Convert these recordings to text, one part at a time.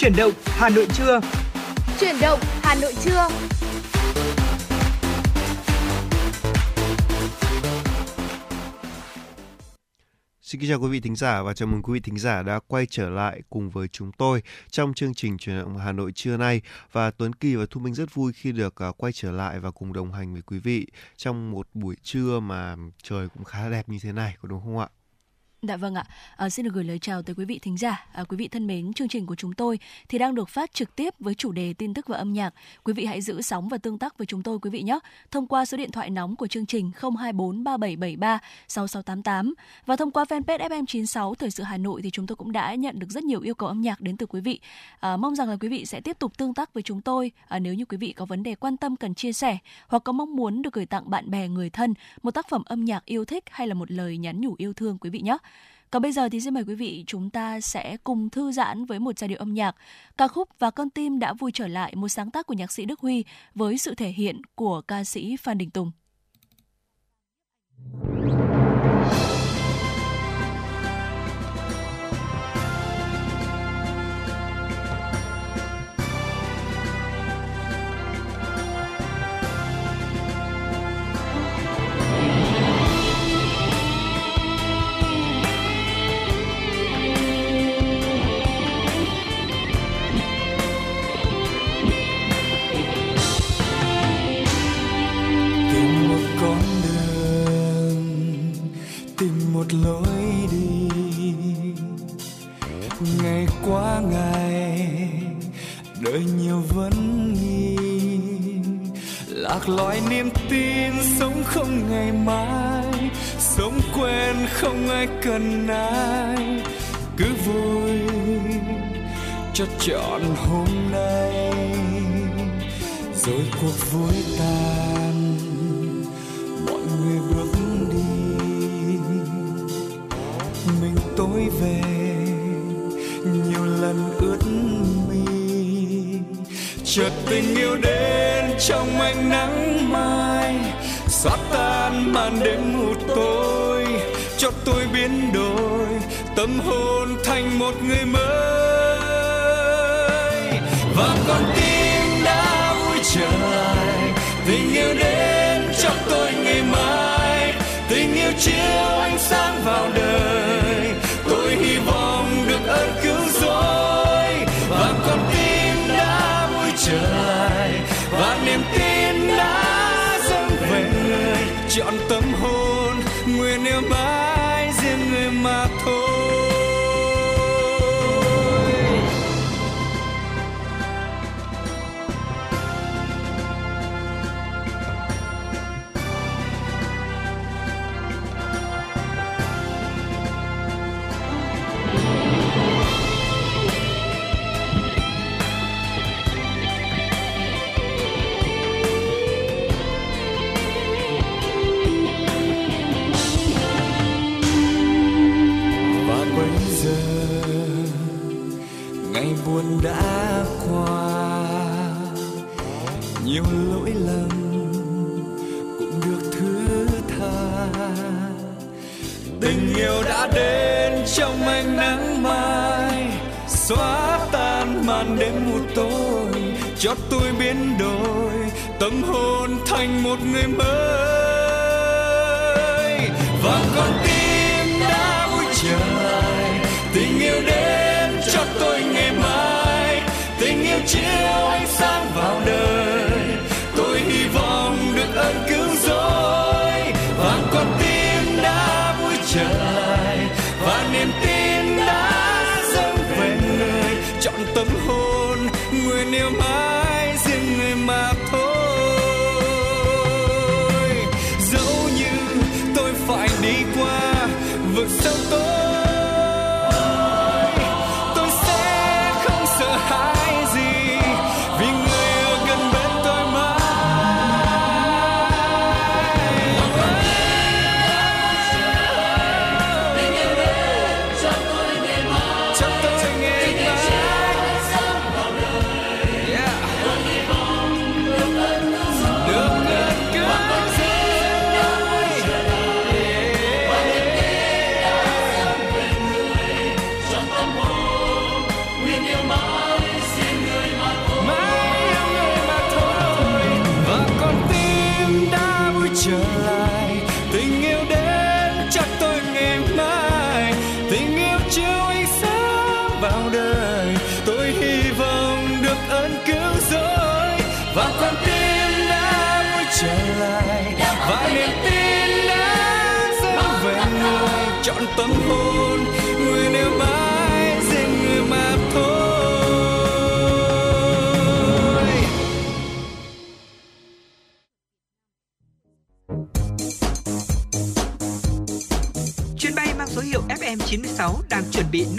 Chuyển động Hà Nội trưa. Chuyển động Hà Nội trưa. Xin kính chào quý vị thính giả và chào mừng quý vị thính giả đã quay trở lại cùng với chúng tôi trong chương trình truyền động Hà Nội trưa nay và Tuấn Kỳ và Thu Minh rất vui khi được uh, quay trở lại và cùng đồng hành với quý vị trong một buổi trưa mà trời cũng khá đẹp như thế này có đúng không ạ? Dạ vâng ạ, à, xin được gửi lời chào tới quý vị thính giả. À, quý vị thân mến, chương trình của chúng tôi thì đang được phát trực tiếp với chủ đề tin tức và âm nhạc. Quý vị hãy giữ sóng và tương tác với chúng tôi quý vị nhé. Thông qua số điện thoại nóng của chương trình 024 3773 6688 và thông qua fanpage FM96 Thời sự Hà Nội thì chúng tôi cũng đã nhận được rất nhiều yêu cầu âm nhạc đến từ quý vị. À, mong rằng là quý vị sẽ tiếp tục tương tác với chúng tôi à, nếu như quý vị có vấn đề quan tâm cần chia sẻ hoặc có mong muốn được gửi tặng bạn bè người thân một tác phẩm âm nhạc yêu thích hay là một lời nhắn nhủ yêu thương quý vị nhé. Còn bây giờ thì xin mời quý vị chúng ta sẽ cùng thư giãn với một giai điệu âm nhạc. Ca khúc và con tim đã vui trở lại, một sáng tác của nhạc sĩ Đức Huy với sự thể hiện của ca sĩ Phan Đình Tùng. Tìm một lối đi. Ngày qua ngày, đời nhiều vấn nghi. Lạc loài niềm tin, sống không ngày mai. Sống quen không ai cần ai. Cứ vui cho chọn hôm nay. Rồi cuộc vui tàn mọi người bước tối về, nhiều lần ướt mi. Chợt tình yêu đến trong ánh nắng mai xóa tan màn đêm mù tối. Cho tôi biến đổi, tâm hồn thành một người mới. Và con tim đã vui trở lại tình yêu đến cho tôi ngày mai. Tình yêu chiếu ánh sáng vào đời. Người chọn tâm hồn đã đến trong ánh nắng mai, xóa tan màn đêm mù tối, cho tôi biến đổi, tâm hồn thành một người mới. Và con tim đã vui trời, tình yêu đến cho tôi ngày mai, tình yêu chiếu ánh sáng tâm hồn nguyện yêu mãi riêng người mà thôi. Dẫu như tôi phải đi qua, vực sâu tối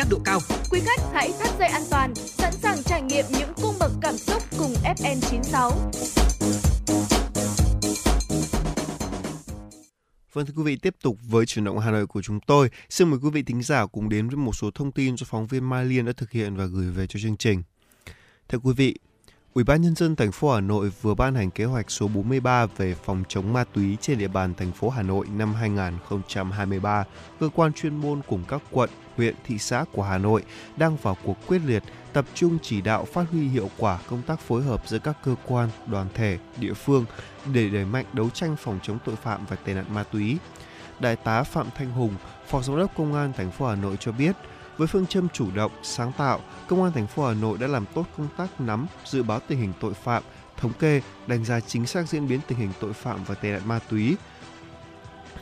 độ cao. Quý khách hãy thắt dây an toàn, sẵn sàng trải nghiệm những cung bậc cảm xúc cùng FN96. Vâng thưa quý vị, tiếp tục với chuyển động Hà Nội của chúng tôi. Xin mời quý vị thính giả cùng đến với một số thông tin do phóng viên Mai Liên đã thực hiện và gửi về cho chương trình. Thưa quý vị, Ủy ban nhân dân thành phố Hà Nội vừa ban hành kế hoạch số 43 về phòng chống ma túy trên địa bàn thành phố Hà Nội năm 2023. Cơ quan chuyên môn cùng các quận, huyện, thị xã của Hà Nội đang vào cuộc quyết liệt, tập trung chỉ đạo phát huy hiệu quả công tác phối hợp giữa các cơ quan, đoàn thể, địa phương để đẩy mạnh đấu tranh phòng chống tội phạm và tệ nạn ma túy. Đại tá Phạm Thanh Hùng, Phó Giám đốc Công an thành phố Hà Nội cho biết, với phương châm chủ động, sáng tạo, Công an thành phố Hà Nội đã làm tốt công tác nắm, dự báo tình hình tội phạm, thống kê, đánh giá chính xác diễn biến tình hình tội phạm và tệ nạn ma túy,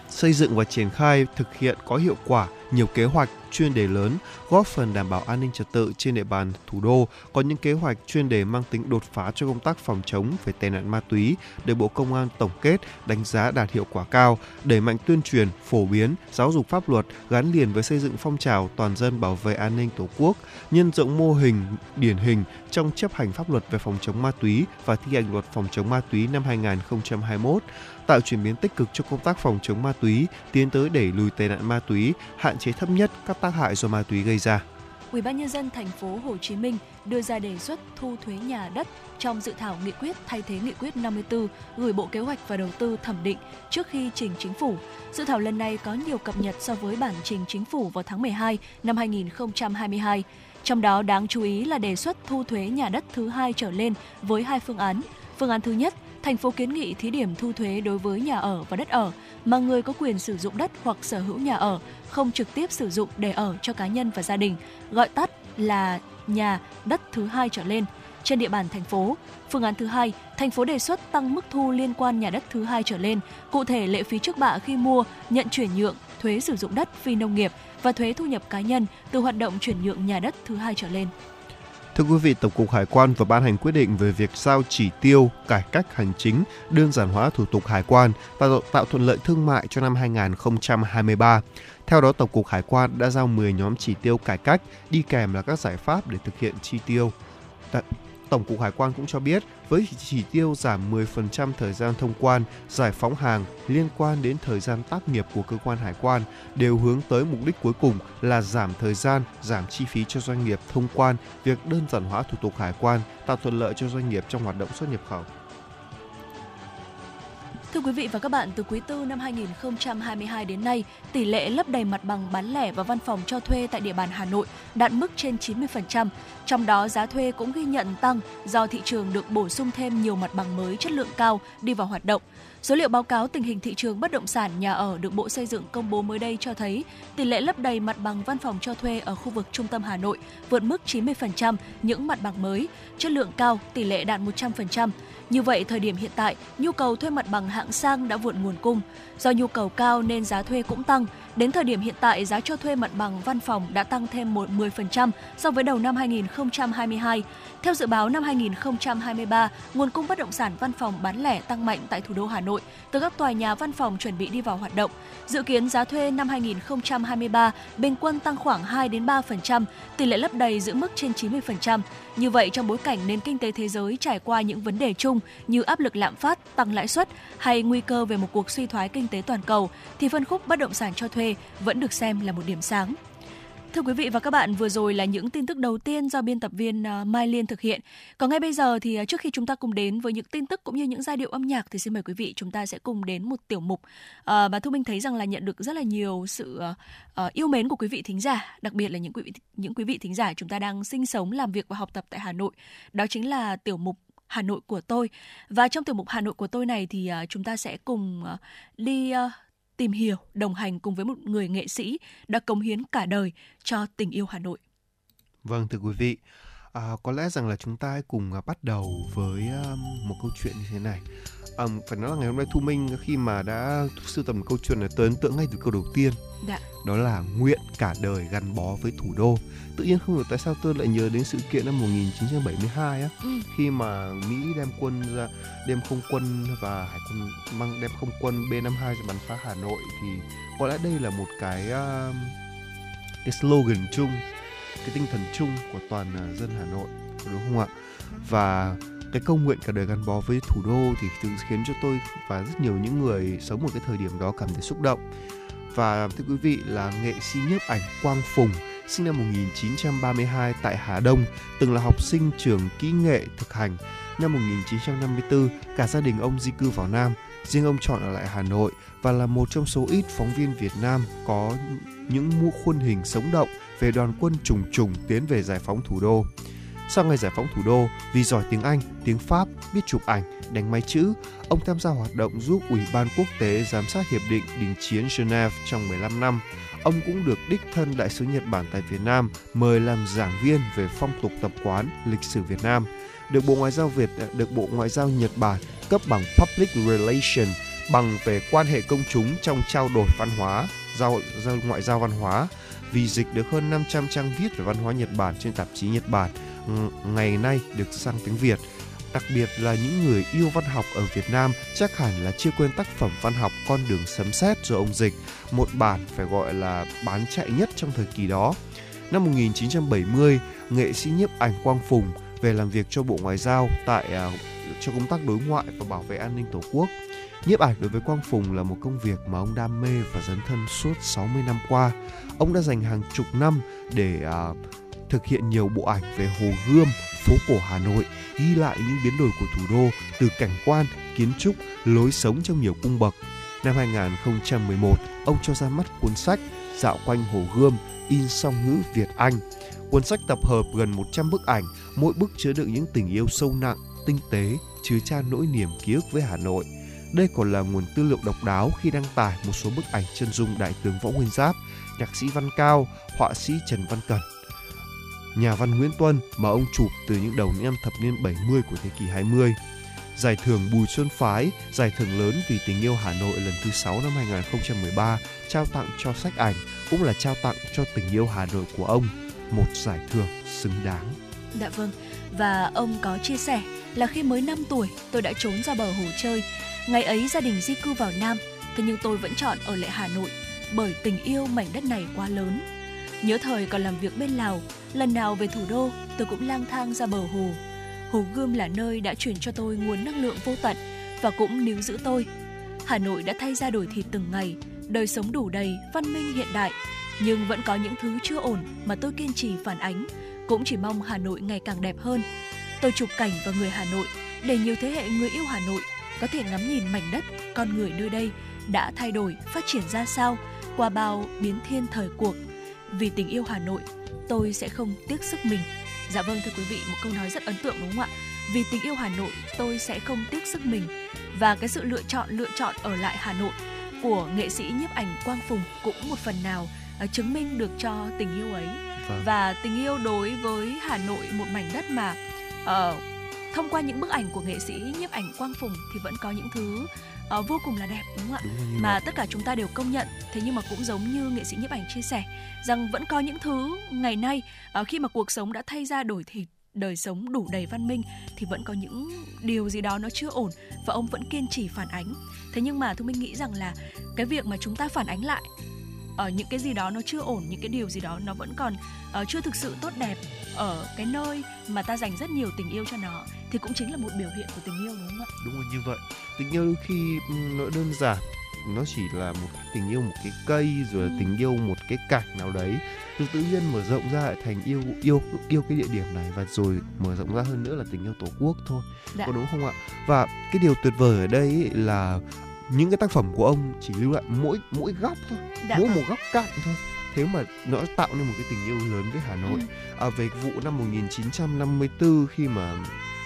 xây dựng và triển khai thực hiện có hiệu quả nhiều kế hoạch chuyên đề lớn, góp phần đảm bảo an ninh trật tự trên địa bàn thủ đô. Có những kế hoạch chuyên đề mang tính đột phá cho công tác phòng chống về tệ nạn ma túy được Bộ Công an tổng kết, đánh giá đạt hiệu quả cao, đẩy mạnh tuyên truyền, phổ biến, giáo dục pháp luật, gắn liền với xây dựng phong trào toàn dân bảo vệ an ninh tổ quốc, nhân rộng mô hình, điển hình trong chấp hành pháp luật về phòng chống ma túy và thi hành luật phòng chống ma túy năm 2021 tạo chuyển biến tích cực cho công tác phòng chống ma túy, tiến tới đẩy lùi tệ nạn ma túy, hạn chế thấp nhất các tác hại do ma túy gây ra. Ủy ban nhân dân thành phố Hồ Chí Minh đưa ra đề xuất thu thuế nhà đất trong dự thảo nghị quyết thay thế nghị quyết 54 gửi Bộ Kế hoạch và Đầu tư thẩm định trước khi trình chính phủ. Dự thảo lần này có nhiều cập nhật so với bản trình chính phủ vào tháng 12 năm 2022. Trong đó đáng chú ý là đề xuất thu thuế nhà đất thứ hai trở lên với hai phương án. Phương án thứ nhất, thành phố kiến nghị thí điểm thu thuế đối với nhà ở và đất ở mà người có quyền sử dụng đất hoặc sở hữu nhà ở không trực tiếp sử dụng để ở cho cá nhân và gia đình, gọi tắt là nhà đất thứ hai trở lên trên địa bàn thành phố. Phương án thứ hai, thành phố đề xuất tăng mức thu liên quan nhà đất thứ hai trở lên, cụ thể lệ phí trước bạ khi mua, nhận chuyển nhượng, thuế sử dụng đất phi nông nghiệp và thuế thu nhập cá nhân từ hoạt động chuyển nhượng nhà đất thứ hai trở lên. Thưa quý vị, Tổng cục Hải quan vừa ban hành quyết định về việc giao chỉ tiêu cải cách hành chính, đơn giản hóa thủ tục hải quan và tạo thuận lợi thương mại cho năm 2023. Theo đó, Tổng cục Hải quan đã giao 10 nhóm chỉ tiêu cải cách, đi kèm là các giải pháp để thực hiện chi tiêu. Tổng cục Hải quan cũng cho biết, với chỉ tiêu giảm 10% thời gian thông quan, giải phóng hàng liên quan đến thời gian tác nghiệp của cơ quan hải quan đều hướng tới mục đích cuối cùng là giảm thời gian, giảm chi phí cho doanh nghiệp thông quan, việc đơn giản hóa thủ tục hải quan, tạo thuận lợi cho doanh nghiệp trong hoạt động xuất nhập khẩu. Thưa quý vị và các bạn, từ quý tư năm 2022 đến nay, tỷ lệ lấp đầy mặt bằng bán lẻ và văn phòng cho thuê tại địa bàn Hà Nội đạt mức trên 90%. Trong đó, giá thuê cũng ghi nhận tăng do thị trường được bổ sung thêm nhiều mặt bằng mới chất lượng cao đi vào hoạt động. Số liệu báo cáo tình hình thị trường bất động sản nhà ở được Bộ Xây dựng công bố mới đây cho thấy tỷ lệ lấp đầy mặt bằng văn phòng cho thuê ở khu vực trung tâm Hà Nội vượt mức 90% những mặt bằng mới, chất lượng cao, tỷ lệ đạt 100%. Như vậy, thời điểm hiện tại, nhu cầu thuê mặt bằng hạng sang đã vượt nguồn cung. Do nhu cầu cao nên giá thuê cũng tăng. Đến thời điểm hiện tại, giá cho thuê mặt bằng văn phòng đã tăng thêm 10% so với đầu năm 2022. Theo dự báo năm 2023, nguồn cung bất động sản văn phòng bán lẻ tăng mạnh tại thủ đô Hà Nội từ các tòa nhà văn phòng chuẩn bị đi vào hoạt động. Dự kiến giá thuê năm 2023 bình quân tăng khoảng 2 đến 3%, tỷ lệ lấp đầy giữ mức trên 90%. Như vậy trong bối cảnh nền kinh tế thế giới trải qua những vấn đề chung như áp lực lạm phát, tăng lãi suất hay nguy cơ về một cuộc suy thoái kinh tế toàn cầu thì phân khúc bất động sản cho thuê vẫn được xem là một điểm sáng. Thưa quý vị và các bạn, vừa rồi là những tin tức đầu tiên do biên tập viên ờ, Mai Liên thực hiện. Còn ngay bây giờ thì ờ, trước khi chúng ta cùng đến với những tin tức cũng như những giai điệu âm nhạc thì xin mời quý vị chúng ta sẽ cùng đến một tiểu mục à, và Thu Minh thấy rằng là nhận được rất là nhiều sự yêu mến của quý vị thính giả, đặc biệt là những quý vị những quý vị thính giả chúng ta đang sinh sống, làm việc và học tập tại Hà Nội. Đó chính là tiểu mục Hà Nội của tôi. Và trong tiểu mục Hà Nội của tôi này thì chúng ta sẽ cùng đi tìm hiểu, đồng hành cùng với một người nghệ sĩ đã cống hiến cả đời cho tình yêu Hà Nội. Vâng thưa quý vị, à, có lẽ rằng là chúng ta cùng à, bắt đầu với um, một câu chuyện như thế này à, phải nói là ngày hôm nay Thu Minh khi mà đã sưu tầm câu chuyện này tôi ấn tượng ngay từ câu đầu tiên. Dạ. Đó là nguyện cả đời gắn bó với thủ đô. Tự nhiên không hiểu tại sao tôi lại nhớ đến sự kiện năm 1972 á, Ừ. khi mà Mỹ đem quân ra đem không quân và hải quân mang đem không quân B52 ra bắn phá Hà Nội thì có lẽ đây là một cái um, cái slogan chung, cái tinh thần chung của toàn uh, dân Hà Nội, đúng không ạ? Và cái câu nguyện cả đời gắn bó với thủ đô thì thực khiến cho tôi và rất nhiều những người sống ở cái thời điểm đó cảm thấy xúc động. Và thưa quý vị là nghệ sĩ nhiếp ảnh Quang Phùng sinh năm 1932 tại Hà Đông, từng là học sinh trường kỹ nghệ thực hành. Năm 1954, cả gia đình ông di cư vào Nam, riêng ông chọn ở lại Hà Nội và là một trong số ít phóng viên Việt Nam có những mũ khuôn hình sống động về đoàn quân trùng trùng tiến về giải phóng thủ đô. Sau ngày giải phóng thủ đô, vì giỏi tiếng Anh, tiếng Pháp, biết chụp ảnh, đánh máy chữ, ông tham gia hoạt động giúp Ủy ban quốc tế giám sát hiệp định đình chiến Geneva trong 15 năm. Ông cũng được đích thân đại sứ Nhật Bản tại Việt Nam mời làm giảng viên về phong tục tập quán, lịch sử Việt Nam. Được Bộ Ngoại giao Việt được Bộ Ngoại giao Nhật Bản cấp bằng Public Relation bằng về quan hệ công chúng trong trao đổi văn hóa, giao, giao ngoại giao văn hóa. Vì dịch được hơn 500 trang viết về văn hóa Nhật Bản trên tạp chí Nhật Bản, ngày nay được sang tiếng Việt. Đặc biệt là những người yêu văn học ở Việt Nam chắc hẳn là chưa quên tác phẩm văn học Con đường sấm sét do ông Dịch, một bản phải gọi là bán chạy nhất trong thời kỳ đó. Năm 1970, nghệ sĩ nhiếp ảnh Quang Phùng về làm việc cho Bộ Ngoại giao tại à, cho công tác đối ngoại và bảo vệ an ninh Tổ quốc. Nhiếp ảnh đối với Quang Phùng là một công việc mà ông đam mê và dấn thân suốt 60 năm qua. Ông đã dành hàng chục năm để uh, thực hiện nhiều bộ ảnh về Hồ Gươm, phố cổ Hà Nội, ghi lại những biến đổi của thủ đô từ cảnh quan, kiến trúc, lối sống trong nhiều cung bậc. Năm 2011, ông cho ra mắt cuốn sách Dạo quanh Hồ Gươm, in song ngữ Việt Anh. Cuốn sách tập hợp gần 100 bức ảnh, mỗi bức chứa đựng những tình yêu sâu nặng, tinh tế, chứa chan nỗi niềm ký ức với Hà Nội. Đây còn là nguồn tư liệu độc đáo khi đăng tải một số bức ảnh chân dung đại tướng Võ Nguyên Giáp, nhạc sĩ Văn Cao, họa sĩ Trần Văn Cẩn, nhà văn Nguyễn Tuân mà ông chụp từ những đầu những năm thập niên 70 của thế kỷ 20. Giải thưởng Bùi Xuân Phái, giải thưởng lớn vì tình yêu Hà Nội lần thứ 6 năm 2013, trao tặng cho sách ảnh, cũng là trao tặng cho tình yêu Hà Nội của ông, một giải thưởng xứng đáng. Dạ vâng. Và ông có chia sẻ là khi mới 5 tuổi, tôi đã trốn ra bờ hồ chơi. Ngày ấy gia đình di cư vào Nam, thế nhưng tôi vẫn chọn ở lại Hà Nội bởi tình yêu mảnh đất này quá lớn. Nhớ thời còn làm việc bên Lào, lần nào về thủ đô, tôi cũng lang thang ra bờ hồ. Hồ Gươm là nơi đã truyền cho tôi nguồn năng lượng vô tận và cũng níu giữ tôi. Hà Nội đã thay ra đổi thịt từng ngày, đời sống đủ đầy, văn minh hiện đại, nhưng vẫn có những thứ chưa ổn mà tôi kiên trì phản ánh, cũng chỉ mong Hà Nội ngày càng đẹp hơn. Tôi chụp cảnh và người Hà Nội để nhiều thế hệ người yêu Hà Nội có thể ngắm nhìn mảnh đất, con người nơi đây đã thay đổi, phát triển ra sao qua bao biến thiên thời cuộc. Vì tình yêu Hà Nội, tôi sẽ không tiếc sức mình. Dạ vâng thưa quý vị, một câu nói rất ấn tượng đúng không ạ? Vì tình yêu Hà Nội, tôi sẽ không tiếc sức mình. Và cái sự lựa chọn lựa chọn ở lại Hà Nội của nghệ sĩ nhiếp ảnh Quang Phùng cũng một phần nào à, chứng minh được cho tình yêu ấy Vâng. và tình yêu đối với Hà Nội một mảnh đất mà ờ, thông qua những bức ảnh của nghệ sĩ nhiếp ảnh Quang Phùng thì vẫn có những thứ ờ, vô cùng là đẹp đúng không ạ? Đúng như mà vậy. tất cả chúng ta đều công nhận thế nhưng mà cũng giống như nghệ sĩ nhiếp ảnh chia sẻ rằng vẫn có những thứ ngày nay ờ, khi mà cuộc sống đã thay ra đổi thịt đời sống đủ đầy văn minh thì vẫn có những điều gì đó nó chưa ổn và ông vẫn kiên trì phản ánh thế nhưng mà minh nghĩ rằng là cái việc mà chúng ta phản ánh lại ở những cái gì đó nó chưa ổn những cái điều gì đó nó vẫn còn ờ, chưa thực sự tốt đẹp ở cái nơi mà ta dành rất nhiều tình yêu cho nó thì cũng chính là một biểu hiện của tình yêu đúng không ạ đúng là như vậy tình yêu đôi khi nó đơn giản nó chỉ là một tình yêu một cái cây rồi là Ừ. tình yêu một cái cảnh nào đấy rồi tự nhiên mở rộng ra lại thành yêu yêu yêu cái địa điểm này và rồi mở rộng ra hơn nữa là tình yêu tổ quốc thôi Dạ. có đúng không ạ và cái điều tuyệt vời ở đây ấy là những cái tác phẩm của ông chỉ lưu lại mỗi mỗi góc thôi Dạ mỗi vâng. một góc cạnh thôi thế mà nó tạo nên một cái tình yêu lớn với Hà Nội Ừ. à, về vụ năm 1954 khi mà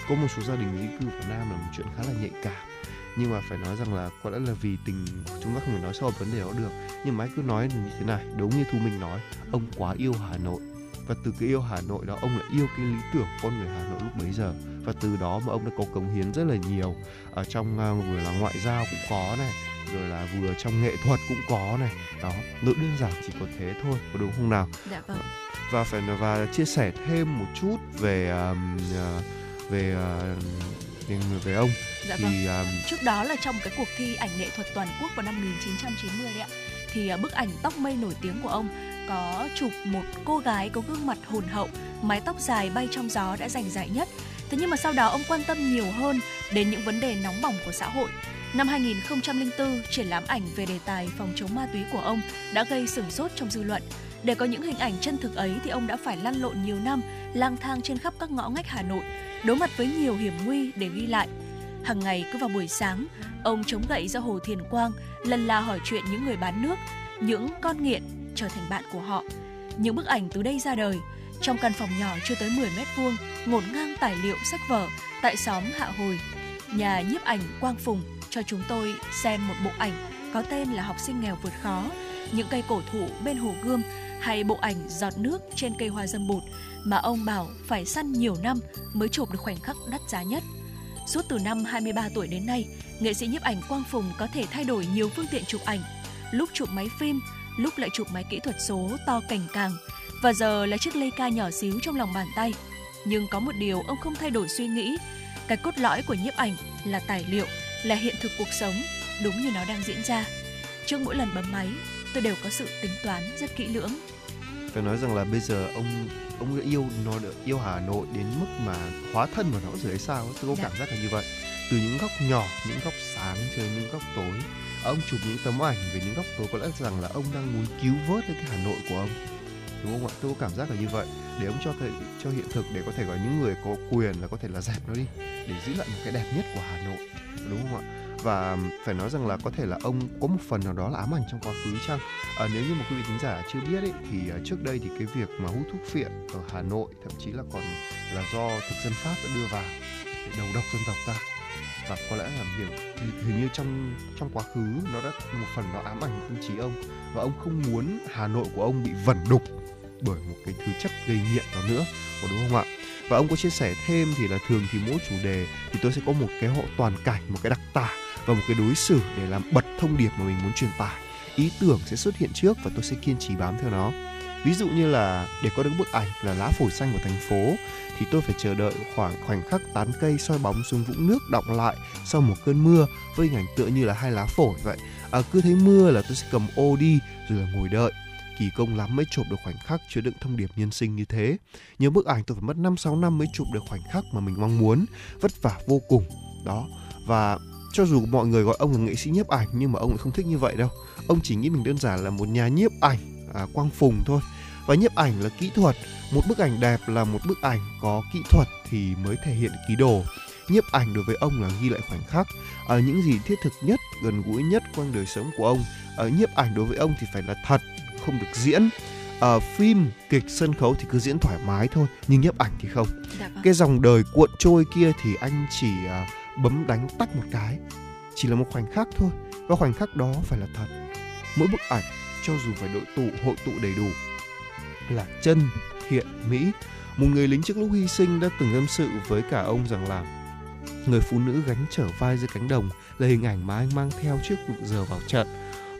có một số gia đình di cư vào Nam là một chuyện khá là nhạy cảm. Nhưng mà phải nói rằng là có lẽ là vì tình chúng ta không thể nói sâu vấn đề đó được. Nhưng mà anh cứ nói như thế này đúng như Thu Minh nói ông quá yêu Hà Nội. Và từ cái yêu Hà Nội đó ông lại yêu cái lý tưởng con người Hà Nội lúc bấy giờ. Và từ đó mà ông đã có cống hiến rất là nhiều. Ở trong uh, vừa là ngoại giao cũng có này rồi là vừa trong nghệ thuật cũng có này. Đó nội đơn giản chỉ có thế thôi có đúng không nào? Dạ vâng. Và phải và chia sẻ thêm một chút về um, uh, về uh, về ông dạ thì vâng. um, trước đó là trong cái cuộc thi ảnh nghệ thuật toàn quốc vào năm 1990 đấy ạ thì uh, bức ảnh tóc mây nổi tiếng của ông có chụp một cô gái có gương mặt hồn hậu mái tóc dài bay trong gió đã giành giải nhất thế nhưng mà sau đó ông quan tâm nhiều hơn đến những vấn đề nóng bỏng của xã hội Năm 2004, triển lãm ảnh về đề tài phòng chống ma túy của ông đã gây sửng sốt trong dư luận. Để có những hình ảnh chân thực ấy thì ông đã phải lăn lộn nhiều năm, lang thang trên khắp các ngõ ngách Hà Nội, đối mặt với nhiều hiểm nguy để ghi lại. Hàng ngày cứ vào buổi sáng, ông chống gậy ra hồ Thiền Quang, lần la hỏi chuyện những người bán nước, những con nghiện trở thành bạn của họ. Những bức ảnh từ đây ra đời, trong căn phòng nhỏ chưa tới 10 mét vuông, ngổn ngang tài liệu sách vở tại xóm Hạ Hồi. Nhà nhiếp ảnh Quang Phùng cho chúng tôi xem một bộ ảnh có tên là học sinh nghèo vượt khó, những cây cổ thụ bên hồ gươm hay bộ ảnh giọt nước trên cây hoa dâm bụt mà ông bảo phải săn nhiều năm mới chụp được khoảnh khắc đắt giá nhất. Suốt từ năm 23 tuổi đến nay, nghệ sĩ nhiếp ảnh Quang Phùng có thể thay đổi nhiều phương tiện chụp ảnh, lúc chụp máy phim, lúc lại chụp máy kỹ thuật số to cảnh càng, và giờ là chiếc Leica nhỏ xíu trong lòng bàn tay. Nhưng có một điều ông không thay đổi suy nghĩ, cái cốt lõi của nhiếp ảnh là tài liệu, là hiện thực cuộc sống, đúng như nó đang diễn ra. Trước mỗi lần bấm máy, tôi đều có sự tính toán rất kỹ lưỡng phải nói rằng là bây giờ ông ông yêu nó được yêu Hà Nội đến mức mà hóa thân vào nó rồi hay sao ấy. tôi có Dạ. cảm giác là như vậy. Từ những góc nhỏ những góc sáng cho những góc tối ông chụp những tấm ảnh về những góc tối có lẽ rằng là ông đang muốn cứu vớt lấy cái Hà Nội của ông. Đúng không ạ? Tôi có cảm giác là như vậy. Để ông cho thể, cho hiện thực để có thể gọi những người có quyền là có thể là dẹp nó đi để giữ lại một cái đẹp nhất của Hà Nội. Đúng không ạ và phải nói rằng là có thể là ông có một phần nào đó là ám ảnh trong quá khứ chăng? À, nếu như một quý vị thính giả chưa biết ấy, thì ờ, trước đây thì cái việc mà hút thuốc phiện ở Hà Nội thậm chí là còn là do thực dân Pháp đã đưa vào để đầu độc dân tộc ta. Và có lẽ là hiểu hình, hình như trong trong quá khứ nó đã một phần nó ám ảnh tâm trí ông. Và ông không muốn Hà Nội của ông bị vẩn đục bởi một cái thứ chất gây nghiện đó nữa có đúng không ạ? Và ông có chia sẻ thêm thì là thường thì mỗi chủ đề thì tôi sẽ có một cái hộ toàn cảnh một cái đặc tả và một cái đối xử để làm bật thông điệp mà mình muốn truyền tải. Ý tưởng sẽ xuất hiện trước và tôi sẽ kiên trì bám theo nó. Ví dụ như là để có được bức ảnh là lá phổi xanh của thành phố thì tôi phải chờ đợi khoảng khoảnh khắc tán cây soi bóng xuống vũng nước đọng lại sau một cơn mưa với hình ảnh tựa như là hai lá phổi vậy. À, cứ thấy mưa là tôi sẽ cầm ô đi rồi là ngồi đợi. Kỳ công lắm mới chụp được khoảnh khắc chứa đựng thông điệp nhân sinh như thế. Nhiều bức ảnh tôi phải mất 5-6 năm mới chụp được khoảnh khắc mà mình mong muốn. Vất vả vô cùng. Đó. Và cho dù mọi người gọi ông là nghệ sĩ nhiếp ảnh nhưng mà ông lại không thích như vậy đâu. Ông chỉ nghĩ mình đơn giản là một nhà nhiếp ảnh à, quang phùng thôi. Và nhiếp ảnh là kỹ thuật. Một bức ảnh đẹp là một bức ảnh có kỹ thuật thì mới thể hiện ký đồ. Nhiếp ảnh đối với ông là ghi lại khoảnh khắc ở những gì thiết thực nhất gần gũi nhất quanh đời sống của ông. Ở nhiếp ảnh đối với ông thì phải là thật không được diễn. Ở phim kịch sân khấu thì cứ diễn thoải mái thôi nhưng nhiếp ảnh thì không. Dạ vâng. cái dòng đời cuộn trôi kia thì anh chỉ à, bấm đánh tắt một cái. Chỉ là một khoảnh khắc thôi, và khoảnh khắc đó phải là thật. Mỗi bức ảnh, cho dù phải đội tụ, hội tụ đầy đủ, là chân thiện mỹ. Một người lính trước lúc hy sinh đã từng tâm sự với cả ông rằng là người phụ nữ gánh trở vai dưới cánh đồng là hình ảnh mà anh mang theo trước giờ vào trận.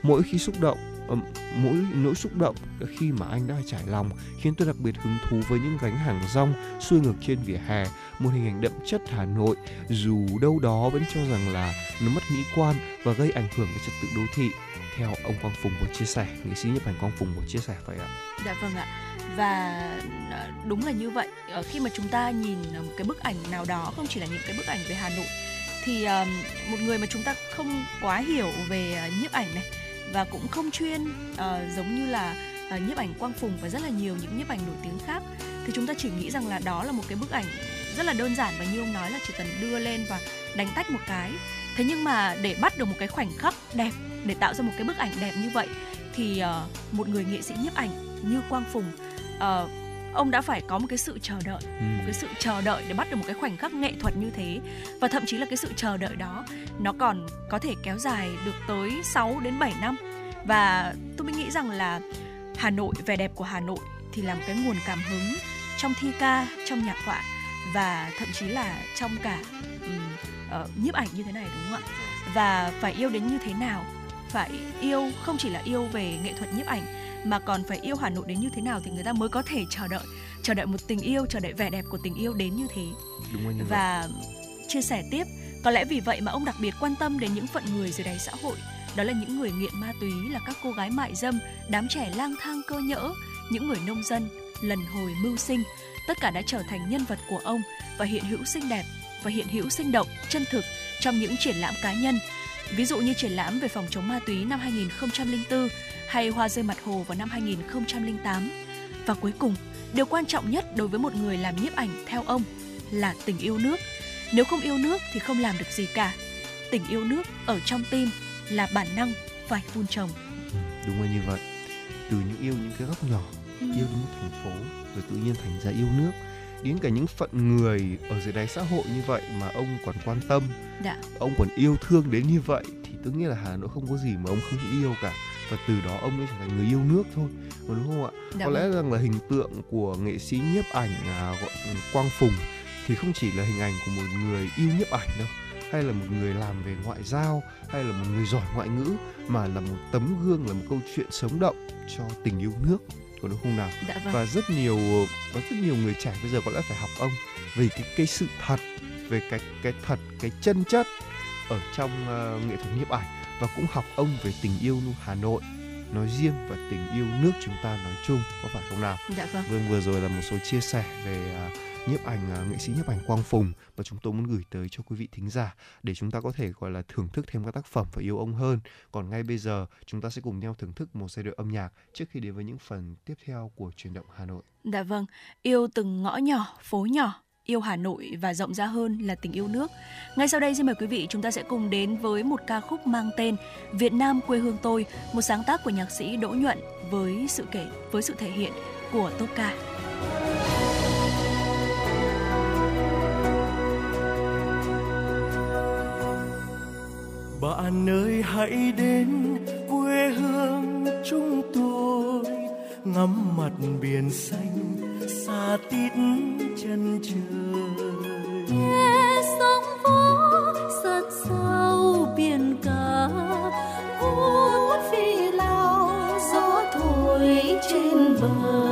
Mỗi khi xúc động mỗi nỗi xúc động khi mà anh đã trải lòng khiến tôi đặc biệt hứng thú với những gánh hàng rong xuôi ngược trên vỉa hè một hình ảnh đậm chất Hà Nội dù đâu đó vẫn cho rằng là nó mất mỹ quan và gây ảnh hưởng đến trật tự đô thị theo ông Quang Phùng có chia sẻ nghệ sĩ nhiếp ảnh Quang Phùng có chia sẻ vậy ạ Dạ vâng ạ. Và ờ, đúng là như vậy. Ờ, khi mà chúng ta nhìn ờ, một cái bức ảnh nào đó, không chỉ là những cái bức ảnh về Hà Nội, thì một người mà chúng ta không quá hiểu về nhiếp ảnh này và cũng không chuyên uh, giống như là uh, nhiếp ảnh Quang Phùng và rất là nhiều những nhiếp ảnh nổi tiếng khác, thì chúng ta chỉ nghĩ rằng là đó là một cái bức ảnh rất là đơn giản và như ông nói là chỉ cần đưa lên và đánh tách một cái. Thế nhưng mà để bắt được một cái khoảnh khắc đẹp, để tạo ra một cái bức ảnh đẹp như vậy thì uh, một người nghệ sĩ nhiếp ảnh như Quang Phùng uh, ông đã phải có một cái sự chờ đợi một cái sự chờ đợi để bắt được một cái khoảnh khắc nghệ thuật như thế. Và thậm chí là cái sự chờ đợi đó nó còn có thể kéo dài được tới 6 đến 7 năm. Và tôi mới nghĩ rằng là Hà Nội vẻ đẹp của Hà Nội thì là một cái nguồn cảm hứng trong thi ca trong nhạc họa và thậm chí là trong cả um, uh, nhiếp ảnh như thế này đúng không ạ? Và phải yêu đến như thế nào? Phải yêu không chỉ là yêu về nghệ thuật nhiếp ảnh mà còn phải yêu Hà Nội đến như thế nào thì người ta mới có thể chờ đợi chờ đợi một tình yêu chờ đợi vẻ đẹp của tình yêu đến như thế. Đúng rồi như và chia sẻ tiếp có lẽ vì vậy mà ông đặc biệt quan tâm đến những phận người dưới đáy xã hội. Đó là những người nghiện ma túy là các cô gái mại dâm đám trẻ lang thang cơ nhỡ những người nông dân lần hồi mưu sinh. Tất cả đã trở thành nhân vật của ông và hiện hữu xinh đẹp và hiện hữu sinh động chân thực trong những triển lãm cá nhân ví dụ như triển lãm về phòng chống ma túy năm 2004 hay Hoa rơi mặt hồ vào năm 2008. Và cuối cùng, điều quan trọng nhất đối với một người làm nhiếp ảnh theo ông là tình yêu nước. Nếu không yêu nước thì không làm được gì cả. Tình yêu nước ở trong tim là bản năng phải vun trồng. Đúng là như vậy. Từ những yêu những cái góc nhỏ, ừ. yêu đến một thành phố, rồi tự nhiên thành ra yêu nước đến cả những phận người ở dưới đáy xã hội như vậy mà ông còn quan tâm dạ. ông còn yêu thương đến như vậy thì tức nghĩa là hà nội không có gì mà ông không yêu cả và từ đó ông mới trở thành người yêu nước thôi mà đúng không ạ dạ có lẽ vâng. rằng là hình tượng của nghệ sĩ nhiếp ảnh à, gọi quang phùng thì không chỉ là hình ảnh của một người yêu nhiếp ảnh đâu hay là một người làm về ngoại giao hay là một người giỏi ngoại ngữ mà là một tấm gương là một câu chuyện sống động cho tình yêu nước có đúng không nào dạ vâng. và rất nhiều có rất nhiều người trẻ bây giờ có lẽ phải học ông về cái cái sự thật về cái cái thật cái chân chất ở trong uh, nghệ thuật nhiếp ảnh và cũng học ông về tình yêu Hà Nội nói riêng và tình yêu nước chúng ta nói chung có phải không nào? Dạ vâng. Vâng vừa rồi là một số chia sẻ về uh, nhiếp ảnh à, nghệ sĩ nhiếp ảnh Quang Phùng và chúng tôi muốn gửi tới cho quý vị thính giả để chúng ta có thể gọi là thưởng thức thêm các tác phẩm và yêu ông hơn. Còn ngay bây giờ chúng ta sẽ cùng nhau thưởng thức một giai điệu âm nhạc trước khi đến với những phần tiếp theo của truyền động Hà Nội. Dạ vâng, yêu từng ngõ nhỏ, phố nhỏ yêu Hà Nội và rộng ra hơn là tình yêu nước. Ngay sau đây xin mời quý vị chúng ta sẽ cùng đến với một ca khúc mang tên Việt Nam quê hương tôi, một sáng tác của nhạc sĩ Đỗ Nhuận với sự kể với sự thể hiện của Tốt ca. Bạn ơi, hãy đến quê hương chúng tôi, ngắm mặt biển xanh xa tít chân trời. Nghe sóng vỗ sát sao biển cả vút phi lao gió thổi trên bờ.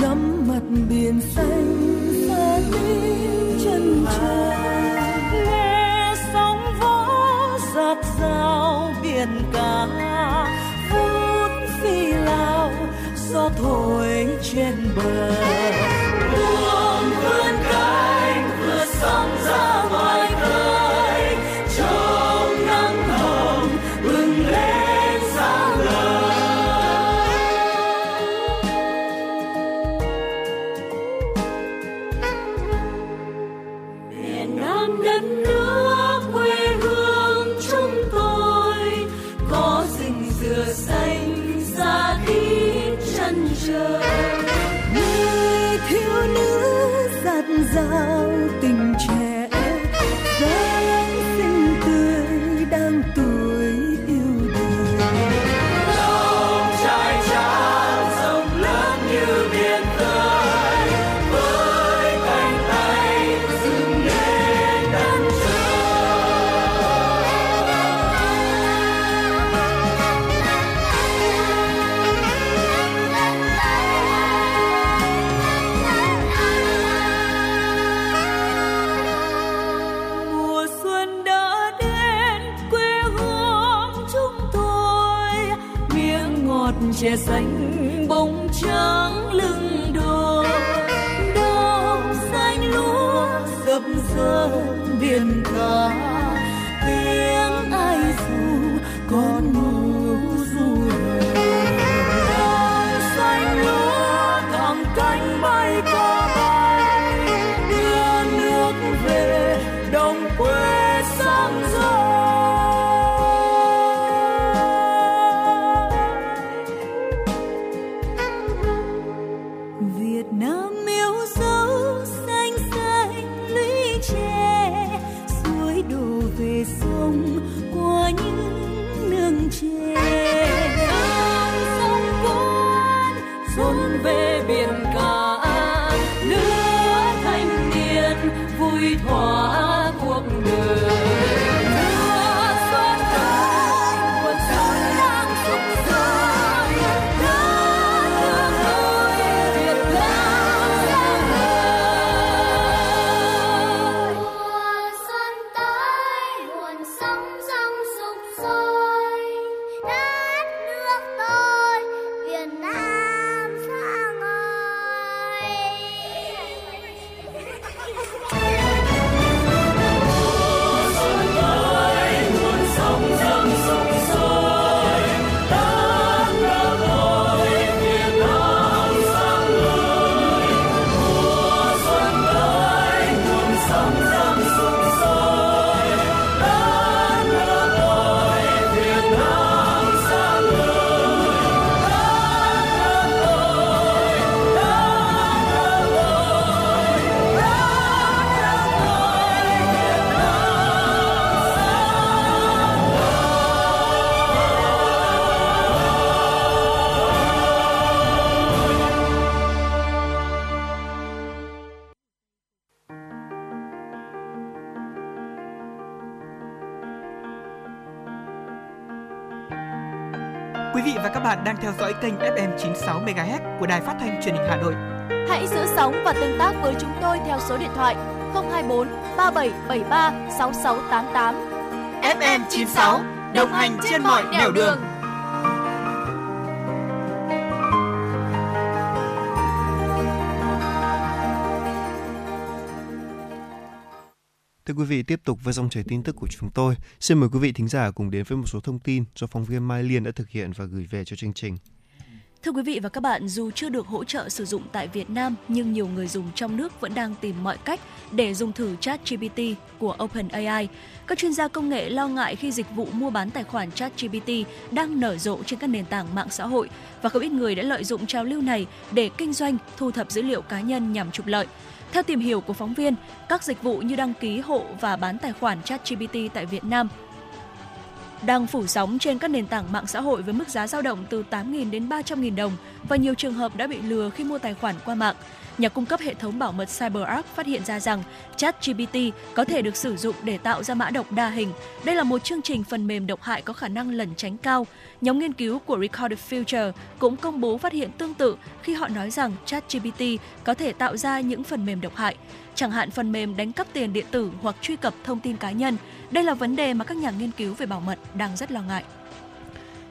Ngắm mặt biển xanh xa đi chân trời. Nghe sóng vỗ giạt rào biển cả, phút phi lao gió thổi trên bờ. Buông vươn cánh, vừa sóng ra ngoài 96 MHz của đài phát thanh truyền hình Hà Nội. Hãy giữ sóng và tương tác với chúng tôi theo số điện thoại 024 3773 6688. FM 96 đồng hành trên mọi nẻo đường. Thưa quý vị, tiếp tục với dòng chảy tin tức của chúng tôi. Xin mời quý vị thính giả cùng đến với một số thông tin do phóng viên Mai Liên đã thực hiện và gửi về cho chương trình. Thưa quý vị và các bạn, dù chưa được hỗ trợ sử dụng tại Việt Nam, nhưng nhiều người dùng trong nước vẫn đang tìm mọi cách để dùng thử ChatGPT của OpenAI. Các chuyên gia công nghệ lo ngại khi dịch vụ mua bán tài khoản ChatGPT đang nở rộ trên các nền tảng mạng xã hội và không ít người đã lợi dụng trào lưu này để kinh doanh, thu thập dữ liệu cá nhân nhằm trục lợi. Theo tìm hiểu của phóng viên, các dịch vụ như đăng ký hộ và bán tài khoản ChatGPT tại Việt Nam đang phủ sóng trên các nền tảng mạng xã hội với mức giá dao động từ 8.000 đến 300.000 đồng và nhiều trường hợp đã bị lừa khi mua tài khoản qua mạng. nhà cung cấp hệ thống bảo mật CyberArk phát hiện ra rằng ChatGPT có thể được sử dụng để tạo ra mã độc đa hình. Đây là một chương trình phần mềm độc hại có khả năng lẩn tránh cao. Nhóm nghiên cứu của Recorded Future cũng công bố phát hiện tương tự khi họ nói rằng ChatGPT có thể tạo ra những phần mềm độc hại, chẳng hạn phần mềm đánh cắp tiền điện tử hoặc truy cập thông tin cá nhân. Đây là vấn đề mà các nhà nghiên cứu về bảo mật đang rất lo ngại.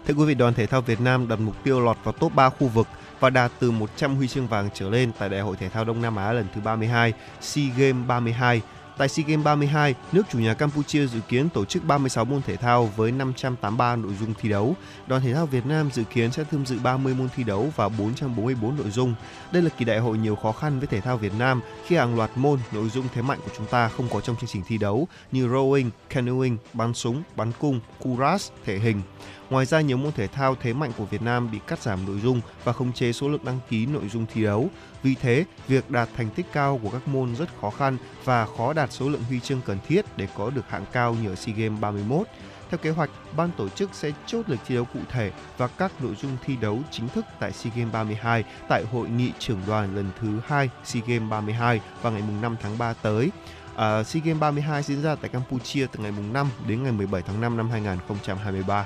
Thưa quý vị, đoàn thể thao Việt Nam đặt mục tiêu lọt vào top 3 khu vực và đạt từ 100 huy chương vàng trở lên tại Đại hội thể thao Đông Nam Á lần thứ 32, SEA Games 32. Tại SEA Games 32, nước chủ nhà Campuchia dự kiến tổ chức 36 môn thể thao với 583 nội dung thi đấu. Đoàn thể thao Việt Nam dự kiến sẽ tham dự 30 môn thi đấu và 444 nội dung. Đây là kỳ đại hội nhiều khó khăn với thể thao Việt Nam khi hàng loạt môn nội dung thế mạnh của chúng ta không có trong chương trình thi đấu như rowing, canoeing, bắn súng, bắn cung, kuras, thể hình. Ngoài ra, nhiều môn thể thao thế mạnh của Việt Nam bị cắt giảm nội dung và khống chế số lượng đăng ký nội dung thi đấu. Vì thế, việc đạt thành tích cao của các môn rất khó khăn và khó đạt số lượng huy chương cần thiết để có được hạng cao như ở SEA Games 31. Theo kế hoạch, ban tổ chức sẽ chốt lịch thi đấu cụ thể và các nội dung thi đấu chính thức tại SEA Games 32 tại hội nghị trưởng đoàn lần thứ 2 SEA Games 32 vào ngày 5 tháng 3 tới. À, SEA Games 32 diễn ra tại Campuchia từ ngày 5 đến ngày 17 tháng 5 năm 2023.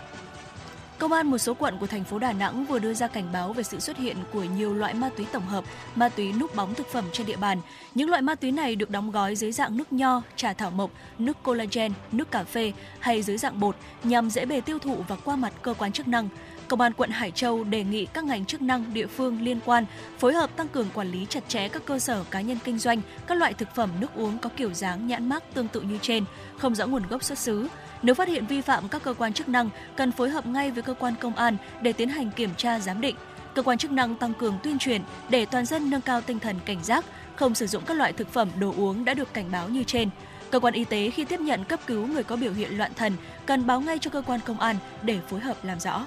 Công an một số quận của thành phố Đà Nẵng vừa đưa ra cảnh báo về sự xuất hiện của nhiều loại ma túy tổng hợp, ma túy núp bóng thực phẩm trên địa bàn. Những loại ma túy này được đóng gói dưới dạng nước nho, trà thảo mộc, nước collagen, nước cà phê hay dưới dạng bột nhằm dễ bề tiêu thụ và qua mặt cơ quan chức năng. Công an quận Hải Châu đề nghị các ngành chức năng địa phương liên quan phối hợp tăng cường quản lý chặt chẽ các cơ sở cá nhân kinh doanh các loại thực phẩm nước uống có kiểu dáng nhãn mác tương tự như trên, không rõ nguồn gốc xuất xứ. Nếu phát hiện vi phạm, các cơ quan chức năng cần phối hợp ngay với cơ quan công an để tiến hành kiểm tra giám định. Cơ quan chức năng tăng cường tuyên truyền để toàn dân nâng cao tinh thần cảnh giác, không sử dụng các loại thực phẩm đồ uống đã được cảnh báo như trên. Cơ quan y tế khi tiếp nhận cấp cứu người có biểu hiện loạn thần cần báo ngay cho cơ quan công an để phối hợp làm rõ.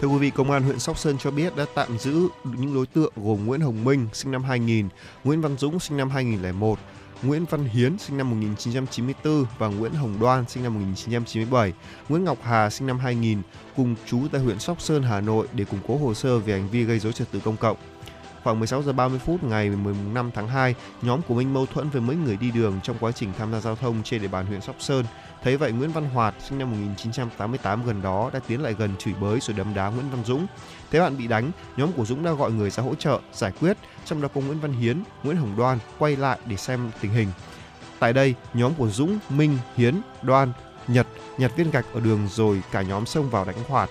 Thưa quý vị, Công an huyện Sóc Sơn cho biết đã tạm giữ những đối tượng gồm Nguyễn Hồng Minh, sinh năm 2000, Nguyễn Văn Dũng, sinh năm 2001, Nguyễn Văn Hiến, sinh năm 1994 và Nguyễn Hồng Đoan, sinh năm 1997, Nguyễn Ngọc Hà, sinh năm 2000, cùng chú tại huyện Sóc Sơn, Hà Nội để củng cố hồ sơ về hành vi gây dối trật tự công cộng. Khoảng 16 giờ 30 phút ngày 15 tháng 2, nhóm của Minh mâu thuẫn với mấy người đi đường trong quá trình tham gia giao thông trên địa bàn huyện Sóc Sơn. Thấy vậy Nguyễn Văn Hoạt sinh năm 1988 gần đó đã tiến lại gần chửi bới rồi đấm đá Nguyễn Văn Dũng. Thế bạn bị đánh, nhóm của Dũng đã gọi người ra hỗ trợ, giải quyết, trong đó có Nguyễn Văn Hiến, Nguyễn Hồng Đoan quay lại để xem tình hình. Tại đây, nhóm của Dũng, Minh, Hiến, Đoan, Nhật nhặt viên gạch ở đường rồi cả nhóm xông vào đánh Hoạt.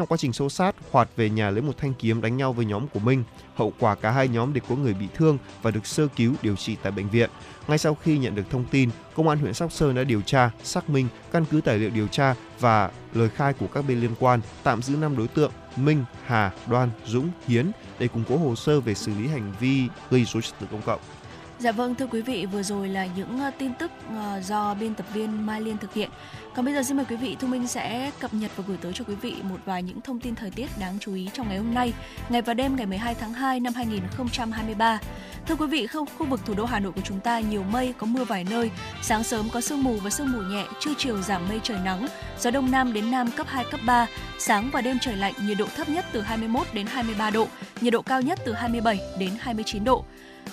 Trong quá trình xô sát, Hoạt về nhà lấy một thanh kiếm đánh nhau với nhóm của Minh. Hậu quả cả hai nhóm đều có người bị thương và được sơ cứu điều trị tại bệnh viện. Ngay sau khi nhận được thông tin, Công an huyện Sóc Sơn đã điều tra, xác minh, căn cứ tài liệu điều tra và lời khai của các bên liên quan, tạm giữ 5 đối tượng Minh, Hà, Đoan, Dũng, Hiến để củng cố hồ sơ về xử lý hành vi gây rối trật tự công cộng. Dạ vâng thưa quý vị, vừa rồi là những ờ, tin tức ờ, do biên tập viên Mai Liên thực hiện. Còn bây giờ xin mời quý vị Thu Minh sẽ cập nhật và gửi tới cho quý vị một vài những thông tin thời tiết đáng chú ý trong ngày hôm nay, ngày và đêm ngày 12 tháng 2 năm 2023. Thưa quý vị, không khu vực thủ đô Hà Nội của chúng ta nhiều mây, có mưa vài nơi, sáng sớm có sương mù và sương mù nhẹ, trưa chiều giảm mây trời nắng, gió đông nam đến nam cấp 2 cấp 3, sáng và đêm trời lạnh, nhiệt độ thấp nhất từ 21 đến 23 độ, nhiệt độ cao nhất từ 27 đến 29 độ.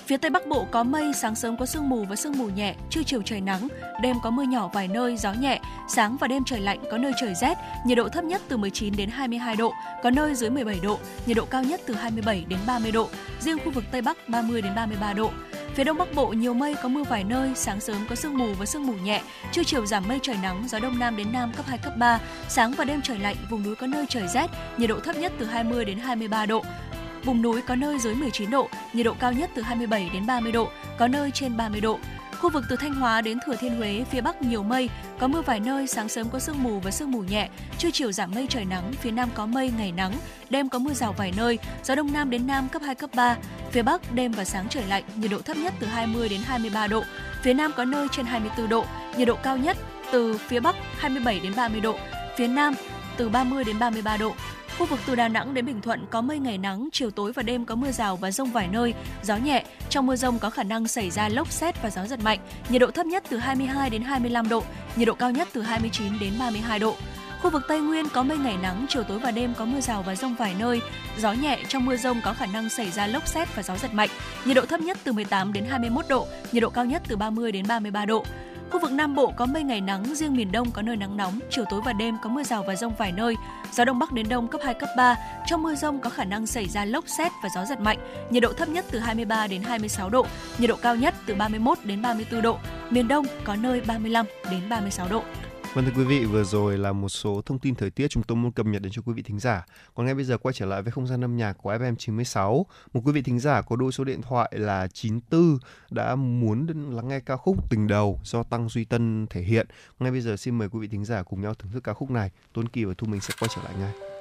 Phía Tây Bắc Bộ có mây, sáng sớm có sương mù và sương mù nhẹ, trưa chiều trời nắng, đêm có mưa nhỏ vài nơi, gió nhẹ, sáng và đêm trời lạnh, có nơi trời rét, nhiệt độ thấp nhất từ 19 đến 22 độ, có nơi dưới 17 độ, nhiệt độ cao nhất từ 27 đến 30 độ, riêng khu vực Tây Bắc 30 đến 33 độ. Phía Đông Bắc Bộ nhiều mây có mưa vài nơi, sáng sớm có sương mù và sương mù nhẹ, trưa chiều giảm mây trời nắng, gió đông nam đến nam cấp 2 cấp 3, sáng và đêm trời lạnh, vùng núi có nơi trời rét, nhiệt độ thấp nhất từ 20 đến 23 độ, Vùng núi có nơi dưới 19 độ, nhiệt độ cao nhất từ 27 đến 30 độ, có nơi trên 30 độ. Khu vực từ Thanh Hóa đến Thừa Thiên Huế, phía Bắc nhiều mây, có mưa vài nơi, sáng sớm có sương mù và sương mù nhẹ, trưa chiều giảm mây trời nắng, phía Nam có mây, ngày nắng, đêm có mưa rào vài nơi, gió Đông Nam đến Nam cấp 2, cấp 3. Phía Bắc đêm và sáng trời lạnh, nhiệt độ thấp nhất từ 20 đến 23 độ, phía Nam có nơi trên 24 độ, nhiệt độ cao nhất từ phía Bắc 27 đến 30 độ, phía Nam từ 30 đến 33 độ. Khu vực từ Đà Nẵng đến Bình Thuận có mây ngày nắng, chiều tối và đêm có mưa rào và rông vài nơi, gió nhẹ. Trong mưa rông có khả năng xảy ra lốc xét và gió giật mạnh. Nhiệt độ thấp nhất từ 22 đến 25 độ, nhiệt độ cao nhất từ 29 đến 32 độ. Khu vực Tây Nguyên có mây ngày nắng, chiều tối và đêm có mưa rào và rông vài nơi. Gió nhẹ, trong mưa rông có khả năng xảy ra lốc xét và gió giật mạnh. Nhiệt độ thấp nhất từ 18 đến 21 độ, nhiệt độ cao nhất từ 30 đến 33 độ. Khu vực Nam Bộ có mây ngày nắng, riêng miền Đông có nơi nắng nóng, chiều tối và đêm có mưa rào và rông vài nơi. Gió Đông Bắc đến Đông cấp 2, cấp 3. Trong mưa rông có khả năng xảy ra lốc xét và gió giật mạnh. Nhiệt độ thấp nhất từ 23 đến 26 độ, nhiệt độ cao nhất từ 31 đến 34 độ. Miền Đông có nơi 35 đến 36 độ. Vâng thưa quý vị, vừa rồi là một số thông tin thời tiết chúng tôi muốn cập nhật đến cho quý vị thính giả. Còn ngay bây giờ quay trở lại với không gian âm nhạc của FM96. Một quý vị thính giả có đôi số điện thoại là 94 đã muốn lắng nghe ca khúc Tình Đầu do Tăng Duy Tân thể hiện. Ngay bây giờ xin mời quý vị thính giả cùng nhau thưởng thức ca khúc này. Tôn Kỳ và Thu Minh sẽ quay trở lại ngay.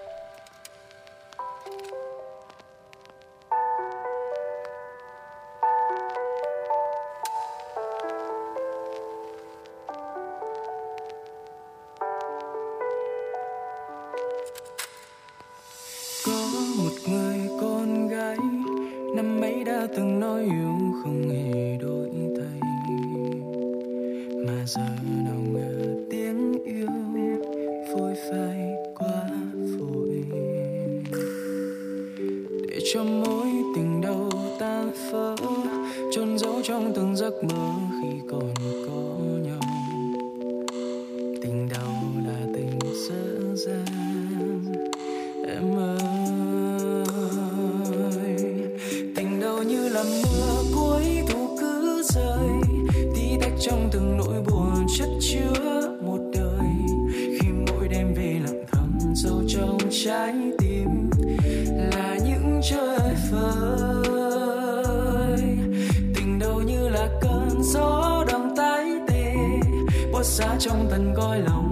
trong từng nỗi buồn chất chứa một đời. Khi mỗi đêm về lặng thầm, sâu trong trái tim là những trời phơi. Tình đầu như là cơn gió đong tái tê buốt xa trong tận coi lòng.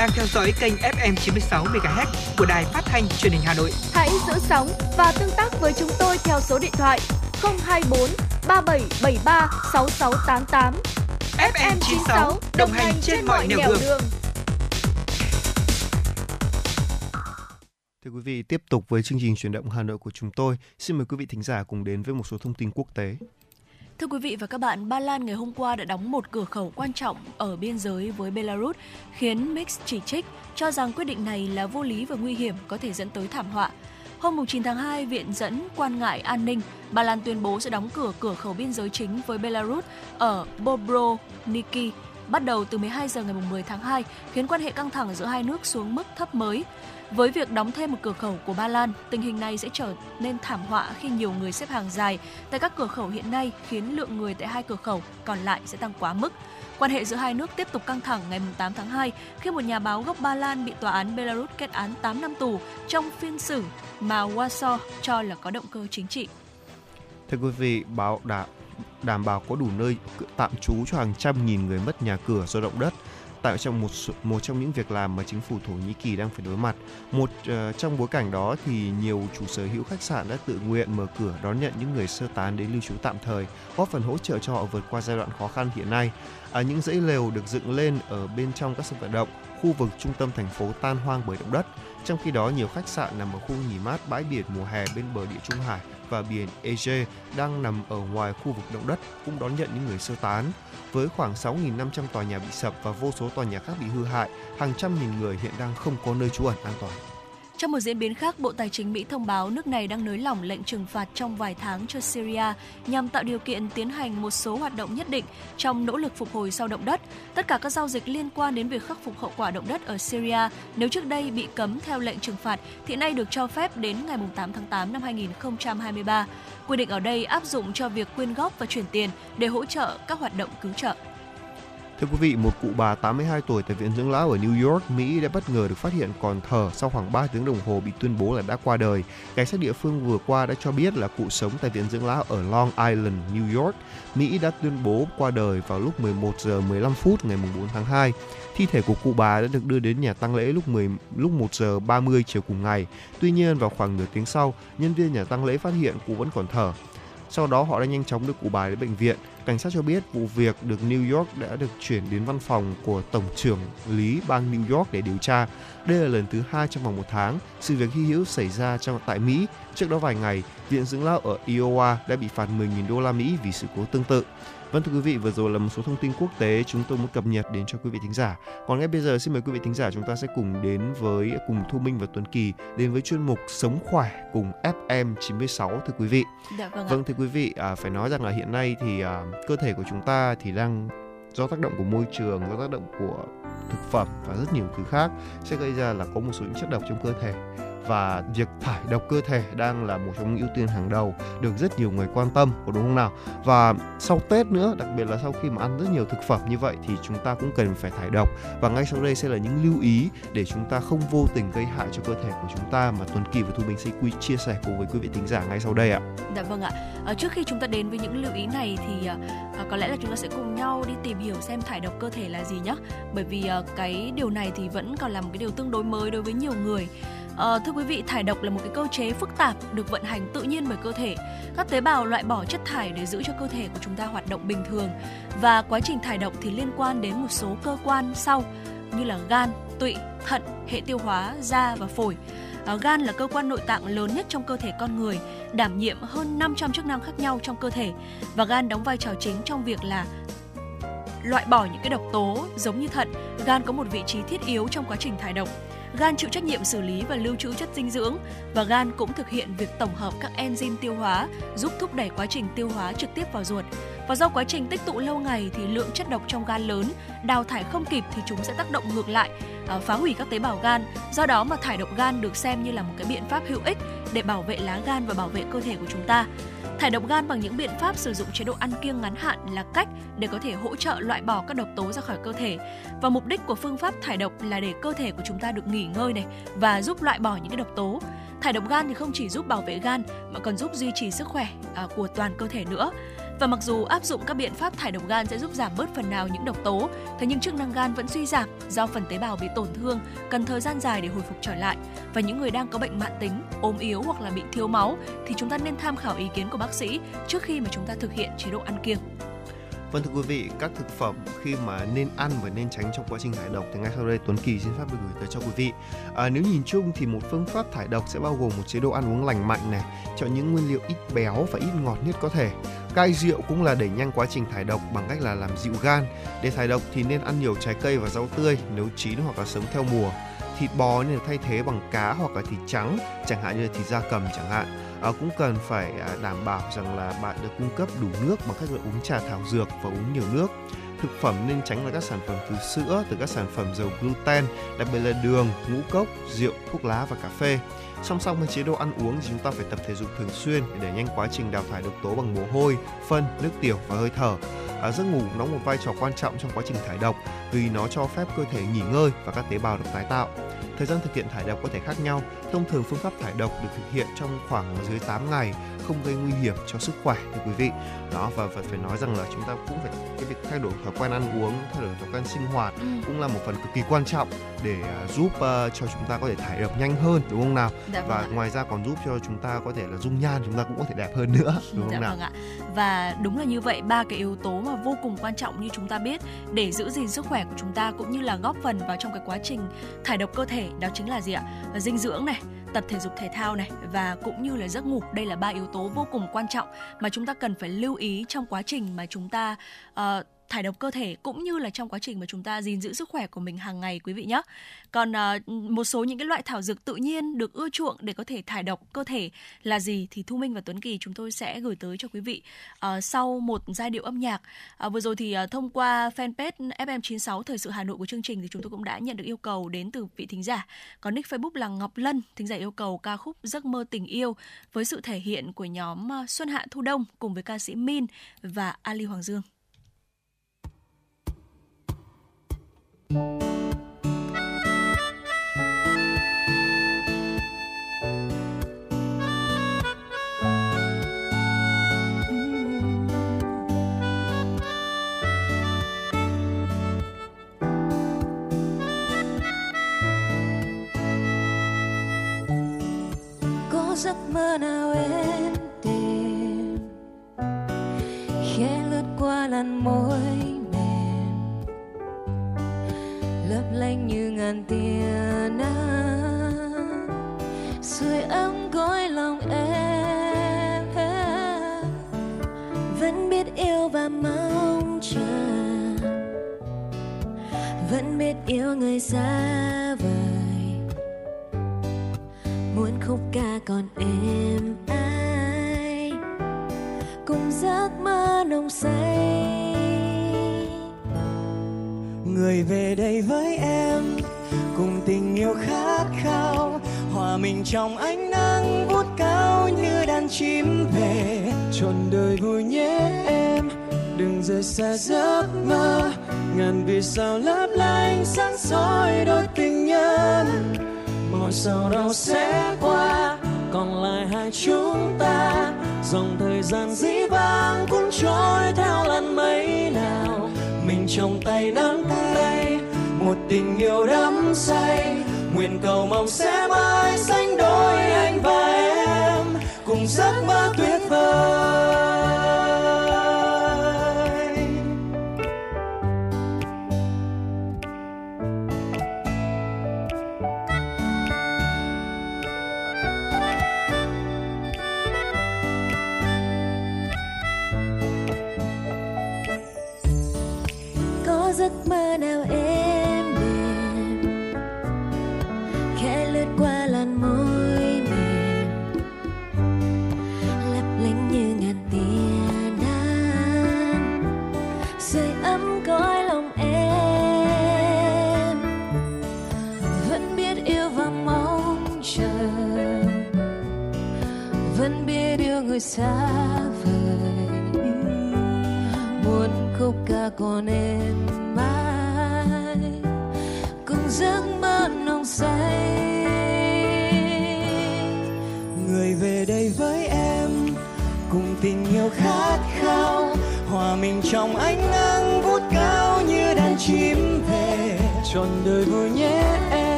Đang theo dõi kênh FM 96 MHz của đài phát thanh truyền hình Hà Nội. Hãy giữ sóng và tương tác với chúng tôi theo số điện thoại 024 3773 6688. FM 96 đồng hành trên mọi nẻo đường. đường. Thưa quý vị, tiếp tục với chương trình chuyển động Hà Nội của chúng tôi. Xin mời quý vị thính giả cùng đến với một số thông tin quốc tế. Thưa quý vị và các bạn, Ba Lan ngày hôm qua đã đóng một cửa khẩu quan trọng ở biên giới với Belarus, khiến Mix chỉ trích cho rằng quyết định này là vô lý và nguy hiểm có thể dẫn tới thảm họa. Hôm 9 tháng 2, Viện dẫn quan ngại an ninh, Ba Lan tuyên bố sẽ đóng cửa cửa khẩu biên giới chính với Belarus ở Bobrovniki bắt đầu từ 12 giờ ngày 10 tháng 2, khiến quan hệ căng thẳng giữa hai nước xuống mức thấp mới. Với việc đóng thêm một cửa khẩu của Ba Lan, tình hình này sẽ trở nên thảm họa khi nhiều người xếp hàng dài tại các cửa khẩu hiện nay khiến lượng người tại hai cửa khẩu còn lại sẽ tăng quá mức. Quan hệ giữa hai nước tiếp tục căng thẳng ngày 8 tháng 2 khi một nhà báo gốc Ba Lan bị tòa án Belarus kết án 8 năm tù trong phiên xử mà Warsaw cho là có động cơ chính trị. Thưa quý vị, báo đã đảm bảo có đủ nơi tạm trú cho hàng trăm nghìn người mất nhà cửa do động đất tại trong một một trong những việc làm mà chính phủ Thổ Nhĩ Kỳ đang phải đối mặt. Một uh, trong bối cảnh đó thì nhiều chủ sở hữu khách sạn đã tự nguyện mở cửa đón nhận những người sơ tán đến lưu trú tạm thời, góp phần hỗ trợ cho họ vượt qua giai đoạn khó khăn hiện nay. À, những dãy lều được dựng lên ở bên trong các sân vận động, khu vực trung tâm thành phố tan hoang bởi động đất. Trong khi đó, nhiều khách sạn nằm ở khu nghỉ mát bãi biển mùa hè bên bờ địa Trung Hải và biển Ege đang nằm ở ngoài khu vực động đất cũng đón nhận những người sơ tán. Với khoảng 6.500 tòa nhà bị sập và vô số tòa nhà khác bị hư hại, hàng trăm nghìn người hiện đang không có nơi trú ẩn an toàn. Trong một diễn biến khác, Bộ Tài chính Mỹ thông báo nước này đang nới lỏng lệnh trừng phạt trong vài tháng cho Syria nhằm tạo điều kiện tiến hành một số hoạt động nhất định trong nỗ lực phục hồi sau động đất. Tất cả các giao dịch liên quan đến việc khắc phục hậu quả động đất ở Syria nếu trước đây bị cấm theo lệnh trừng phạt thì nay được cho phép đến ngày 8 tháng 8 năm 2023. Quy định ở đây áp dụng cho việc quyên góp và chuyển tiền để hỗ trợ các hoạt động cứu trợ. Thưa quý vị, một cụ bà 82 tuổi tại viện dưỡng lão ở New York, Mỹ đã bất ngờ được phát hiện còn thở sau khoảng 3 tiếng đồng hồ bị tuyên bố là đã qua đời. Cảnh sát địa phương vừa qua đã cho biết là cụ sống tại viện dưỡng lão ở Long Island, New York. Mỹ đã tuyên bố qua đời vào lúc 11 giờ 15 phút ngày 4 tháng 2. Thi thể của cụ bà đã được đưa đến nhà tang lễ lúc 10 lúc 1 giờ 30 chiều cùng ngày. Tuy nhiên vào khoảng nửa tiếng sau, nhân viên nhà tang lễ phát hiện cụ vẫn còn thở. Sau đó họ đã nhanh chóng đưa cụ bà đến bệnh viện. Cảnh sát cho biết vụ việc được New York đã được chuyển đến văn phòng của Tổng trưởng lý bang New York để điều tra. Đây là lần thứ hai trong vòng một tháng sự việc hy hữu xảy ra trong tại Mỹ. Trước đó vài ngày, viện dưỡng lão ở Iowa đã bị phạt 10.000 đô la Mỹ vì sự cố tương tự. Vâng thưa quý vị, vừa rồi là một số thông tin quốc tế chúng tôi muốn cập nhật đến cho quý vị thính giả. Còn ngay bây giờ xin mời quý vị thính giả chúng ta sẽ cùng đến với cùng Thu Minh và Tuấn Kỳ đến với chuyên mục Sống khỏe cùng FM 96 thưa quý vị. Dạ, vâng, vâng thưa quý vị, à, phải nói rằng là hiện nay thì à, cơ thể của chúng ta thì đang do tác động của môi trường, do tác động của thực phẩm và rất nhiều thứ khác sẽ gây ra là có một số những chất độc trong cơ thể và việc thải độc cơ thể đang là một trong những ưu tiên hàng đầu được rất nhiều người quan tâm có đúng không nào và sau Tết nữa đặc biệt là sau khi mà ăn rất nhiều thực phẩm như vậy thì chúng ta cũng cần phải thải độc và ngay sau đây sẽ là những lưu ý để chúng ta không vô tình gây hại cho cơ thể của chúng ta mà Tuấn Kỳ và Thu Minh sẽ quy chia sẻ cùng với quý vị thính giả ngay sau đây ạ. Dạ vâng ạ. À, trước khi chúng ta đến với những lưu ý này thì à, có lẽ là chúng ta sẽ cùng nhau đi tìm hiểu xem thải độc cơ thể là gì nhé. Bởi vì à, cái điều này thì vẫn còn là một cái điều tương đối mới đối với nhiều người. À, thưa quý vị, thải độc là một cái cơ chế phức tạp được vận hành tự nhiên bởi cơ thể. Các tế bào loại bỏ chất thải để giữ cho cơ thể của chúng ta hoạt động bình thường. Và quá trình thải độc thì liên quan đến một số cơ quan sau như là gan, tụy, thận, hệ tiêu hóa, da và phổi. À, gan là cơ quan nội tạng lớn nhất trong cơ thể con người, đảm nhiệm hơn 500 chức năng khác nhau trong cơ thể và gan đóng vai trò chính trong việc là loại bỏ những cái độc tố giống như thận. Gan có một vị trí thiết yếu trong quá trình thải độc Gan chịu trách nhiệm xử lý và lưu trữ chất dinh dưỡng và gan cũng thực hiện việc tổng hợp các enzyme tiêu hóa, giúp thúc đẩy quá trình tiêu hóa trực tiếp vào ruột. Và do quá trình tích tụ lâu ngày thì lượng chất độc trong gan lớn, đào thải không kịp thì chúng sẽ tác động ngược lại, à, phá hủy các tế bào gan. Do đó mà thải độc gan được xem như là một cái biện pháp hữu ích để bảo vệ lá gan và bảo vệ cơ thể của chúng ta. Thải độc gan bằng những biện pháp sử dụng chế độ ăn kiêng ngắn hạn là cách để có thể hỗ trợ loại bỏ các độc tố ra khỏi cơ thể. Và mục đích của phương pháp thải độc là để cơ thể của chúng ta được nghỉ ngơi này và giúp loại bỏ những cái độc tố. Thải độc gan thì không chỉ giúp bảo vệ gan mà còn giúp duy trì sức khỏe à, của toàn cơ thể nữa. Và mặc dù áp dụng các biện pháp thải độc gan sẽ giúp giảm bớt phần nào những độc tố, thế nhưng chức năng gan vẫn suy giảm do phần tế bào bị tổn thương, cần thời gian dài để hồi phục trở lại. Và những người đang có bệnh mãn tính, ốm yếu hoặc là bị thiếu máu thì chúng ta nên tham khảo ý kiến của bác sĩ trước khi mà chúng ta thực hiện chế độ ăn kiêng. Vâng thưa quý vị, các thực phẩm khi mà nên ăn và nên tránh trong quá trình thải độc thì ngay sau đây Tuấn Kỳ xin phép được gửi tới cho quý vị. À, nếu nhìn chung thì một phương pháp thải độc sẽ bao gồm một chế độ ăn uống lành mạnh này, chọn những nguyên liệu ít béo và ít ngọt nhất có thể. Cai rượu cũng là đẩy nhanh quá trình thải độc bằng cách là làm dịu gan. Để thải độc thì nên ăn nhiều trái cây và rau tươi, nấu chín hoặc là sống theo mùa. Thịt bò nên được thay thế bằng cá hoặc là thịt trắng, chẳng hạn như là thịt da cầm chẳng hạn à, cũng cần phải à, đảm bảo rằng là bạn được cung cấp đủ nước bằng cách là uống trà thảo dược và uống nhiều nước. Thực phẩm nên tránh là các sản phẩm từ sữa từ các sản phẩm dầu gluten đặc biệt là đường ngũ cốc rượu thuốc lá và cà phê. Song song với chế độ ăn uống thì chúng ta phải tập thể dục thường xuyên để đẩy nhanh quá trình đào thải độc tố bằng mồ hôi phân nước tiểu và hơi thở. À, giấc ngủ đóng một vai trò quan trọng trong quá trình thải độc vì nó cho phép cơ thể nghỉ ngơi và các tế bào được tái tạo thời gian thực hiện thải độc có thể khác nhau, thông thường phương pháp thải độc được thực hiện trong khoảng dưới 8 ngày không gây nguy hiểm cho sức khỏe thưa quý vị đó và phải nói rằng là chúng ta cũng phải cái việc thay đổi thói quen ăn uống thay đổi thói quen sinh hoạt Ừ. cũng là một phần cực kỳ quan trọng để à, giúp à, cho chúng ta có thể thải độc nhanh hơn đúng không nào Dạ vâng và ạ. ngoài ra còn giúp cho chúng ta có thể là dung nhan chúng ta cũng có thể đẹp hơn nữa đúng dạ không nào vâng ạ. Và đúng là như vậy, ba cái yếu tố mà vô cùng quan trọng như chúng ta biết để giữ gìn sức khỏe của chúng ta cũng như là góp phần vào trong cái quá trình thải độc cơ thể đó chính là gì ạ? Dinh dưỡng này, tập thể dục thể thao này và cũng như là giấc ngủ. Đây là ba yếu tố vô cùng quan trọng mà chúng ta cần phải lưu ý trong quá trình mà chúng ta uh, thải độc cơ thể cũng như là trong quá trình mà chúng ta gìn giữ sức khỏe của mình hàng ngày quý vị nhé. Còn uh, một số những cái loại thảo dược tự nhiên được ưa chuộng để có thể thải độc cơ thể là gì thì Thu Minh và Tuấn Kỳ chúng tôi sẽ gửi tới cho quý vị uh, sau một giai điệu âm nhạc. Uh, vừa rồi thì uh, thông qua fanpage FM96 Thời sự Hà Nội của chương trình thì chúng tôi cũng đã nhận được yêu cầu đến từ vị thính giả. Có nick Facebook là Ngọc Lân, thính giả yêu cầu ca khúc Giấc mơ tình yêu với sự thể hiện của nhóm Xuân Hạ Thu Đông cùng với ca sĩ Min và Ali Hoàng Dương. Có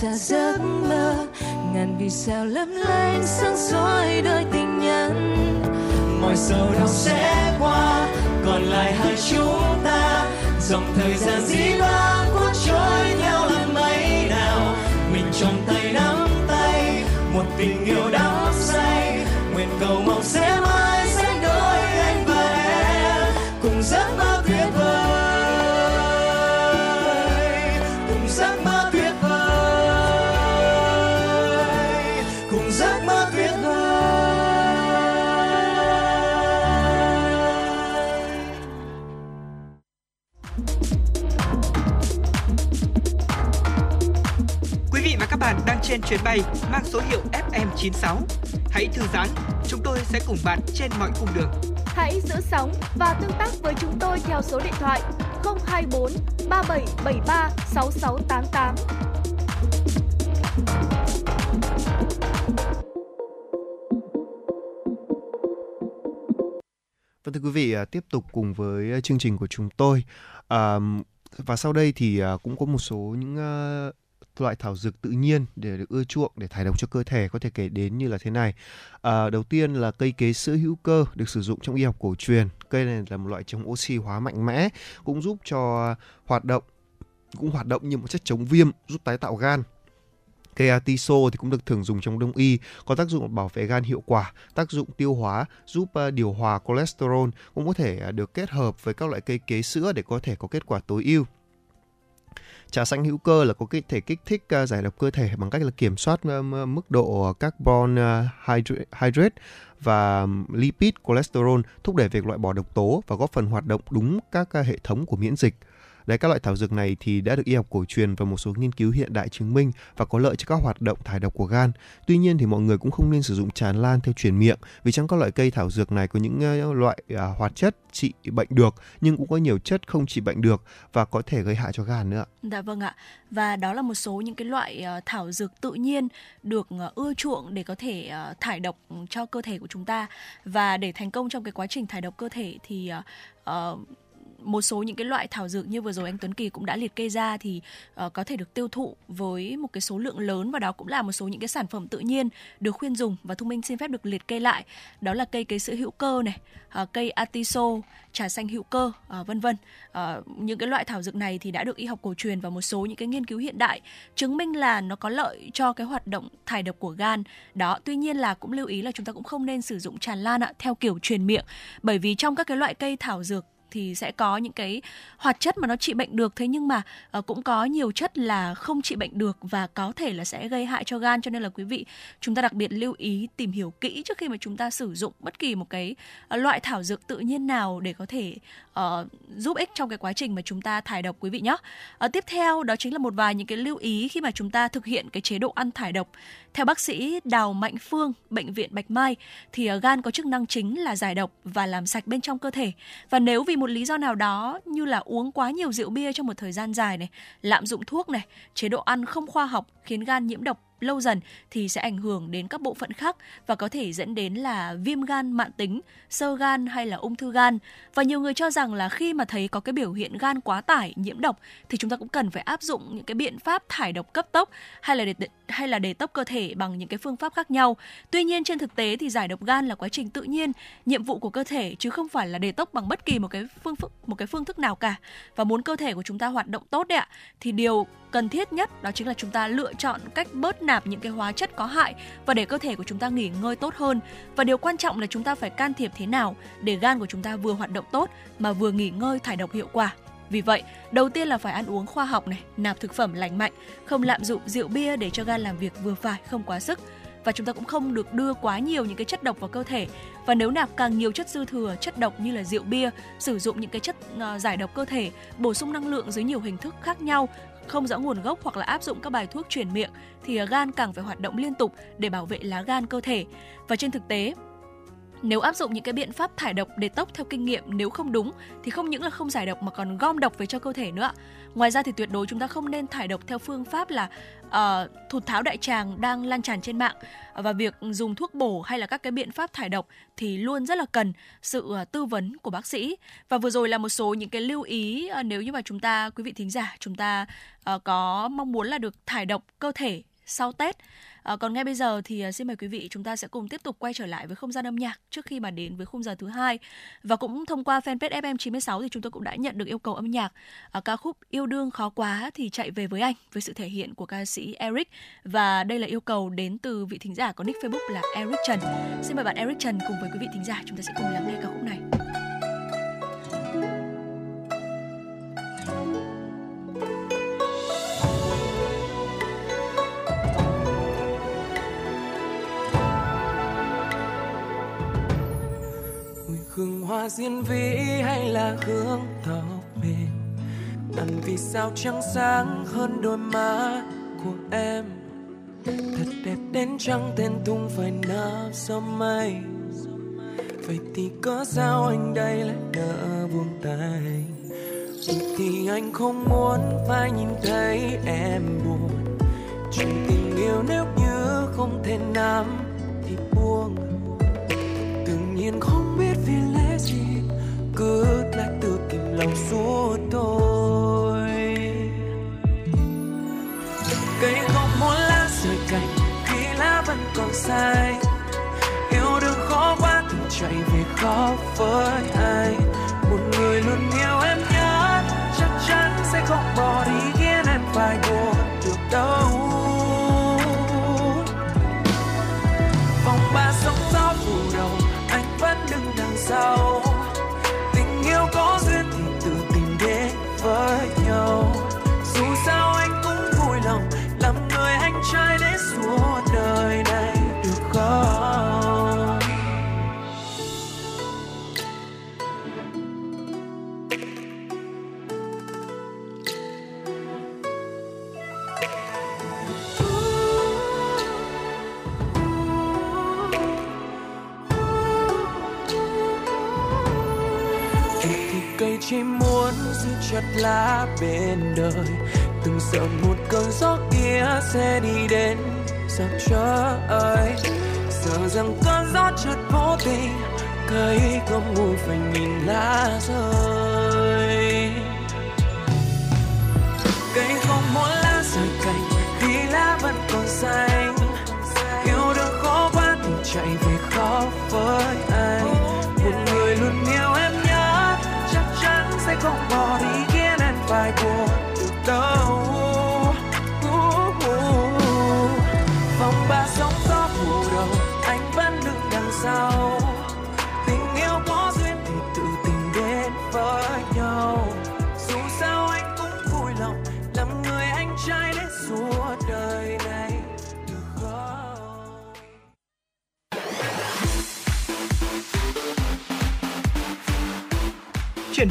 xa giấc mơ, ngàn vì sao lấp lánh sáng soi đôi tình nhân. Mọi sầu đau sẽ qua, còn lại hai chúng ta. Dòng thời gian dĩ loa cuốn trôi theo làn mây nào. Mình trong tay nắm tay, một tình yêu đắm say. Nguyện cầu mong sẽ mãi trên chuyến bay mang số hiệu FM96. Hãy thư giãn, chúng tôi sẽ cùng bạn trên mọi cung đường. Hãy giữ sóng và tương tác với chúng tôi theo số điện thoại 024 3773 6688. Vâng thưa quý vị, à, tiếp tục cùng với à, chương trình của chúng tôi. À, và sau đây thì à, cũng có một số những loại thảo dược tự nhiên để được ưa chuộng để thải độc cho cơ thể có thể kể đến như là thế này. À, đầu tiên là cây kế sữa hữu cơ được sử dụng trong y học cổ truyền. Cây này là một loại chống oxy hóa mạnh mẽ, cũng giúp cho hoạt động cũng hoạt động như một chất chống viêm, giúp tái tạo gan. Cây atiso thì cũng được thường dùng trong đông y, có tác dụng bảo vệ gan hiệu quả, tác dụng tiêu hóa, giúp à, điều hòa cholesterol, cũng có thể à, được kết hợp với các loại cây kế sữa để có thể có kết quả tối ưu. Trà xanh hữu cơ là có cái thể kích thích uh, giải độc cơ thể bằng cách là kiểm soát à, mức độ carbon à, hydrate, hydrate và lipid cholesterol, thúc đẩy việc loại bỏ độc tố và góp phần hoạt động đúng các à, hệ thống của miễn dịch. Đấy, các loại thảo dược này thì đã được y học cổ truyền và một số nghiên cứu hiện đại chứng minh và có lợi cho các hoạt động thải độc của gan. Tuy nhiên thì mọi người cũng không nên sử dụng tràn lan theo truyền miệng vì trong các loại cây thảo dược này có những ờ, loại à, hoạt chất trị bệnh được nhưng cũng có nhiều chất không trị bệnh được và có thể gây hại cho gan nữa. Dạ vâng ạ. Và đó là một số những cái loại ờ, thảo dược tự nhiên được ờ, ưa chuộng để có thể thải độc cho cơ thể của chúng ta. Và để thành công trong cái quá trình thải độc cơ thể thì một số những cái loại thảo dược như vừa rồi anh Tuấn Kỳ cũng đã liệt kê ra thì uh, có thể được tiêu thụ với một cái số lượng lớn và đó cũng là một số những cái sản phẩm tự nhiên được khuyên dùng và thông Minh xin phép được liệt kê lại. Đó là cây cấy sữa hữu cơ này uh, cây atiso trà xanh hữu cơ uh, vân vân. Uh, những cái loại thảo dược này thì đã được y học cổ truyền và một số những cái nghiên cứu hiện đại chứng minh là nó có lợi cho cái hoạt động thải độc của gan. Đó tuy nhiên là cũng lưu ý là chúng ta cũng không nên sử dụng tràn lan ạ theo kiểu truyền miệng. Bởi vì trong các cái loại cây thảo dược thì sẽ có những cái hoạt chất mà nó trị bệnh được thế nhưng mà uh, cũng có nhiều chất là không trị bệnh được và có thể là sẽ gây hại cho gan cho nên là quý vị chúng ta đặc biệt lưu ý tìm hiểu kỹ trước khi mà chúng ta sử dụng bất kỳ một cái uh, loại thảo dược tự nhiên nào để có thể uh, giúp ích trong cái quá trình mà chúng ta thải độc quý vị nhé. Uh, tiếp theo đó chính là một vài những cái lưu ý khi mà chúng ta thực hiện cái chế độ ăn thải độc. Theo bác sĩ Đào Mạnh Phương, bệnh viện Bạch Mai thì ờ, gan có chức năng chính là giải độc và làm sạch bên trong cơ thể. Và nếu vì một lý do nào đó như là uống quá nhiều rượu bia trong một thời gian dài này, lạm dụng thuốc này, chế độ ăn không khoa học khiến gan nhiễm độc lâu dần thì sẽ ảnh hưởng đến các bộ phận khác và có thể dẫn đến là viêm gan mạn tính, sơ gan hay là ung thư gan. Và nhiều người cho rằng là khi mà thấy có cái biểu hiện gan quá tải, nhiễm độc thì chúng ta cũng cần phải áp dụng những cái biện pháp thải độc cấp tốc hay là để hay là để tốc cơ thể bằng những cái phương pháp khác nhau. Tuy nhiên trên thực tế thì giải độc gan là quá trình tự nhiên, nhiệm vụ của cơ thể chứ không phải là để tốc bằng bất kỳ một cái phương một cái phương thức nào cả. Và muốn cơ thể của chúng ta hoạt động tốt đấy ạ thì điều cần thiết nhất đó chính là chúng ta lựa chọn cách bớt nạp những cái hóa chất có hại và để cơ thể của chúng ta nghỉ ngơi tốt hơn. Và điều quan trọng là chúng ta phải can thiệp thế nào để gan của chúng ta vừa hoạt động tốt mà vừa nghỉ ngơi thải độc hiệu quả. Vì vậy, đầu tiên là phải ăn uống khoa học này, nạp thực phẩm lành mạnh, không lạm dụng rượu bia để cho gan làm việc vừa phải, không quá sức và chúng ta cũng không được đưa quá nhiều những cái chất độc vào cơ thể và nếu nạp càng nhiều chất dư thừa chất độc như là rượu bia sử dụng những cái chất uh, giải độc cơ thể bổ sung năng lượng dưới nhiều hình thức khác nhau không rõ nguồn gốc hoặc là áp dụng các bài thuốc truyền miệng thì à, gan càng phải hoạt động liên tục để bảo vệ lá gan cơ thể và trên thực tế, nếu áp dụng những cái biện pháp thải độc để tốc theo kinh nghiệm nếu không đúng thì không những là không giải độc mà còn gom độc về cho cơ thể nữa. Ngoài ra thì tuyệt đối chúng ta không nên thải độc theo phương pháp là uh, thụt tháo đại tràng đang lan tràn trên mạng và việc dùng thuốc bổ hay là các cái biện pháp thải độc thì luôn rất là cần sự ờ, tư vấn của bác sĩ. Và vừa rồi là một số những cái lưu ý uh, nếu như mà chúng ta quý vị thính giả chúng ta uh, có mong muốn là được thải độc cơ thể sau Tết À, còn ngay bây giờ thì ờ, xin mời quý vị chúng ta sẽ cùng tiếp tục quay trở lại với không gian âm nhạc trước khi mà đến với khung giờ thứ hai và cũng thông qua fanpage FM 96 thì chúng tôi cũng đã nhận được yêu cầu âm nhạc à, ca khúc yêu đương khó quá thì chạy về với anh với sự thể hiện của ca sĩ Eric và đây là yêu cầu đến từ vị thính giả có nick Facebook là Eric Trần. Xin mời bạn Eric Trần cùng với quý vị thính giả chúng ta sẽ cùng lắng nghe ca khúc này. Hương hoa diên vĩ hay là hương tóc mềm? Ăn vì sao trắng sáng hơn đôi má của em? Thật đẹp đến trăng tên tung phải nở gió mây. Vậy thì có sao anh đây lại nỡ buông tay? Vậy thì anh không muốn, phải nhìn thấy em buồn. Chuyện tình yêu nếu như không thể nắm thì buông. Tự nhiên không vì lẽ gì? Cứ lại tự kìm lòng suốt thôi cây không muốn lá rời cành, khi lá vẫn còn sai yêu đương khó quá thì chạy về khó với ai. Một người luôn yêu em nhất, chắc chắn sẽ không bỏ đi khiến em phải buồn được đâu. Vòng ba sóng gió phủ đầu anh vẫn đứng đằng sau chỉ muốn giữ chặt lá bên đời. Từng sợ một cơn gió kia sẽ đi đến sao trời sợ rằng cơn gió chợt vô tình cây không nguôi phải nhìn lá rơi. Cây không muốn lá rời cành thì lá vẫn còn xanh. Yêu đương khó quá thì chạy về.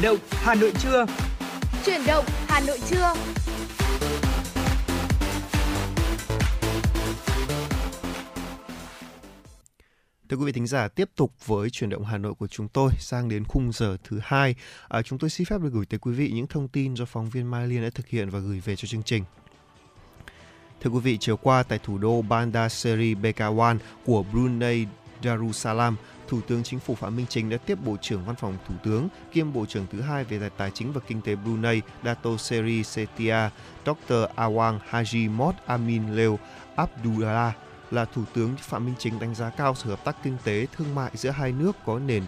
Chuyển động Hà Nội trưa. Chuyển động Hà Nội trưa. Thưa quý vị thính giả, tiếp tục với chuyển động Hà Nội của chúng tôi sang đến khung giờ thứ hai. À, chúng tôi xin phép được gửi tới quý vị những thông tin do phóng viên Mai Liên đã thực hiện và gửi về cho chương trình. Thưa quý vị, chiều qua tại thủ đô Bandar Seri Begawan của Brunei Darussalam, Thủ tướng Chính phủ Phạm Minh Chính đã tiếp Bộ trưởng Văn phòng Thủ tướng kiêm Bộ trưởng thứ hai về tài chính và kinh tế Brunei Dato Seri Setia, Dr. Awang Hajimod Amin Leo Abdullah là Thủ tướng Phạm Minh Chính đánh giá cao sự hợp tác kinh tế thương mại giữa hai nước có nền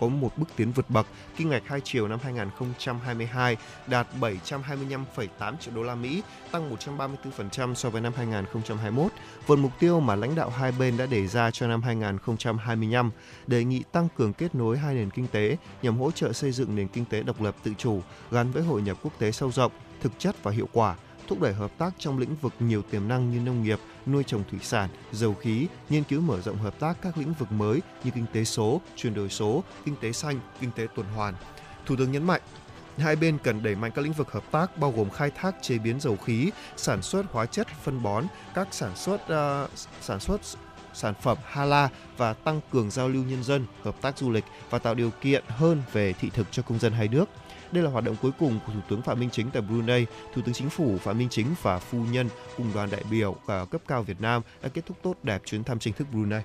có một bước tiến vượt bậc. Kinh ngạch hai chiều năm 2022 đạt 725,8 triệu đô la Mỹ, tăng 134% so với năm 2021, vượt mục tiêu mà lãnh đạo hai bên đã đề ra cho năm 2025, đề nghị tăng cường kết nối hai nền kinh tế nhằm hỗ trợ xây dựng nền kinh tế độc lập tự chủ gắn với hội nhập quốc tế sâu rộng, thực chất và hiệu quả thúc đẩy hợp tác trong lĩnh vực nhiều tiềm năng như nông nghiệp, nuôi trồng thủy sản, dầu khí, nghiên cứu mở rộng hợp tác các lĩnh vực mới như kinh tế số, chuyển đổi số, kinh tế xanh, kinh tế tuần hoàn. Thủ tướng nhấn mạnh, hai bên cần đẩy mạnh các lĩnh vực hợp tác bao gồm khai thác chế biến dầu khí, sản xuất hóa chất, phân bón, các sản xuất uh, sản xuất sản phẩm Hala và tăng cường giao lưu nhân dân, hợp tác du lịch và tạo điều kiện hơn về thị thực cho công dân hai nước. Đây là hoạt động cuối cùng của Thủ tướng Phạm Minh Chính tại Brunei. Thủ tướng Chính phủ Phạm Minh Chính và phu nhân cùng đoàn đại biểu và cấp cao Việt Nam đã kết thúc tốt đẹp chuyến thăm chính thức Brunei.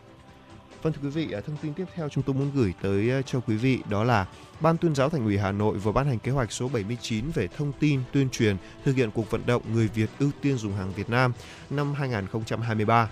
Vâng thưa quý vị, à, thông tin tiếp theo chúng tôi muốn gửi tới à, cho quý vị đó là Ban tuyên giáo Thành ủy Hà Nội vừa ban hành kế hoạch số 79 về thông tin, tuyên truyền, thực hiện cuộc vận động người Việt ưu tiên dùng hàng Việt Nam năm 2023.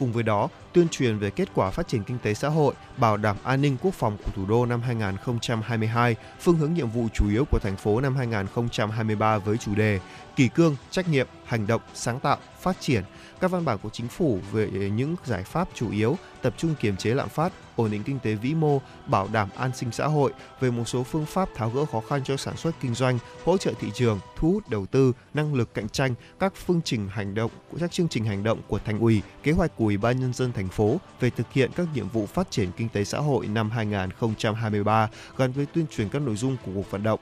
Cùng với đó, tuyên truyền về kết quả phát triển kinh tế xã hội, bảo đảm an ninh quốc phòng của thủ đô năm 2022, phương hướng nhiệm vụ chủ yếu của thành phố năm 2023 với chủ đề kỳ cương, trách nhiệm, hành động, sáng tạo, phát triển, các văn bản của chính phủ về những giải pháp chủ yếu tập trung kiềm chế lạm phát, ổn định kinh tế vĩ mô, bảo đảm an sinh xã hội, về một số phương pháp tháo gỡ khó khăn cho sản xuất kinh doanh, hỗ trợ thị trường, thu hút đầu tư, năng lực cạnh tranh, các phương trình hành động, các chương trình hành động của thành ủy, kế hoạch của Ủy ban nhân dân thành phố về thực hiện các nhiệm vụ phát triển kinh tế xã hội năm 2023 gắn với tuyên truyền các nội dung của cuộc vận động.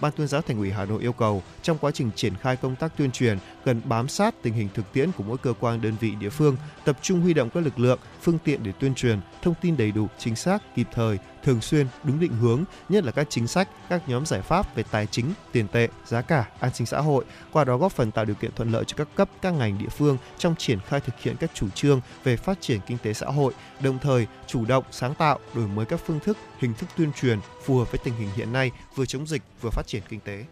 Ban tuyên giáo Thành ủy Hà Nội yêu cầu trong quá trình triển khai công tác tuyên truyền cần bám sát tình hình thực tiễn của mỗi cơ quan đơn vị địa phương, tập trung huy động các lực lượng, phương tiện để tuyên truyền, thông tin đầy đủ, chính xác, kịp thời, thường xuyên, đúng định hướng, nhất là các chính sách, các nhóm giải pháp về tài chính, tiền tệ, giá cả, an sinh xã hội, qua đó góp phần tạo điều kiện thuận lợi cho các cấp, các ngành địa phương trong triển khai thực hiện các chủ trương về phát triển kinh tế xã hội, đồng thời chủ động sáng tạo, đổi mới các phương thức, hình thức tuyên truyền phù hợp với tình hình hiện nay, vừa chống dịch vừa phát triển kinh tế.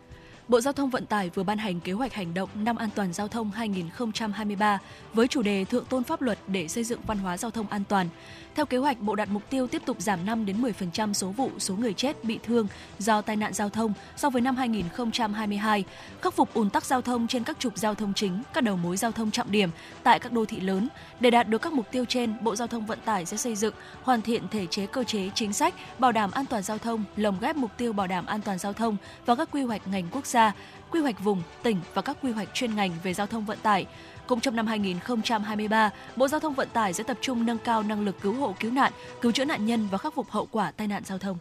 Bộ Giao thông Vận tải vừa ban hành kế hoạch hành động năm an toàn giao thông 2023 với chủ đề Thượng tôn pháp luật để xây dựng văn hóa giao thông an toàn. Theo kế hoạch, Bộ đặt mục tiêu tiếp tục giảm 5 đến 10% số vụ, số người chết, bị thương do tai nạn giao thông so với năm 2022, khắc phục ùn tắc giao thông trên các trục giao thông chính, các đầu mối giao thông trọng điểm tại các đô thị lớn. Để đạt được các mục tiêu trên, Bộ Giao thông Vận tải sẽ xây dựng, hoàn thiện thể chế cơ chế chính sách bảo đảm an toàn giao thông, lồng ghép mục tiêu bảo đảm an toàn giao thông vào các quy hoạch ngành quốc gia, quy hoạch vùng, tỉnh và các quy hoạch chuyên ngành về giao thông vận tải. Cũng trong năm 2023, Bộ Giao thông Vận tải sẽ tập trung nâng cao năng lực cứu hộ cứu nạn, cứu chữa nạn nhân và khắc phục hậu quả tai nạn giao thông.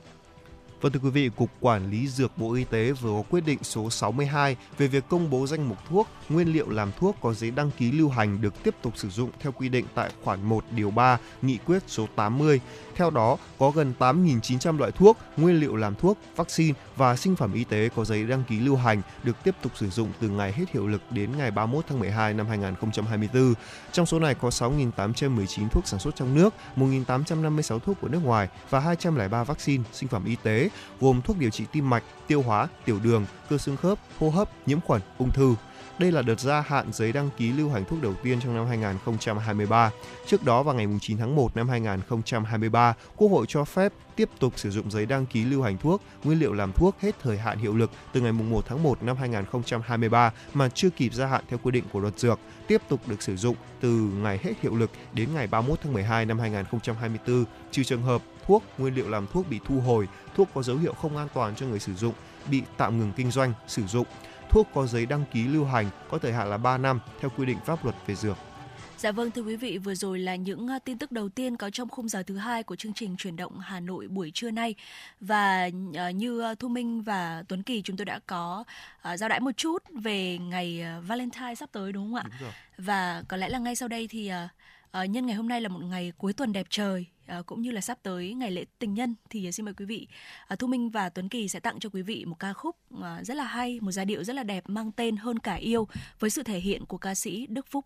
Vâng thưa quý vị, Cục Quản lý Dược Bộ Y tế vừa có quyết định số 62 về việc công bố danh mục thuốc, nguyên liệu làm thuốc có giấy đăng ký lưu hành được tiếp tục sử dụng theo quy định tại khoản 1 điều 3 Nghị quyết số 80. Theo đó, có gần 8.900 loại thuốc, nguyên liệu làm thuốc, vaccine và sinh phẩm y tế có giấy đăng ký lưu hành được tiếp tục sử dụng từ ngày hết hiệu lực đến ngày 31 tháng 12 năm 2024. Trong số này có 6.819 thuốc sản xuất trong nước, 1.856 thuốc của nước ngoài và 203 vaccine, sinh phẩm y tế gồm thuốc điều trị tim mạch, tiêu hóa, tiểu đường, cơ xương khớp, hô hấp, nhiễm khuẩn, ung thư. Đây là đợt gia hạn giấy đăng ký lưu hành thuốc đầu tiên trong năm 2023. Trước đó vào ngày 9 tháng 1 năm 2023, Quốc hội cho phép tiếp tục sử dụng giấy đăng ký lưu hành thuốc, nguyên liệu làm thuốc hết thời hạn hiệu lực từ ngày 1 tháng 1 năm 2023 mà chưa kịp gia hạn theo quy định của luật dược, tiếp tục được sử dụng từ ngày hết hiệu lực đến ngày 31 tháng 12 năm 2024, trừ trường hợp thuốc, nguyên liệu làm thuốc bị thu hồi, thuốc có dấu hiệu không an toàn cho người sử dụng, bị tạm ngừng kinh doanh, sử dụng. Thuốc có giấy đăng ký lưu hành có thời hạn là 3 năm theo quy định pháp luật về dược. Dạ vâng thưa quý vị, vừa rồi là những à, tin tức đầu tiên có trong khung giờ thứ hai của chương trình chuyển động Hà Nội buổi trưa nay. Và à, như à, Thu Minh và Tuấn Kỳ chúng tôi đã có giao đãi một chút về ngày Valentine sắp tới đúng không ạ? Đúng rồi. Và có lẽ là ngay sau đây thì nhân ngày hôm nay là một ngày cuối tuần đẹp trời Ờ, cũng như là sắp tới ngày lễ tình nhân thì ờ, xin mời quý vị ờ, Thu Minh và Tuấn Kỳ sẽ tặng cho quý vị một ca khúc rất là hay, một giai điệu rất là đẹp mang tên Hơn cả yêu với sự thể hiện của ca sĩ Đức Phúc.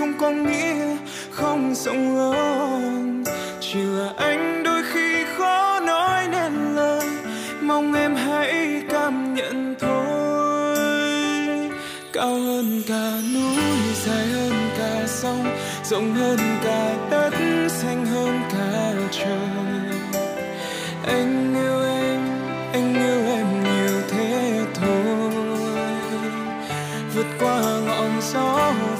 không có nghĩa không rộng lớn. Chỉ là anh đôi khi khó nói nên lời, mong em hãy cảm nhận thôi. Cao hơn cả núi, dài hơn cả sông, rộng hơn cả đất.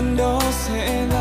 trước lần đó sẽ là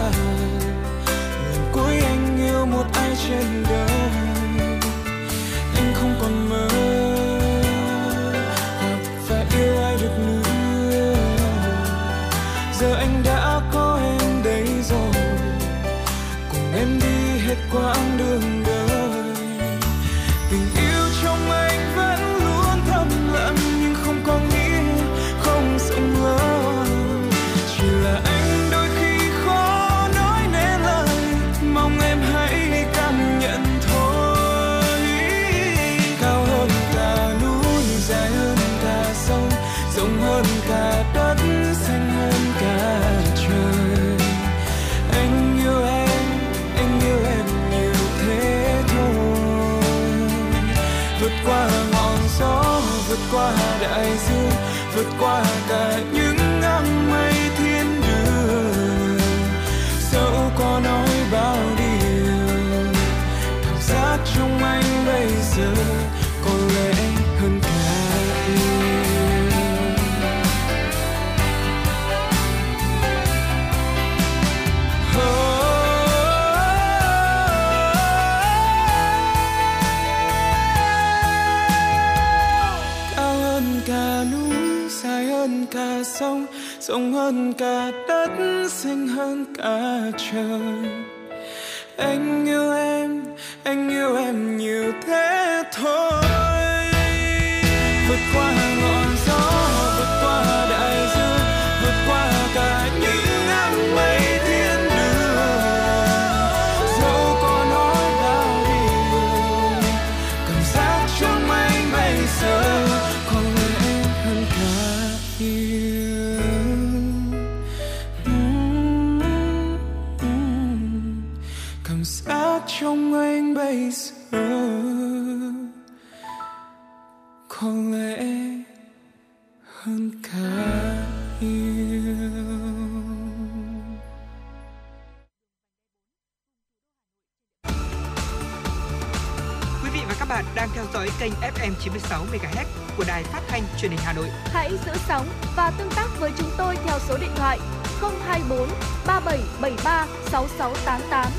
6688.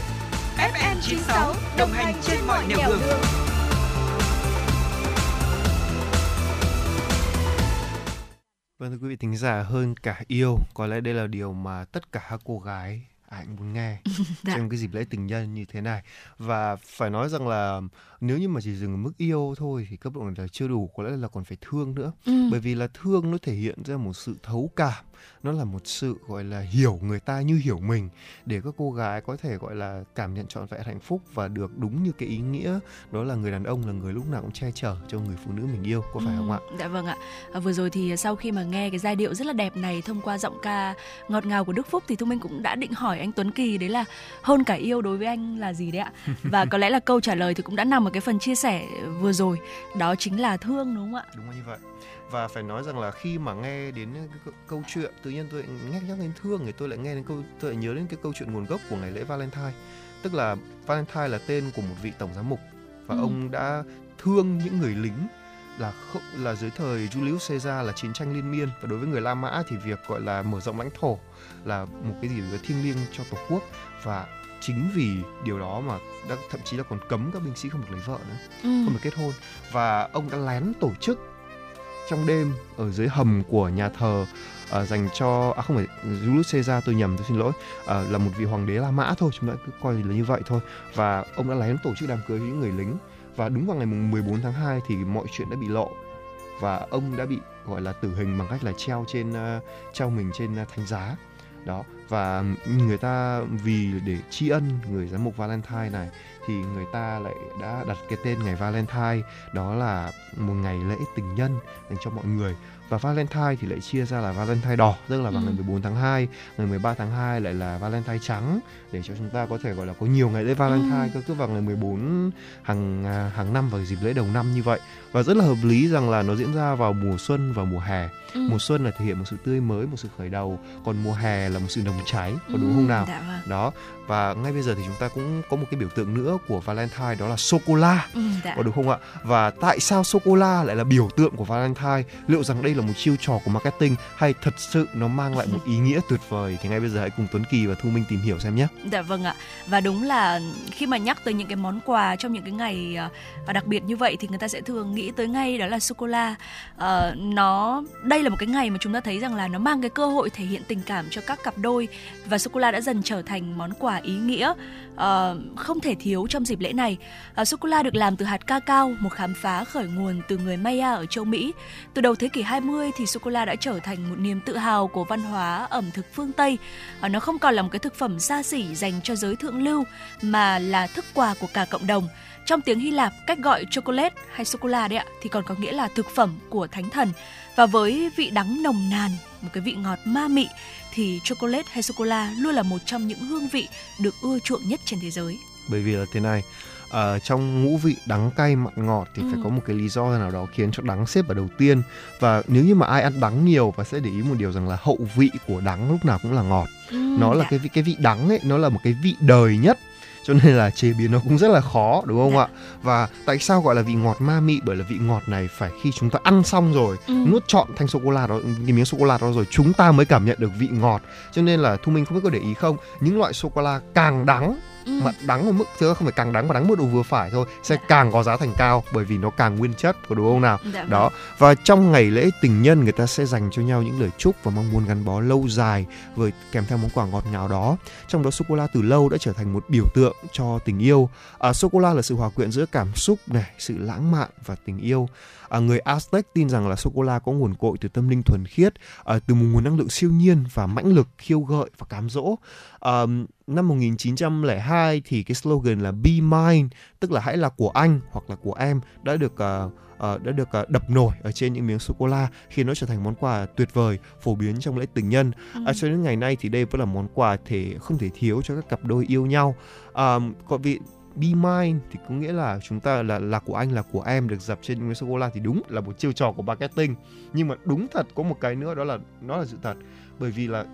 FM 96 đồng hành trên mọi nẻo đường. Vâng thưa quý vị thính giả, hơn cả yêu, có lẽ đây là điều mà tất cả các cô gái ai cũng muốn nghe Dạ. trong cái dịp lễ tình nhân như thế này và phải nói rằng là nếu như mà chỉ dừng ở mức yêu thôi thì cấp độ này là chưa đủ có lẽ là còn phải thương nữa Ừ. bởi vì là thương nó thể hiện ra một sự thấu cảm nó là một sự gọi là hiểu người ta như hiểu mình để các cô gái có thể gọi là cảm nhận trọn vẹn hạnh phúc và được đúng như cái ý nghĩa đó là người đàn ông là người lúc nào cũng che chở cho người phụ nữ mình yêu có phải không ạ Ừ, Dạ vâng ạ. À, vừa rồi thì sau khi mà nghe cái giai điệu rất là đẹp này thông qua giọng ca ngọt ngào của Đức Phúc thì Thu Minh cũng đã định hỏi anh Tuấn Kỳ đấy là hơn cả yêu đối với anh là gì đấy ạ? Và có lẽ là câu trả lời thì cũng đã nằm ở cái phần chia sẻ vừa rồi. Đó chính là thương đúng không ạ? đúng là như vậy và phải nói rằng là khi mà nghe đến cái câu- câu chuyện tự nhiên tôi nhắc nhắc đến thương thì tôi lại nghe đến câu tôi lại nhớ đến cái câu chuyện nguồn gốc của ngày lễ Valentine tức là Valentine là tên của một vị tổng giám mục và Ừ. ông đã thương những người lính là không là dưới thời Julius Caesar là chiến tranh liên miên và đối với người La Mã thì việc gọi là mở rộng lãnh thổ là một cái gì đó thiêng liêng cho tổ quốc và chính vì điều đó mà đã, thậm chí là còn cấm các binh sĩ không được lấy vợ nữa Ừ. không được kết hôn. Và ông đã lén tổ chức trong đêm ở dưới hầm của nhà thờ ờ, dành cho à không phải Julius Caesar tôi nhầm tôi xin lỗi Ờ, là một vị hoàng đế La Mã thôi chúng ta cứ coi là như vậy thôi. Và ông đã lén tổ chức đám cưới với những người lính. Và đúng vào ngày mùng 14 tháng 2 thì mọi chuyện đã bị lộ. Và ông đã bị gọi là tử hình bằng cách là treo trên ờ, treo mình trên ờ, thánh giá. Đó và người ta vì để tri ân người giám mục Valentine này thì người ta lại đã đặt cái tên ngày Valentine đó là một ngày lễ tình nhân dành cho mọi người và Valentine thì lại chia ra là Valentine đỏ tức là vào Ừ. ngày 14 tháng 2 ngày 13 tháng 2 lại là Valentine trắng để cho chúng ta có thể gọi là có nhiều ngày lễ Valentine Ừ. cứ cứ vào ngày 14 hàng à, hàng năm vào dịp lễ đầu năm như vậy và rất là hợp lý rằng là nó diễn ra vào mùa xuân và mùa hè Ừ. mùa xuân là thể hiện một sự tươi mới một sự khởi đầu còn mùa hè là một sự nồng cháy có Ừ, đúng không nào Dạ vâng. đó và ngay bây giờ thì chúng ta cũng có một cái biểu tượng nữa của Valentine đó là sô cô la Ừ, dạ. có đúng không ạ và tại sao sô cô la lại là biểu tượng của Valentine liệu rằng đây là một chiêu trò của marketing hay thật sự nó mang lại một ý nghĩa tuyệt vời thì ngay bây giờ hãy cùng Tuấn Kỳ và Thu Minh tìm hiểu xem nhé Dạ vâng ạ. Và đúng là khi mà nhắc tới những cái món quà trong những cái ngày à, đặc biệt như vậy thì người ta sẽ thường nghĩ tới ngay đó là sô cô la. Ờ, nó đây là một cái ngày mà chúng ta thấy rằng là nó mang cái cơ hội thể hiện tình cảm cho các cặp đôi và sô cô la đã dần trở thành món quà ý nghĩa ờ, không thể thiếu trong dịp lễ này. À, sô cô la được làm từ hạt cacao, một khám phá khởi nguồn từ người Maya ở châu Mỹ. Từ đầu thế kỷ 20 thì sô cô la đã trở thành một niềm tự hào của văn hóa ẩm thực phương Tây. À, nó không còn là một cái thực phẩm xa xỉ dành cho giới thượng lưu mà là thức quà của cả cộng đồng. Trong tiếng Hy Lạp, cách gọi chocolate hay sô cô la đấy ạ thì còn có nghĩa là thực phẩm của thánh thần. Và với vị đắng nồng nàn, một cái vị ngọt ma mị thì chocolate hay sô cô la luôn là một trong những hương vị được ưa chuộng nhất trên thế giới bởi vì là thế này ờ, trong ngũ vị đắng cay mặn ngọt thì phải Ừ. có một cái lý do nào đó khiến cho đắng xếp ở đầu tiên và nếu như mà ai ăn đắng nhiều và sẽ để ý một điều rằng là hậu vị của đắng lúc nào cũng là ngọt nó là dạ. cái vị cái vị đắng ấy nó là một cái vị đời nhất cho nên là chế biến nó cũng rất là khó đúng không Dạ. ạ và tại sao gọi là vị ngọt ma mị bởi là vị ngọt này phải khi chúng ta ăn xong rồi Ừ. nuốt trọn thanh sô cô la đó cái miếng sô cô la đó rồi chúng ta mới cảm nhận được vị ngọt cho nên là thu minh không biết có để ý không những loại sô cô la càng đắng Ừ. mà đắng ở mức chứ không phải càng đắng mà đắng mức độ vừa phải thôi sẽ Dạ. càng có giá thành cao bởi vì nó càng nguyên chất có đúng không nào Dạ vâng. đó và trong ngày lễ tình nhân người ta sẽ dành cho nhau những lời chúc và mong muốn gắn bó lâu dài với kèm theo món quà ngọt ngào đó trong đó sô cô la từ lâu đã trở thành một biểu tượng cho tình yêu à, sô cô la là sự hòa quyện giữa cảm xúc này sự lãng mạn và tình yêu à, người Aztec tin rằng là sô cô la có nguồn cội từ tâm linh thuần khiết à, từ một nguồn năng lượng siêu nhiên và mãnh lực khiêu gợi và cám dỗ. À, năm 1902 thì cái slogan là Be Mine tức là hãy là của anh hoặc là của em đã được à, à, đã được à, đập nổi ở trên những miếng sô cô la khiến nó trở thành món quà tuyệt vời phổ biến trong lễ tình nhân. Ừ. à, cho đến ngày nay thì đây vẫn là món quà thể không thể thiếu cho các cặp đôi yêu nhau. À, còn vị Be mine thì có nghĩa là chúng ta là là của anh, là của em được dập trên những miếng sô cô la thì đúng là một chiêu trò của marketing. Nhưng mà đúng thật có một cái nữa đó là, nó là sự thật. Bởi vì là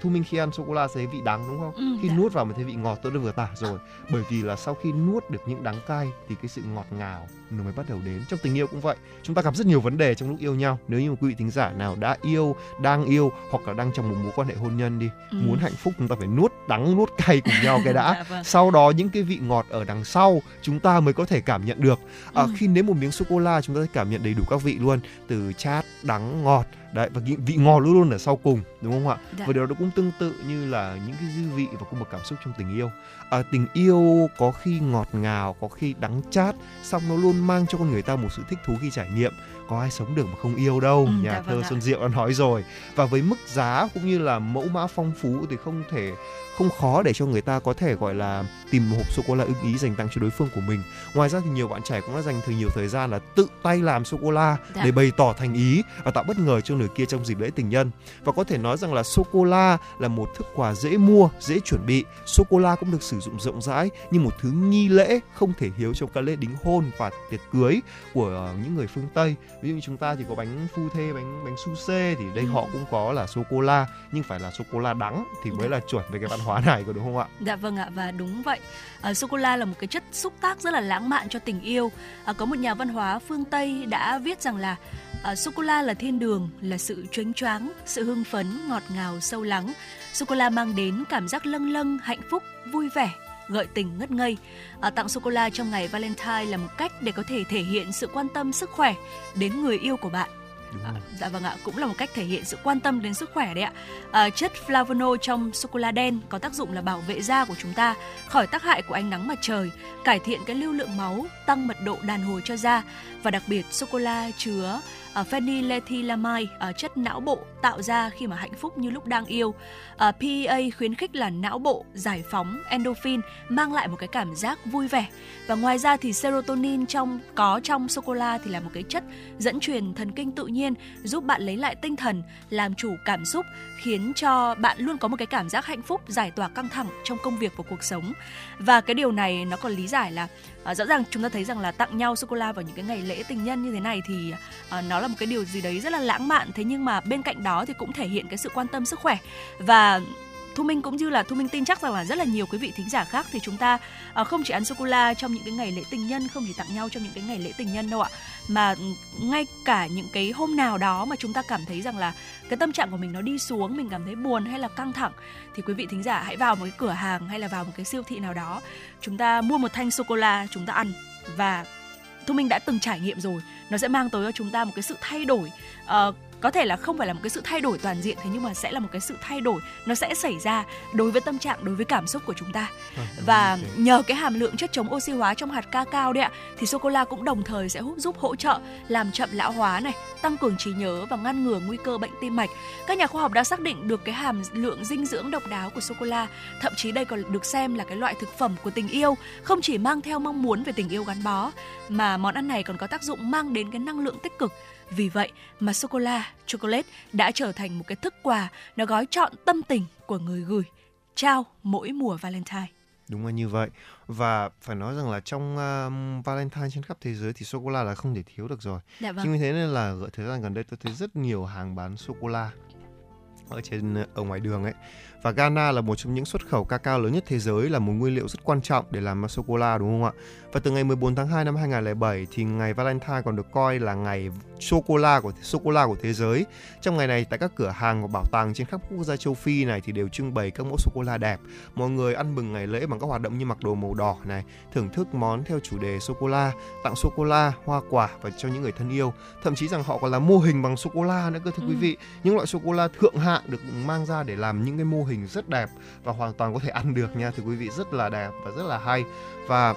thu minh khi ăn sô cô la sẽ thấy vị đắng đúng không Ừ, khi dạ. nuốt vào mới thấy vị ngọt tôi đã vừa tả rồi bởi vì là sau khi nuốt được những đắng cay thì cái sự ngọt ngào nó mới bắt đầu đến trong tình yêu cũng vậy chúng ta gặp rất nhiều vấn đề trong lúc yêu nhau nếu như một quý vị thính giả nào đã yêu đang yêu hoặc là đang trong một mối quan hệ hôn nhân đi Ừ. muốn hạnh phúc chúng ta phải nuốt đắng nuốt cay cùng nhau cái đã Dạ vâng. sau đó những cái vị ngọt ở đằng sau chúng ta mới có thể cảm nhận được à, Ừ. khi nếm một miếng sô cô la chúng ta sẽ cảm nhận đầy đủ các vị luôn từ chát đắng ngọt đấy và vị, vị ngọt luôn luôn ở sau cùng đúng không ạ Dạ. và điều đó cũng tương tự như là những cái dư vị và cung bậc cảm xúc trong tình yêu à, tình yêu có khi ngọt ngào có khi đắng chát xong nó luôn mang cho con người ta một sự thích thú khi trải nghiệm. Có ai sống được mà không yêu đâu Ừ, nhà dạ thơ vâng xuân diệu đã nói rồi. Và với mức giá cũng như là mẫu mã phong phú thì không thể không khó để cho người ta có thể gọi là tìm một hộp sô cô la ưng ý dành tặng cho đối phương của mình. Ngoài ra thì nhiều bạn trẻ cũng đã dành thời nhiều thời gian là tự tay làm sô cô la Dạ. để bày tỏ thành ý và tạo bất ngờ cho nửa kia trong dịp lễ tình nhân. Và có thể nói rằng là sô cô la là một thức quà dễ mua dễ chuẩn bị. Sô cô la cũng được sử dụng rộng rãi như một thứ nghi lễ không thể thiếu trong các lễ đính hôn và tiệc cưới của ờ, những người phương tây ví dụ như chúng ta thì có bánh phu thê bánh bánh su xê thì đây Ừ. họ cũng có là sô cô la nhưng phải là sô cô la đắng thì mới là chuẩn về cái văn hóa này có đúng không ạ Dạ vâng ạ và đúng vậy. À, sô cô la là một cái chất xúc tác rất là lãng mạn cho tình yêu. À, có một nhà văn hóa phương Tây đã viết rằng là à, sô cô la là thiên đường, là sự chớnh choáng, sự hưng phấn, ngọt ngào, sâu lắng. Sô cô la mang đến cảm giác lâng lâng, hạnh phúc, vui vẻ gợi tình ngất ngây. À, tặng sô cô la trong ngày Valentine là một cách để có thể thể hiện sự quan tâm sức khỏe đến người yêu của bạn. À, dạ vâng ạ, cũng là một cách thể hiện sự quan tâm đến sức khỏe đấy ạ. À, chất flavonoid trong sô cô la đen có tác dụng là bảo vệ da của chúng ta khỏi tác hại của ánh nắng mặt trời, cải thiện cái lưu lượng máu, tăng mật độ đàn hồi cho da và đặc biệt sô cô la chứa Ờ, uh, phenylethylamide, uh, ờ, chất não bộ tạo ra khi mà hạnh phúc như lúc đang yêu. Ờ, uh, PEA khuyến khích là não bộ giải phóng endorphin mang lại một cái cảm giác vui vẻ. Và ngoài ra thì serotonin trong có trong sô cô la thì là một cái chất dẫn truyền thần kinh tự nhiên giúp bạn lấy lại tinh thần, làm chủ cảm xúc, khiến cho bạn luôn có một cái cảm giác hạnh phúc, giải tỏa căng thẳng trong công việc và cuộc sống. Và cái điều này nó còn lý giải là à, rõ ràng chúng ta thấy rằng là tặng nhau sô cô la vào những cái ngày lễ tình nhân như thế này thì à, nó là một cái điều gì đấy rất là lãng mạn. Thế nhưng mà bên cạnh đó thì cũng thể hiện cái sự quan tâm sức khỏe. Và Thu Minh cũng như là Thu Minh tin chắc rằng là rất là nhiều quý vị thính giả khác thì chúng ta à, không chỉ ăn sô cô la trong những cái ngày lễ tình nhân, không chỉ tặng nhau trong những cái ngày lễ tình nhân đâu ạ, mà ngay cả những cái hôm nào đó mà chúng ta cảm thấy rằng là cái tâm trạng của mình nó đi xuống, mình cảm thấy buồn hay là căng thẳng thì quý vị thính giả hãy vào một cái cửa hàng hay là vào một cái siêu thị nào đó, chúng ta mua một thanh sô cô la chúng ta ăn. Và Thu Minh đã từng trải nghiệm rồi, nó sẽ mang tới cho chúng ta một cái sự thay đổi uh, có thể là không phải là một cái sự thay đổi toàn diện thế nhưng mà sẽ là một cái sự thay đổi nó sẽ xảy ra đối với tâm trạng đối với cảm xúc của chúng ta. Và nhờ cái hàm lượng chất chống oxy hóa trong hạt ca cao đấy ạ thì sô cô la cũng đồng thời sẽ giúp giúp hỗ trợ làm chậm lão hóa này tăng cường trí nhớ và ngăn ngừa nguy cơ bệnh tim mạch. Các nhà khoa học đã xác định được cái hàm lượng dinh dưỡng độc đáo của sô cô la thậm chí đây còn được xem là cái loại thực phẩm của tình yêu không chỉ mang theo mong muốn về tình yêu gắn bó mà món ăn này còn có tác dụng mang đến cái năng lượng tích cực vì vậy mà sô cô la chocolate đã trở thành một cái thức quà nó gói trọn tâm tình của người gửi trao mỗi mùa Valentine. Đúng là như vậy và phải nói rằng là trong um, Valentine trên khắp thế giới thì sô cô la là không thể thiếu được rồi. Dạ Chính vì thế nên là ở thời gian gần đây tôi thấy rất nhiều hàng bán sô cô la ở trên ở ngoài đường ấy. Và Ghana là một trong những xuất khẩu cacao lớn nhất thế giới là một nguyên liệu rất quan trọng để làm sô cô la đúng không ạ? Và từ ngày 14 tháng 2 năm 2007 thì ngày Valentine còn được coi là ngày sô cô la của sô cô la của thế giới. Trong ngày này tại các cửa hàng và bảo tàng trên khắp quốc gia châu Phi này thì đều trưng bày các mẫu sô cô la đẹp. Mọi người ăn mừng ngày lễ bằng các hoạt động như mặc đồ màu đỏ này, thưởng thức món theo chủ đề sô cô la, tặng sô cô la, hoa quả và cho những người thân yêu. Thậm chí rằng họ còn làm mô hình bằng sô cô la nữa cơ thưa Ừ. quý vị. Những loại sô cô la thượng hạng được mang ra để làm những cái mô hình rất đẹp và hoàn toàn có thể ăn được nha thưa quý vị rất là đẹp và rất là hay và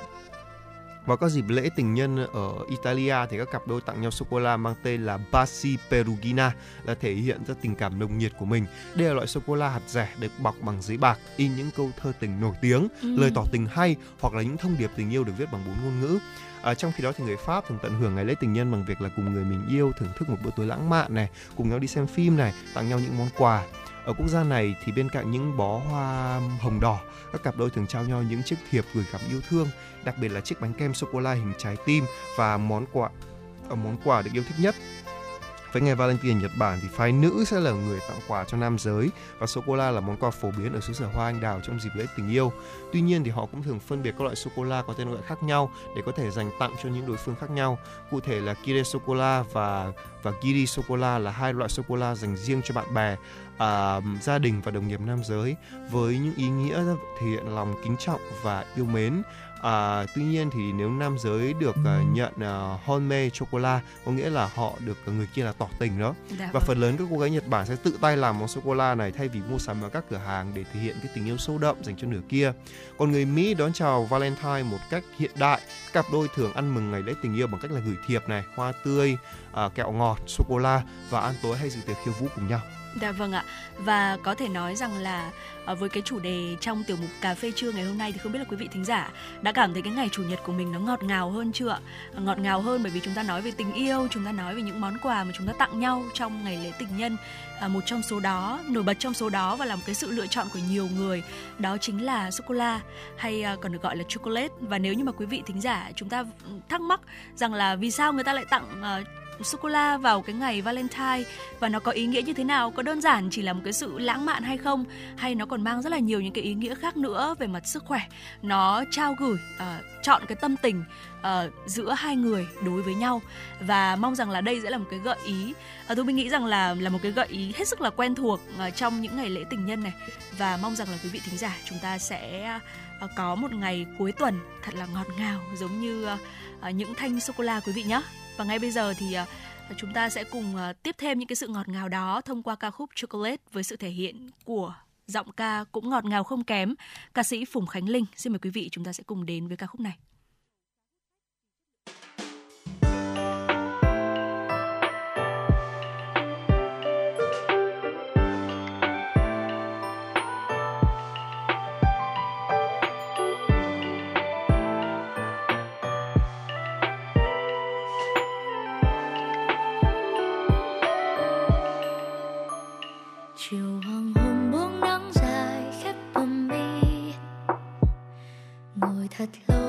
vào các dịp lễ tình nhân ở Italia thì các cặp đôi tặng nhau sô cô la mang tên là Basi Perugina là thể hiện ra tình cảm nồng nhiệt của mình. Đây là loại sô cô la hạt rẻ được bọc bằng giấy bạc, in những câu thơ tình nổi tiếng, Ừ. lời tỏ tình hay hoặc là những thông điệp tình yêu được viết bằng bốn ngôn ngữ. À, trong khi đó thì người Pháp thường tận hưởng ngày lễ tình nhân bằng việc là cùng người mình yêu thưởng thức một bữa tối lãng mạn này, cùng nhau đi xem phim này, tặng nhau những món quà. Ở quốc gia này thì bên cạnh những bó hoa hồng đỏ, các cặp đôi thường trao nhau những chiếc thiệp gửi gắm yêu thương, đặc biệt là chiếc bánh kem sô cô la hình trái tim và món quà ở món quà được yêu thích nhất. Với ngày Valentine ở Nhật Bản thì phái nữ sẽ là người tặng quà cho nam giới và sô cô la là món quà phổ biến ở xứ sở hoa anh đào trong dịp lễ tình yêu. Tuy nhiên thì họ cũng thường phân biệt các loại sô cô la có tên gọi khác nhau để có thể dành tặng cho những đối phương khác nhau. Cụ thể là Kire sô cô la và và Giri sô cô la là hai loại sô cô la dành riêng cho bạn bè, à, gia đình và đồng nghiệp nam giới với những ý nghĩa thể hiện lòng kính trọng và yêu mến À, tuy nhiên thì nếu nam giới được à, nhận à, honme chocolate có nghĩa là họ được người kia là tỏ tình đó Dạ và vâng. phần lớn các cô gái Nhật Bản sẽ tự tay làm món sô cô la này thay vì mua sắm ở các cửa hàng để thể hiện cái tình yêu sâu đậm dành cho nửa kia. Còn người Mỹ đón chào Valentine một cách hiện đại, cặp đôi thường ăn mừng ngày lễ tình yêu bằng cách là gửi thiệp này, hoa tươi, à, kẹo ngọt, sô cô la và ăn tối hay dự tiệc khiêu vũ cùng nhau. Dạ vâng ạ. Và có thể nói rằng là ờ, với cái chủ đề trong tiểu mục cà phê trưa ngày hôm nay thì không biết là quý vị thính giả đã cảm thấy cái ngày chủ nhật của mình nó ngọt ngào hơn chưa ạ? Ờ, ngọt ngào hơn bởi vì chúng ta nói về tình yêu, chúng ta nói về những món quà mà chúng ta tặng nhau trong ngày lễ tình nhân. À, một trong số đó, nổi bật trong số đó và là một cái sự lựa chọn của nhiều người đó chính là sô cô la hay còn được gọi là chocolate và nếu như mà quý vị thính giả chúng ta thắc mắc rằng là vì sao người ta lại tặng uh, sô cô la vào cái ngày Valentine. Và nó có ý nghĩa như thế nào? Có đơn giản chỉ là một cái sự lãng mạn hay không? Hay nó còn mang rất là nhiều những cái ý nghĩa khác nữa về mặt sức khỏe? Nó trao gửi uh, chọn cái tâm tình uh, giữa hai người đối với nhau. Và mong rằng là đây sẽ là một cái gợi ý. Ờ, uh, tôi mình nghĩ rằng là là một cái gợi ý hết sức là quen thuộc uh, trong những ngày lễ tình nhân này. Và mong rằng là quý vị thính giả chúng ta sẽ uh, có một ngày cuối tuần thật là ngọt ngào giống như uh, uh những thanh sô cô la quý vị nhé và ngay bây giờ thì à, chúng ta sẽ cùng à, tiếp thêm những cái sự ngọt ngào đó thông qua ca khúc Chocolate với sự thể hiện của giọng ca cũng ngọt ngào không kém, ca sĩ Phùng Khánh Linh. Xin mời quý vị chúng ta sẽ cùng đến với ca khúc này. Thật lâu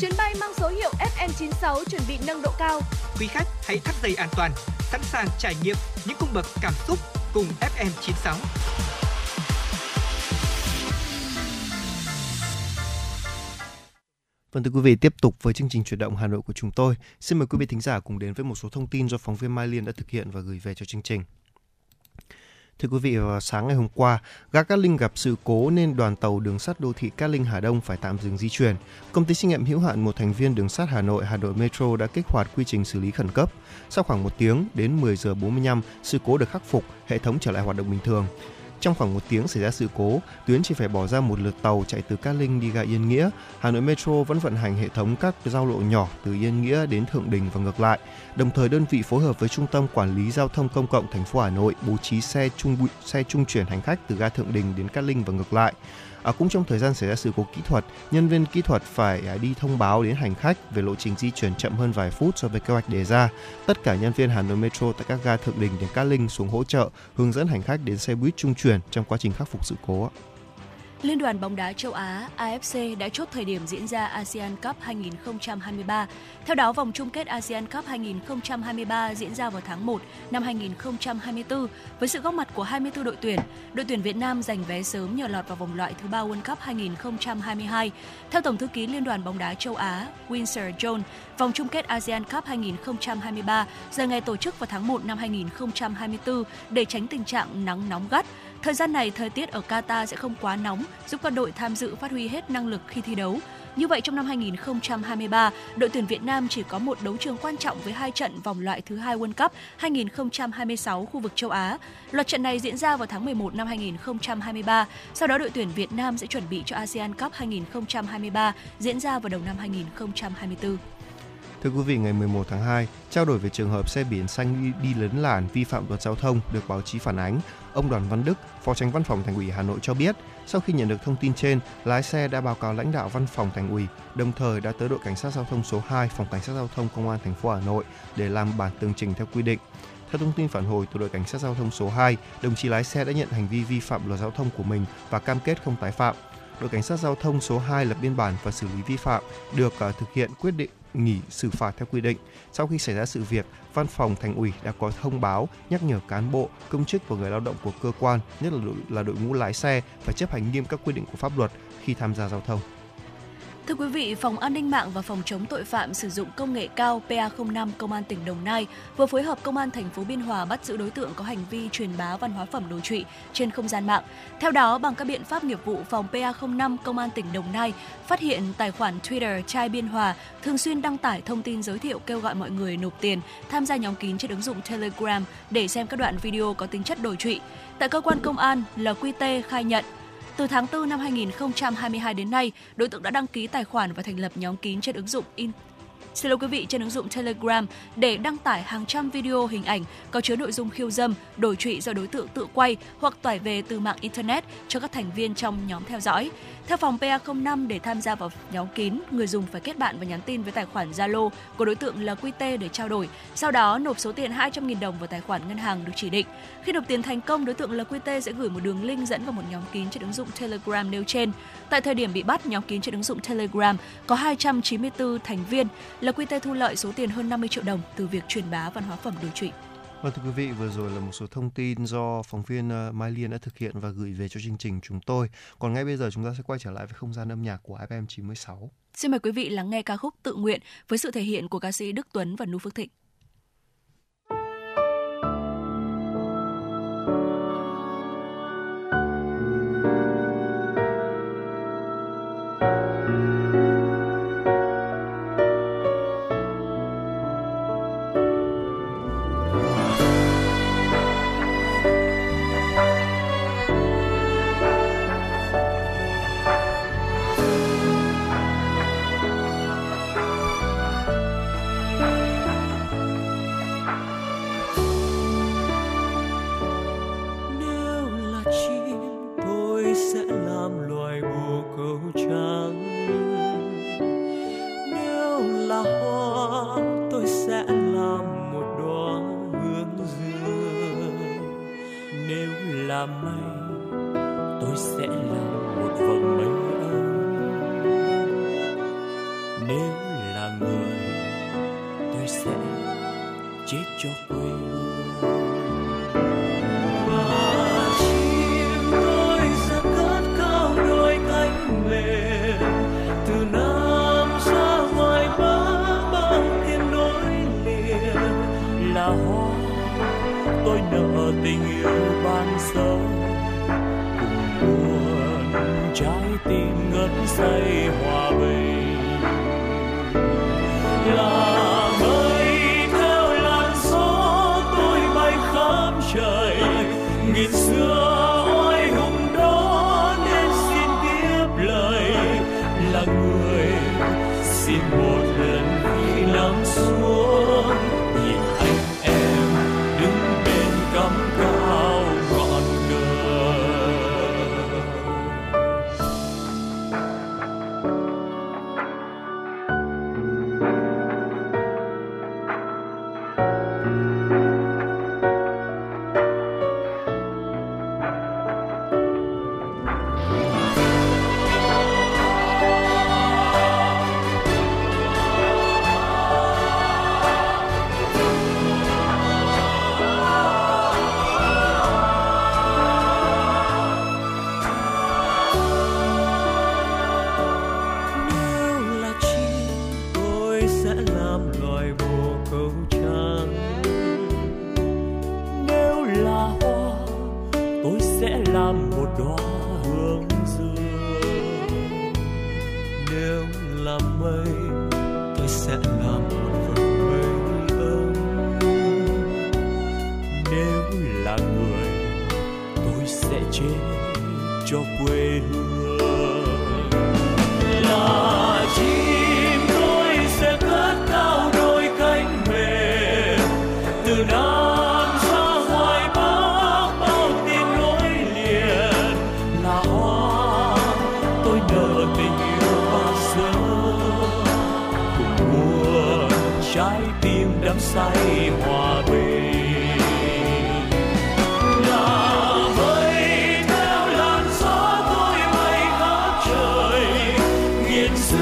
Chuyến bay mang số hiệu FM96 chuẩn bị nâng độ cao. Quý khách hãy thắt dây an toàn, sẵn sàng trải nghiệm những cung bậc cảm xúc cùng FM96. Vâng thưa quý vị, tiếp tục với chương trình chuyển động Hà Nội của chúng tôi. Xin mời quý vị thính giả cùng đến với một số thông tin do phóng viên Mai Liên đã thực hiện và gửi về cho chương trình. Thưa quý vị, vào sáng ngày hôm qua, ga Cát Linh gặp sự cố nên đoàn tàu đường sắt đô thị Cát Linh Hà Đông phải tạm dừng di chuyển. Công ty trách nhiệm hữu hạn một thành viên đường sắt Hà Nội Hà Nội Metro đã kích hoạt quy trình xử lý khẩn cấp. Sau khoảng một tiếng đến 10 giờ 45, sự cố được khắc phục, hệ thống trở lại hoạt động bình thường. Trong khoảng một tiếng xảy ra sự cố, tuyến chỉ phải bỏ ra một lượt tàu chạy từ Cát Linh đi ga Yên Nghĩa. Hà Nội Metro vẫn vận hành hệ thống các giao lộ nhỏ từ Yên Nghĩa đến Thượng Đình và ngược lại. Đồng thời đơn vị phối hợp với Trung tâm Quản lý Giao thông Công cộng thành phố Hà Nội bố trí xe trung xe trung chuyển hành khách từ ga Thượng Đình đến Cát Linh và ngược lại. À, cũng trong thời gian xảy ra sự cố kỹ thuật, nhân viên kỹ thuật phải à, đi thông báo đến hành khách về lộ trình di chuyển chậm hơn vài phút so với kế hoạch đề ra. Tất cả nhân viên Hà Nội Metro tại các ga Thượng Đình đến Cát Linh xuống hỗ trợ, hướng dẫn hành khách đến xe buýt trung chuyển trong quá trình khắc phục sự cố. Liên đoàn bóng đá châu Á AFC đã chốt thời điểm diễn ra ASEAN Cup 2023. Theo đó, vòng chung kết ASEAN Cup 2023 diễn ra vào tháng 1 năm 2024 với sự góp mặt của 24 đội tuyển. Đội tuyển Việt Nam giành vé sớm nhờ lọt vào vòng loại thứ ba World Cup 2022. Theo Tổng thư ký Liên đoàn bóng đá châu Á Winsor John, vòng chung kết ASEAN Cup 2023 giờ ngày tổ chức vào tháng 1 năm 2024 để tránh tình trạng nắng nóng gắt. Thời gian này, thời tiết ở Qatar sẽ không quá nóng, giúp các đội tham dự phát huy hết năng lực khi thi đấu. Như vậy, trong năm 2023, đội tuyển Việt Nam chỉ có một đấu trường quan trọng với hai trận vòng loại thứ hai World Cup 2026 khu vực châu Á. Loạt trận này diễn ra vào tháng 11 năm 2023. Sau đó, đội tuyển Việt Nam sẽ chuẩn bị cho ASEAN Cup 2023 diễn ra vào đầu năm 2024. Thưa quý vị, ngày 11 tháng 2, trao đổi về trường hợp xe biển xanh đi, đi lấn làn vi phạm luật giao thông được báo chí phản ánh, ông Đoàn Văn Đức, Phó Tránh Văn phòng Thành ủy Hà Nội cho biết, sau khi nhận được thông tin trên, lái xe đã báo cáo lãnh đạo Văn phòng Thành ủy, đồng thời đã tới đội cảnh sát giao thông số 2 phòng cảnh sát giao thông công an thành phố Hà Nội để làm bản tường trình theo quy định. Theo thông tin phản hồi từ đội cảnh sát giao thông số 2, đồng chí lái xe đã nhận hành vi vi phạm luật giao thông của mình và cam kết không tái phạm. Đội cảnh sát giao thông số 2 lập biên bản và xử lý vi phạm, được à, thực hiện quyết định nghỉ xử phạt theo quy định. Sau khi xảy ra sự việc, Văn phòng Thành ủy đã có thông báo nhắc nhở cán bộ, công chức và người lao động của cơ quan, nhất là đội, là đội ngũ lái xe phải chấp hành nghiêm các quy định của pháp luật khi tham gia giao thông. Thưa quý vị, Phòng An ninh mạng và Phòng chống tội phạm sử dụng công nghệ cao PA05 Công an tỉnh Đồng Nai vừa phối hợp Công an thành phố Biên Hòa bắt giữ đối tượng có hành vi truyền bá văn hóa phẩm đồ trụy trên không gian mạng. Theo đó, bằng các biện pháp nghiệp vụ, Phòng PA05 Công an tỉnh Đồng Nai phát hiện tài khoản Twitter Trai Biên Hòa thường xuyên đăng tải thông tin giới thiệu kêu gọi mọi người nộp tiền tham gia nhóm kín trên ứng dụng Telegram để xem các đoạn video có tính chất đổi trụy. Tại cơ quan công an, LQT khai nhận từ tháng 4 năm 2022 đến nay, đối tượng đã đăng ký tài khoản và thành lập nhóm kín trên ứng dụng in Xin lỗi quý vị trên ứng dụng Telegram để đăng tải hàng trăm video hình ảnh có chứa nội dung khiêu dâm, đổi trụy do đối tượng tự quay hoặc tải về từ mạng internet cho các thành viên trong nhóm theo dõi. Theo phòng PA05 để tham gia vào nhóm kín, người dùng phải kết bạn và nhắn tin với tài khoản Zalo của đối tượng là QT để trao đổi. Sau đó nộp số tiền 200.000 đồng vào tài khoản ngân hàng được chỉ định. Khi nộp tiền thành công, đối tượng là QT sẽ gửi một đường link dẫn vào một nhóm kín trên ứng dụng Telegram nêu trên. Tại thời điểm bị bắt, nhóm kín trên ứng dụng Telegram có 294 thành viên. Là QT thu lợi số tiền hơn 50 triệu đồng từ việc truyền bá văn hóa phẩm đối trụy. Vâng thưa quý vị, vừa rồi là một số thông tin do phóng viên ờ, Mai Liên đã thực hiện và gửi về cho chương trình chúng tôi. Còn ngay bây giờ chúng ta sẽ quay trở lại với không gian âm nhạc của FM 96. Xin mời quý vị lắng nghe ca khúc Tự nguyện với sự thể hiện của ca sĩ Đức Tuấn và Nu Phước Thịnh. Là mây tôi sẽ là một vầng mây ấm nếu là người, tôi sẽ chết cho quê tim ngất say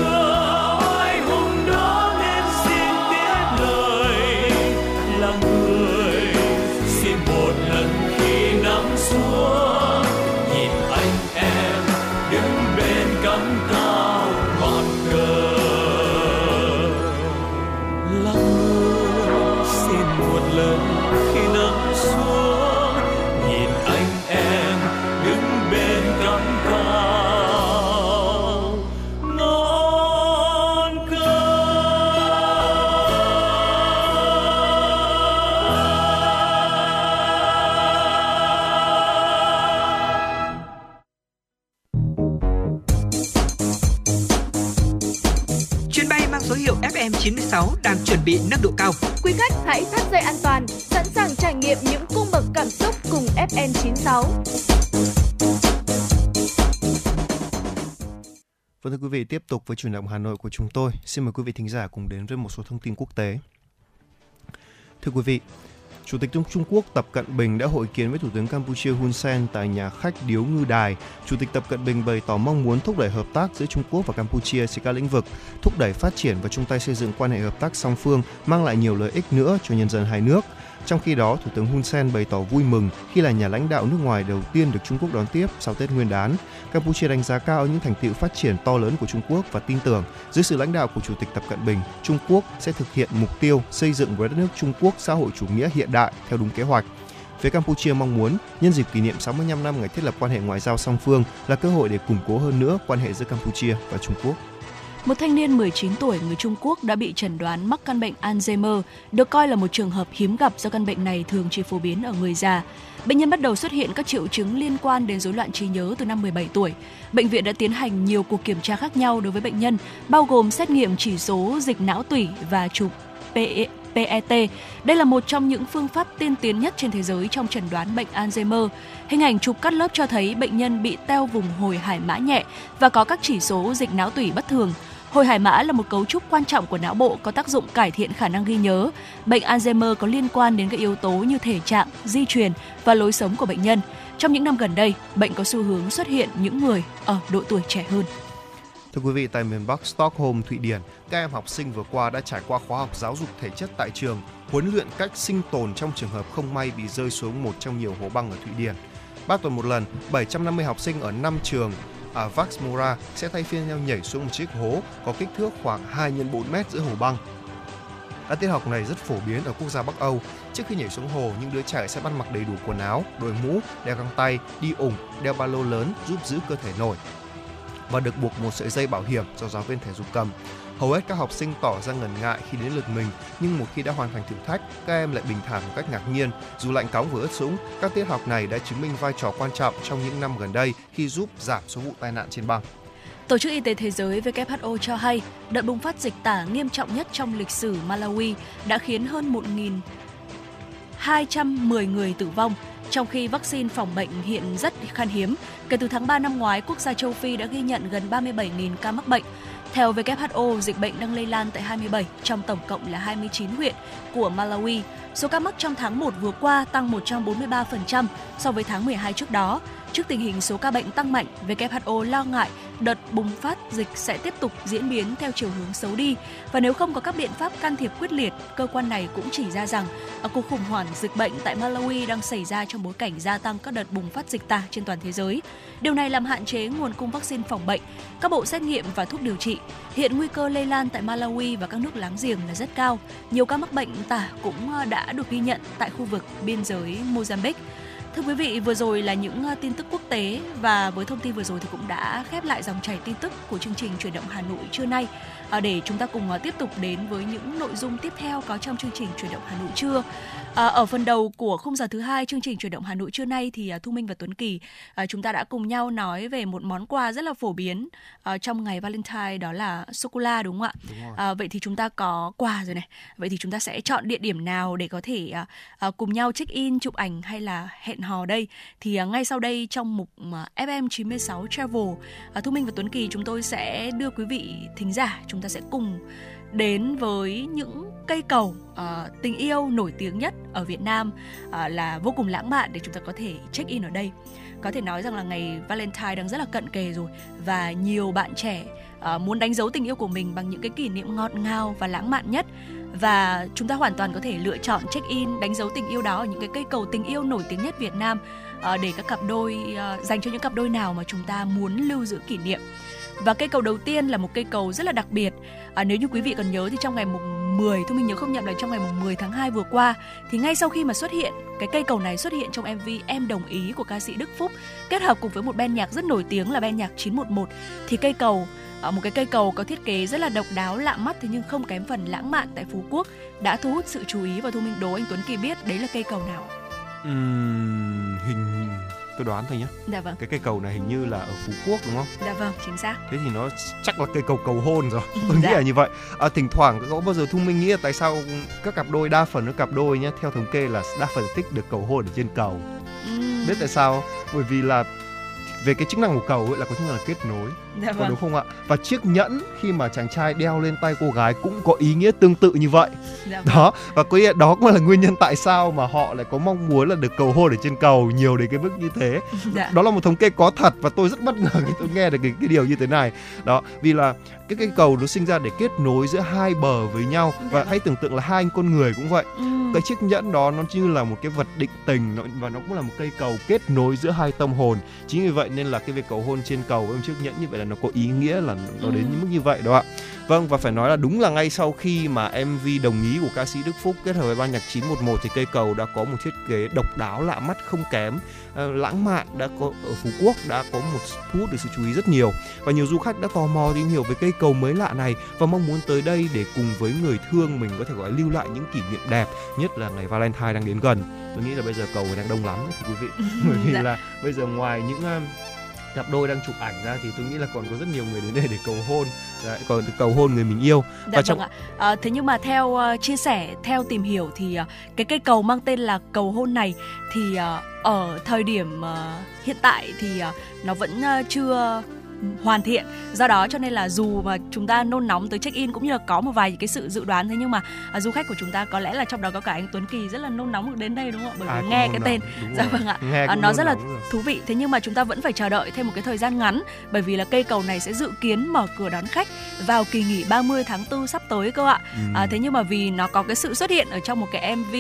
Oh. Bị nâng độ cao. Quý khách hãy thắt dây an toàn, sẵn sàng trải nghiệm những cung bậc cảm xúc cùng FN96. Vâng thưa quý vị, tiếp tục với chuyển động Hà Nội của chúng tôi. Xin mời quý vị thính giả cùng đến với một số thông tin quốc tế. Thưa quý vị, Chủ tịch Trung Quốc Tập Cận Bình đã hội kiến với Thủ tướng Campuchia Hun Sen tại nhà khách Điếu Ngư Đài. Chủ tịch Tập Cận Bình bày tỏ mong muốn thúc đẩy hợp tác giữa Trung Quốc và Campuchia trên các lĩnh vực, thúc đẩy phát triển và chung tay xây dựng quan hệ hợp tác song phương mang lại nhiều lợi ích nữa cho nhân dân hai nước. Trong khi đó, Thủ tướng Hun Sen bày tỏ vui mừng khi là nhà lãnh đạo nước ngoài đầu tiên được Trung Quốc đón tiếp sau Tết Nguyên đán. Campuchia đánh giá cao những thành tựu phát triển to lớn của Trung Quốc và tin tưởng dưới sự lãnh đạo của Chủ tịch Tập Cận Bình, Trung Quốc sẽ thực hiện mục tiêu xây dựng với đất nước Trung Quốc xã hội chủ nghĩa hiện đại theo đúng kế hoạch. Phía Campuchia mong muốn nhân dịp kỷ niệm 65 năm ngày thiết lập quan hệ ngoại giao song phương là cơ hội để củng cố hơn nữa quan hệ giữa Campuchia và Trung Quốc. Một thanh niên 19 tuổi người Trung Quốc đã bị chẩn đoán mắc căn bệnh Alzheimer, được coi là một trường hợp hiếm gặp do căn bệnh này thường chỉ phổ biến ở người già. Bệnh nhân bắt đầu xuất hiện các triệu chứng liên quan đến rối loạn trí nhớ từ năm 17 tuổi. Bệnh viện đã tiến hành nhiều cuộc kiểm tra khác nhau đối với bệnh nhân, bao gồm xét nghiệm chỉ số dịch não tủy và chụp PE PET. Đây là một trong những phương pháp tiên tiến nhất trên thế giới trong chẩn đoán bệnh Alzheimer. Hình ảnh chụp cắt lớp cho thấy bệnh nhân bị teo vùng hồi hải mã nhẹ và có các chỉ số dịch não tủy bất thường. Hồi hải mã là một cấu trúc quan trọng của não bộ có tác dụng cải thiện khả năng ghi nhớ. Bệnh Alzheimer có liên quan đến các yếu tố như thể trạng, di truyền và lối sống của bệnh nhân. Trong những năm gần đây, bệnh có xu hướng xuất hiện những người ở độ tuổi trẻ hơn. Thưa quý vị, tại miền Bắc Stockholm, Thụy Điển, các em học sinh vừa qua đã trải qua khóa học giáo dục thể chất tại trường, huấn luyện cách sinh tồn trong trường hợp không may bị rơi xuống một trong nhiều hố băng ở Thụy Điển. Ba tuần một lần, 750 học sinh ở 5 trường À, ở Vaxmora sẽ thay phiên nhau nhảy xuống một chiếc hố có kích thước khoảng 2 x 4 mét giữa hồ băng. Các tiết học này rất phổ biến ở quốc gia Bắc Âu. Trước khi nhảy xuống hồ, những đứa trẻ sẽ bắt mặc đầy đủ quần áo, đội mũ, đeo găng tay, đi ủng, đeo ba lô lớn giúp giữ cơ thể nổi và được buộc một sợi dây bảo hiểm do giáo viên thể dục cầm. Hầu hết các học sinh tỏ ra ngần ngại khi đến lượt mình, nhưng một khi đã hoàn thành thử thách, các em lại bình thản một cách ngạc nhiên. Dù lạnh cóng vừa ướt sũng, các tiết học này đã chứng minh vai trò quan trọng trong những năm gần đây khi giúp giảm số vụ tai nạn trên băng. Tổ chức Y tế Thế giới WHO cho hay, đợt bùng phát dịch tả nghiêm trọng nhất trong lịch sử Malawi đã khiến hơn 1.210 người tử vong, trong khi vaccine phòng bệnh hiện rất khan hiếm. Kể từ tháng 3 năm ngoái, quốc gia châu Phi đã ghi nhận gần 37.000 ca mắc bệnh. Theo WHO, dịch bệnh đang lây lan tại 27 trong tổng cộng là 29 huyện của Malawi. Số ca mắc trong tháng 1 vừa qua tăng 143% so với tháng 12 trước đó. Trước tình hình số ca bệnh tăng mạnh, WHO lo ngại đợt bùng phát dịch sẽ tiếp tục diễn biến theo chiều hướng xấu đi và nếu không có các biện pháp can thiệp quyết liệt, cơ quan này cũng chỉ ra rằng cuộc khủng hoảng dịch bệnh tại Malawi đang xảy ra trong bối cảnh gia tăng các đợt bùng phát dịch tả trên toàn thế giới. Điều này làm hạn chế nguồn cung vaccine phòng bệnh, các bộ xét nghiệm và thuốc điều trị. Hiện nguy cơ lây lan tại Malawi và các nước láng giềng là rất cao. Nhiều ca mắc bệnh tả cũng ờ, đã được ghi nhận tại khu vực biên giới Mozambique. Thưa quý vị, vừa rồi là những ờ, tin tức quốc tế và với thông tin vừa rồi thì cũng đã khép lại dòng chảy tin tức của chương trình chuyển động Hà Nội trưa nay. À, để chúng ta cùng ờ, tiếp tục đến với những nội dung tiếp theo có trong chương trình chuyển động Hà Nội trưa. À, ở phần đầu của khung giờ thứ hai chương trình chuyển động Hà Nội trưa nay thì Thu Minh và Tuấn Kỳ à, chúng ta đã cùng nhau nói về một món quà rất là phổ biến à, trong ngày Valentine đó là sô cô la đúng không ạ? Đúng rồi. À, vậy thì chúng ta có quà rồi này. Vậy thì chúng ta sẽ chọn địa điểm nào để có thể à, à, cùng nhau check in, chụp ảnh hay là hẹn hò đây? Thì à, ngay sau đây trong mục à, FM 96 Travel, à, Thu Minh và Tuấn Kỳ chúng tôi sẽ đưa quý vị thính giả chúng ta sẽ cùng đến với những cây cầu uh, tình yêu nổi tiếng nhất ở Việt Nam uh, là vô cùng lãng mạn để chúng ta có thể check in ở đây. Có thể nói rằng là ngày Valentine đang rất là cận kề rồi và nhiều bạn trẻ uh, muốn đánh dấu tình yêu của mình bằng những cái kỷ niệm ngọt ngào và lãng mạn nhất và chúng ta hoàn toàn có thể lựa chọn check in đánh dấu tình yêu đó ở những cái cây cầu tình yêu nổi tiếng nhất Việt Nam uh, để các cặp đôi uh, dành cho những cặp đôi nào mà chúng ta muốn lưu giữ kỷ niệm. Và cây cầu đầu tiên là một cây cầu rất là đặc biệt. À, nếu như quý vị còn nhớ thì trong ngày mùng 10, thôi mình nhớ không nhầm là trong ngày mùng 10 tháng 2 vừa qua thì ngay sau khi mà xuất hiện cái cây cầu này xuất hiện trong MV Em đồng ý của ca sĩ Đức Phúc kết hợp cùng với một ban nhạc rất nổi tiếng là ban nhạc 911 thì cây cầu à, một cái cây cầu có thiết kế rất là độc đáo lạ mắt thế nhưng không kém phần lãng mạn tại Phú Quốc đã thu hút sự chú ý và thu minh đố anh Tuấn Kỳ biết đấy là cây cầu nào. Uhm, hình tôi đoán thôi nhé. Dạ vâng. Cái cây cầu này hình như là ở Phú Quốc đúng không? Dạ vâng, chính xác. Thế thì nó chắc là cây cầu cầu hôn rồi. Tôi nghĩ Dạ. là như vậy. À, thỉnh thoảng có bao giờ Thu Minh nghĩ là tại sao các cặp đôi đa phần các cặp đôi nhé theo thống kê là đa phần thích được cầu hôn ở trên cầu. Ừm, Biết tại sao? Bởi vì là về cái chức năng của cầu ấy là có chức năng là kết nối dạ có vâng. đúng không ạ và chiếc nhẫn khi mà chàng trai đeo lên tay cô gái cũng có ý nghĩa tương tự như vậy Dạ vâng. đó và có nghĩa đó cũng là nguyên nhân tại sao mà họ lại có mong muốn là được cầu hôn ở trên cầu nhiều đến cái mức như thế Dạ. đó là một thống kê có thật và tôi rất bất ngờ khi tôi nghe được cái, cái điều như thế này đó vì là cái cây cầu nó sinh ra để kết nối giữa hai bờ với nhau Dạ và vâng. hãy tưởng tượng là hai anh con người cũng vậy Ừm, cái chiếc nhẫn đó nó như là một cái vật định tình và nó cũng là một cây cầu kết nối giữa hai tâm hồn chính vì vậy nên là cái việc cầu hôn trên cầu với một chiếc nhẫn như vậy là nó có ý nghĩa là nó đến Ừ. những mức như vậy đó ạ. Vâng và phải nói là đúng là ngay sau khi mà MV đồng ý của ca sĩ Đức Phúc kết hợp với ban nhạc 911 thì cây cầu đã có một thiết kế độc đáo lạ mắt không kém. Ờ, lãng mạn đã có ở Phú Quốc đã có một thu hút được sự chú ý rất nhiều. Và nhiều du khách đã tò mò tìm hiểu về cây cầu mới lạ này và mong muốn tới đây để cùng với người thương mình có thể gọi lưu lại những kỷ niệm đẹp nhất là ngày Valentine đang đến gần. Tôi nghĩ là bây giờ cầu đang đông lắm đấy thưa quý vị. Bởi vì Dạ. là bây giờ ngoài những cặp đôi đang chụp ảnh ra thì tôi nghĩ là còn có rất nhiều người đến đây để cầu hôn Đấy, còn cầu hôn người mình yêu Dạ và trong vâng ạ. À, thế nhưng mà theo ờ, chia sẻ, theo tìm hiểu thì ờ, cái cây cầu mang tên là cầu hôn này thì ờ, ở thời điểm ờ, hiện tại thì ờ, nó vẫn ờ, chưa hoàn thiện. Do đó cho nên là dù mà chúng ta nôn nóng tới check in cũng như là có một vài cái sự dự đoán thế nhưng mà à, du khách của chúng ta có lẽ là trong đó có cả anh Tuấn Kỳ rất là nôn nóng được đến đây đúng không ạ? Bởi ai vì nghe cái nóng, tên. dạ rồi. vâng ạ. Nghe À, nó rất là rồi. thú vị. Thế nhưng mà chúng ta vẫn phải chờ đợi thêm một cái thời gian ngắn bởi vì là cây cầu này sẽ dự kiến mở cửa đón khách vào kỳ nghỉ 30 tháng 4 sắp tới cơ ạ. Ừ. à, thế nhưng mà vì nó có cái sự xuất hiện ở trong một cái MV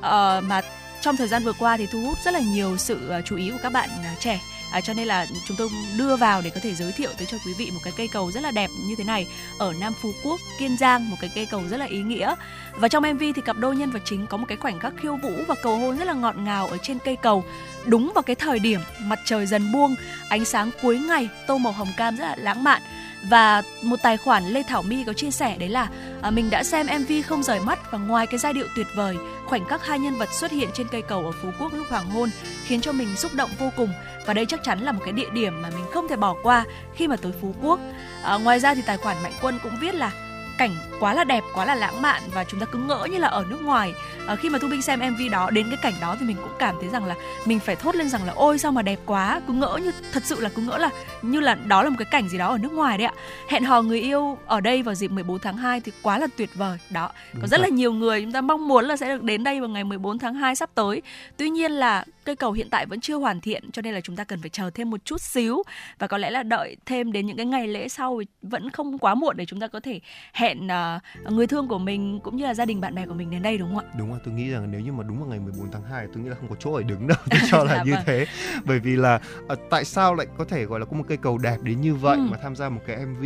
ờ, mà trong thời gian vừa qua thì thu hút rất là nhiều sự ờ, chú ý của các bạn ờ, trẻ À, cho nên là chúng tôi đưa vào để có thể giới thiệu tới cho quý vị một cái cây cầu rất là đẹp như thế này ở Nam Phú Quốc, Kiên Giang, một cái cây cầu rất là ý nghĩa. Và trong MV thì cặp đôi nhân vật chính có một cái khoảnh khắc khiêu vũ và cầu hôn rất là ngọt ngào ở trên cây cầu. Đúng vào cái thời điểm mặt trời dần buông, ánh sáng cuối ngày, tô màu hồng cam rất là lãng mạn. Và một tài khoản Lê Thảo My có chia sẻ đấy là à, mình đã xem MV không rời mắt và ngoài cái giai điệu tuyệt vời, khoảnh khắc hai nhân vật xuất hiện trên cây cầu ở Phú Quốc lúc hoàng hôn khiến cho mình xúc động vô cùng và đây chắc chắn là một cái địa điểm mà mình không thể bỏ qua khi mà tới Phú Quốc. À, ngoài ra thì tài khoản Mạnh Quân cũng viết là cảnh quá là đẹp, quá là lãng mạn và chúng ta cứ ngỡ như là ở nước ngoài. À, khi mà Thu Minh xem MV đó, đến cái cảnh đó thì mình cũng cảm thấy rằng là mình phải thốt lên rằng là ôi sao mà đẹp quá, cứ ngỡ như thật sự là cứ ngỡ là như là đó là một cái cảnh gì đó ở nước ngoài đấy ạ. Hẹn hò người yêu ở đây vào dịp 14 tháng 2 thì quá là tuyệt vời. Đó, có rất là nhiều người chúng ta mong muốn là sẽ được đến đây vào ngày 14 tháng 2 sắp tới. Tuy nhiên là cây cầu hiện tại vẫn chưa hoàn thiện cho nên là chúng ta cần phải chờ thêm một chút xíu và có lẽ là đợi thêm đến những cái ngày lễ sau vẫn không quá muộn để chúng ta có thể hẹn ờ, người thương của mình cũng như là gia đình bạn bè của mình đến đây đúng không ạ? Đúng rồi, tôi nghĩ rằng nếu như mà đúng vào ngày 14 tháng 2 tôi nghĩ là không có chỗ để đứng đâu. Tôi cho là Dạ như vâng. thế. Bởi vì là ờ, tại sao lại có thể gọi là có một cây cầu đẹp đến như vậy Ừ. mà tham gia một cái MV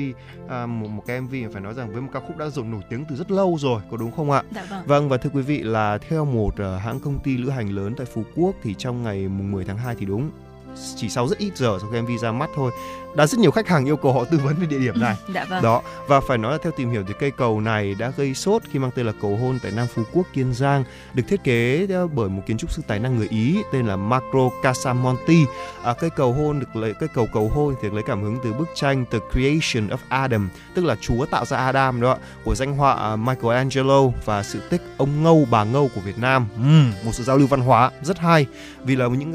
à, một, một cái MV phải nói rằng với một ca khúc đã rồi nổi tiếng từ rất lâu rồi, có đúng không ạ? Dạ vâng. Vâng và thưa quý vị là theo một ờ, hãng công ty lữ hành lớn tại Phú Quốc thì trong ngày mùng 10 tháng 2 thì đúng chỉ sau rất ít giờ sau khi MV ra mắt thôi đã rất nhiều khách hàng yêu cầu họ tư vấn về địa điểm này. Dạ vâng. đó và phải nói là theo tìm hiểu thì cây cầu này đã gây sốt khi mang tên là cầu hôn tại Nam Phú Quốc Kiên Giang được thiết kế bởi một kiến trúc sư tài năng người Ý tên là Marco Casamonti. À, cây cầu hôn được lấy cây cầu cầu hôn thì lấy cảm hứng từ bức tranh The Creation of Adam tức là Chúa tạo ra Adam đó ạ, của danh họa à, Michelangelo và sự tích ông Ngâu bà Ngâu của Việt Nam. Ừm, một sự giao lưu văn hóa rất hay. Vì là những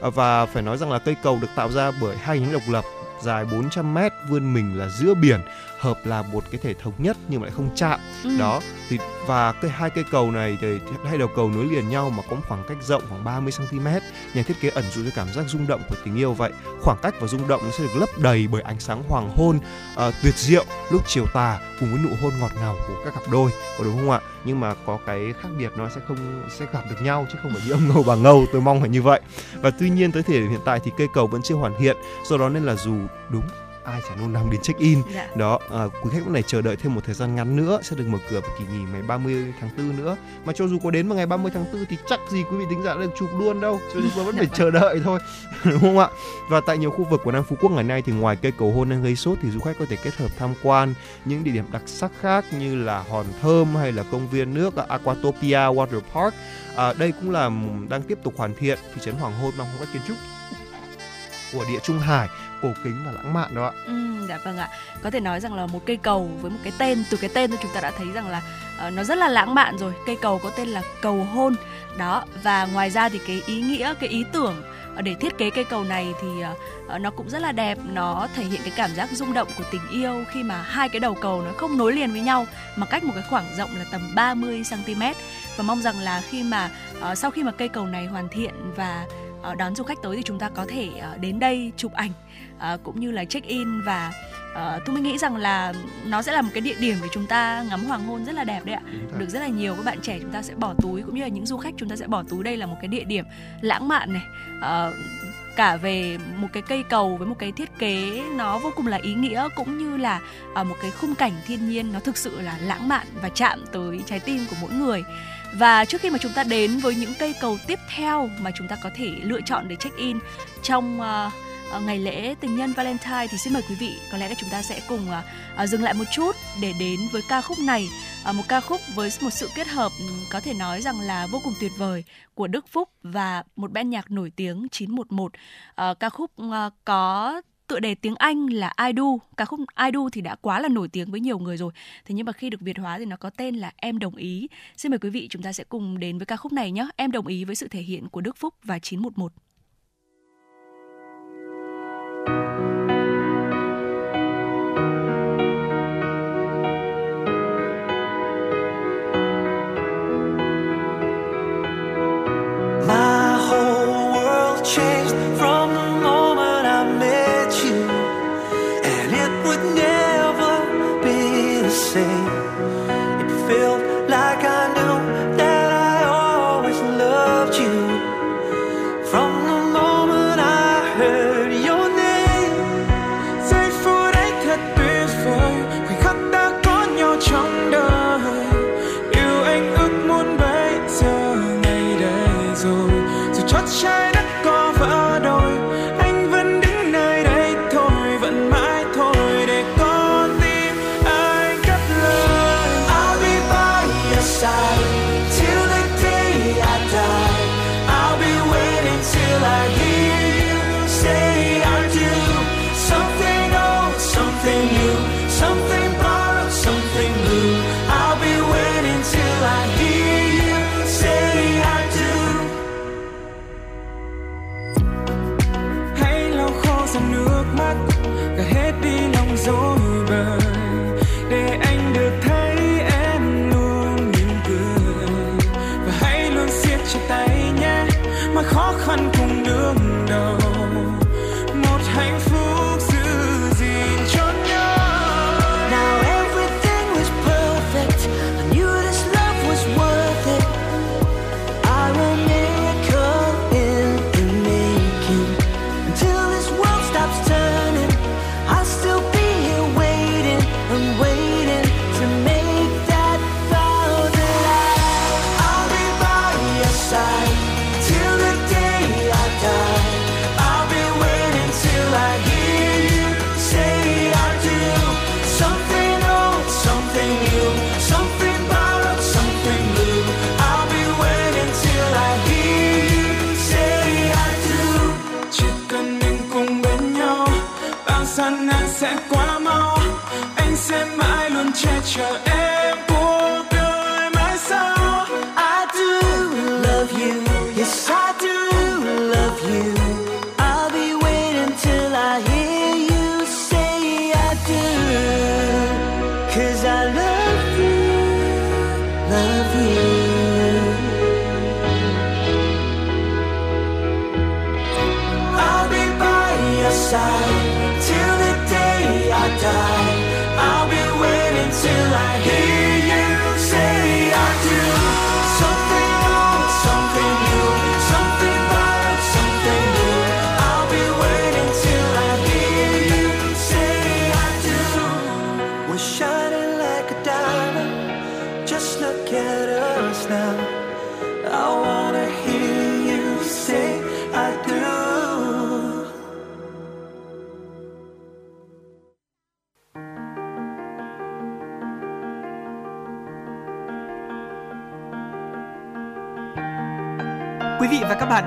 à, và phải nói rằng là cây cầu được tạo ra bởi hai nhánh độc lập dài 400 mét vươn mình là giữa biển hợp là một cái thể thống nhất nhưng mà lại không chạm. Ừ. đó thì và cái hai cây cầu này thì hai đầu cầu nối liền nhau mà có một khoảng cách rộng khoảng 30 cm nhà thiết kế ẩn dụ cho cảm giác rung động của tình yêu vậy. Khoảng cách và rung động nó sẽ được lấp đầy bởi ánh sáng hoàng hôn ờ, tuyệt diệu lúc chiều tà cùng với nụ hôn ngọt ngào của các cặp đôi có đúng không ạ? Nhưng mà có cái khác biệt nó sẽ không sẽ gặp được nhau chứ không phải như ông ngâu bà ngâu tôi mong phải như vậy. Và tuy nhiên tới thời điểm hiện tại thì cây cầu vẫn chưa hoàn thiện do đó nên là dù đúng ai chả nôn nóng đến check in. Dạ. đó à, quý khách lúc này chờ đợi thêm một thời gian ngắn nữa sẽ được mở cửa vào kỳ nghỉ ngày 30 tháng 4 nữa. Mà cho dù có đến vào ngày 30 tháng 4 thì chắc gì quý vị thính giả được chụp luôn đâu cho tôi vẫn phải chờ đợi thôi đúng không ạ? Và tại nhiều khu vực của Nam Phú Quốc ngày nay thì ngoài cây cầu hôn đang gây sốt thì du khách có thể kết hợp tham quan những địa điểm đặc sắc khác như là hòn thơm hay là công viên nước à, Aquatopia Water Park. À, đây cũng là đang tiếp tục hoàn thiện thị trấn Hoàng Hôn mang phong cách kiến trúc của địa Trung Hải cổ kính và lãng mạn đó ạ Ừ, dạ vâng ạ. Có thể nói rằng là một cây cầu với một cái tên từ cái tên thôi chúng ta đã thấy rằng là uh, nó rất là lãng mạn rồi. Cây cầu có tên là cầu hôn. Đó và ngoài ra thì cái ý nghĩa, cái ý tưởng ờ, để thiết kế cây cầu này thì uh, nó cũng rất là đẹp, nó thể hiện cái cảm giác rung động của tình yêu khi mà hai cái đầu cầu nó không nối liền với nhau mà cách một cái khoảng rộng là tầm 30 cm và mong rằng là khi mà uh, sau khi mà cây cầu này hoàn thiện và uh, đón du khách tới thì chúng ta có thể đến đây chụp ảnh à, cũng như là check in và uh, tôi mới nghĩ rằng là nó sẽ là một cái địa điểm để chúng ta ngắm hoàng hôn rất là đẹp đấy ạ. Được rất là nhiều các bạn trẻ chúng ta sẽ bỏ túi cũng như là những du khách chúng ta sẽ bỏ túi. Đây là một cái địa điểm lãng mạn này. Ờ, cả về một cái cây cầu với một cái thiết kế nó vô cùng là ý nghĩa cũng như là ờ, một cái khung cảnh thiên nhiên nó thực sự là lãng mạn và chạm tới trái tim của mỗi người. Và trước khi mà chúng ta đến với những cây cầu tiếp theo mà chúng ta có thể lựa chọn để check in trong ờ, ờ, Ờ, ngày lễ tình nhân Valentine thì xin mời quý vị, có lẽ là chúng ta sẽ cùng ờ, ờ, dừng lại một chút để đến với ca khúc này một ca khúc với một sự kết hợp ừ, có thể nói rằng là vô cùng tuyệt vời của Đức Phúc và một ban nhạc nổi tiếng 911 ca khúc có tựa đề tiếng Anh là I Do. Ca khúc I Do thì đã quá là nổi tiếng với nhiều người rồi. Thế nhưng mà khi được Việt hóa thì nó có tên là Em đồng ý. Xin mời quý vị chúng ta sẽ cùng đến với ca khúc này nhé. Em đồng ý với sự thể hiện của Đức Phúc và 911.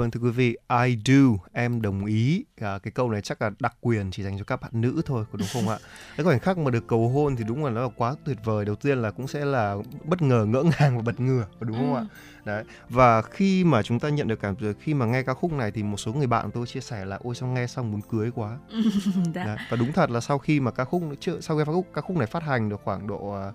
Vâng thưa quý vị, I do, em đồng ý. À, cái câu này chắc là đặc quyền chỉ dành cho các bạn nữ thôi, có đúng không ạ? Cái khoảnh khắc mà được cầu hôn thì đúng là nó là quá tuyệt vời. Đầu tiên là cũng sẽ là bất ngờ, ngỡ ngàng và bật ngửa, có đúng không ạ? Đấy. Và khi mà chúng ta nhận được cảm khi mà nghe ca khúc này thì một số người bạn tôi chia sẻ là ôi sao nghe xong muốn cưới quá. Dạ. Đấy. Và đúng thật là sau khi mà ca khúc sau khi ca khúc ca khúc này phát hành được khoảng độ à,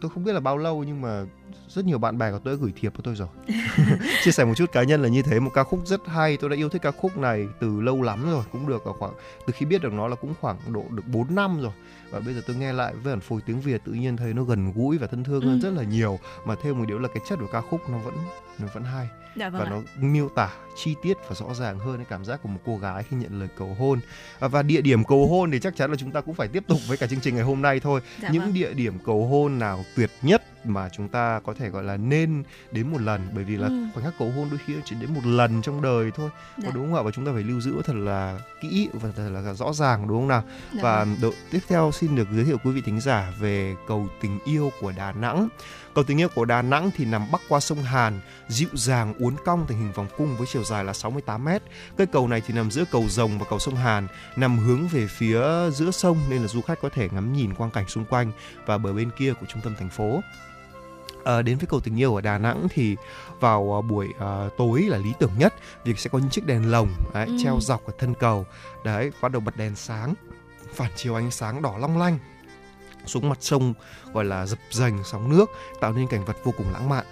tôi không biết là bao lâu nhưng mà rất nhiều bạn bè của tôi đã gửi thiệp cho tôi rồi. Chia sẻ một chút cá nhân là như thế một ca khúc rất hay tôi đã yêu thích ca khúc này từ lâu lắm rồi cũng được ở khoảng từ khi biết được nó là cũng khoảng độ được 4 năm rồi. Và bây giờ tôi nghe lại với bản phối tiếng Việt tự nhiên thấy nó gần gũi và thân thương hơn Ừ. rất là nhiều. Mà thêm một điều là cái chất của ca khúc nó vẫn nó vẫn hay Dạ vâng và ạ. nó miêu tả chi tiết và rõ ràng hơn cái cảm giác của một cô gái khi nhận lời cầu hôn À, và địa điểm cầu hôn thì chắc chắn là chúng ta cũng phải tiếp tục với cả chương trình ngày hôm nay thôi Dạ những vâng. địa điểm cầu hôn nào tuyệt nhất mà chúng ta có thể gọi là nên đến một lần bởi vì là Ừ. khoảnh khắc cầu hôn đôi khi chỉ đến một lần trong đời thôi Dạ. đúng không ạ và chúng ta phải lưu giữ thật là kỹ và thật là rõ ràng đúng không nào Dạ và vâng. độ, tiếp theo xin được giới thiệu quý vị thính giả về cầu tình yêu của Đà Nẵng. Cầu tình yêu của Đà Nẵng thì nằm bắc qua sông Hàn, dịu dàng uốn cong thành hình vòng cung với chiều dài là 68 m. Cây cầu này thì nằm giữa cầu Rồng và cầu sông Hàn, nằm hướng về phía giữa sông nên là du khách có thể ngắm nhìn quang cảnh xung quanh và bờ bên kia của trung tâm thành phố. À, đến với cầu tình yêu ở Đà Nẵng thì vào à, buổi à, tối là lý tưởng nhất vì sẽ có những chiếc đèn lồng đấy, Ừ. treo dọc ở thân cầu đấy bắt đầu bật đèn sáng phản chiếu ánh sáng đỏ long lanh xuống mặt sông, gọi là dập dành sóng nước, tạo nên cảnh vật vô cùng lãng mạn.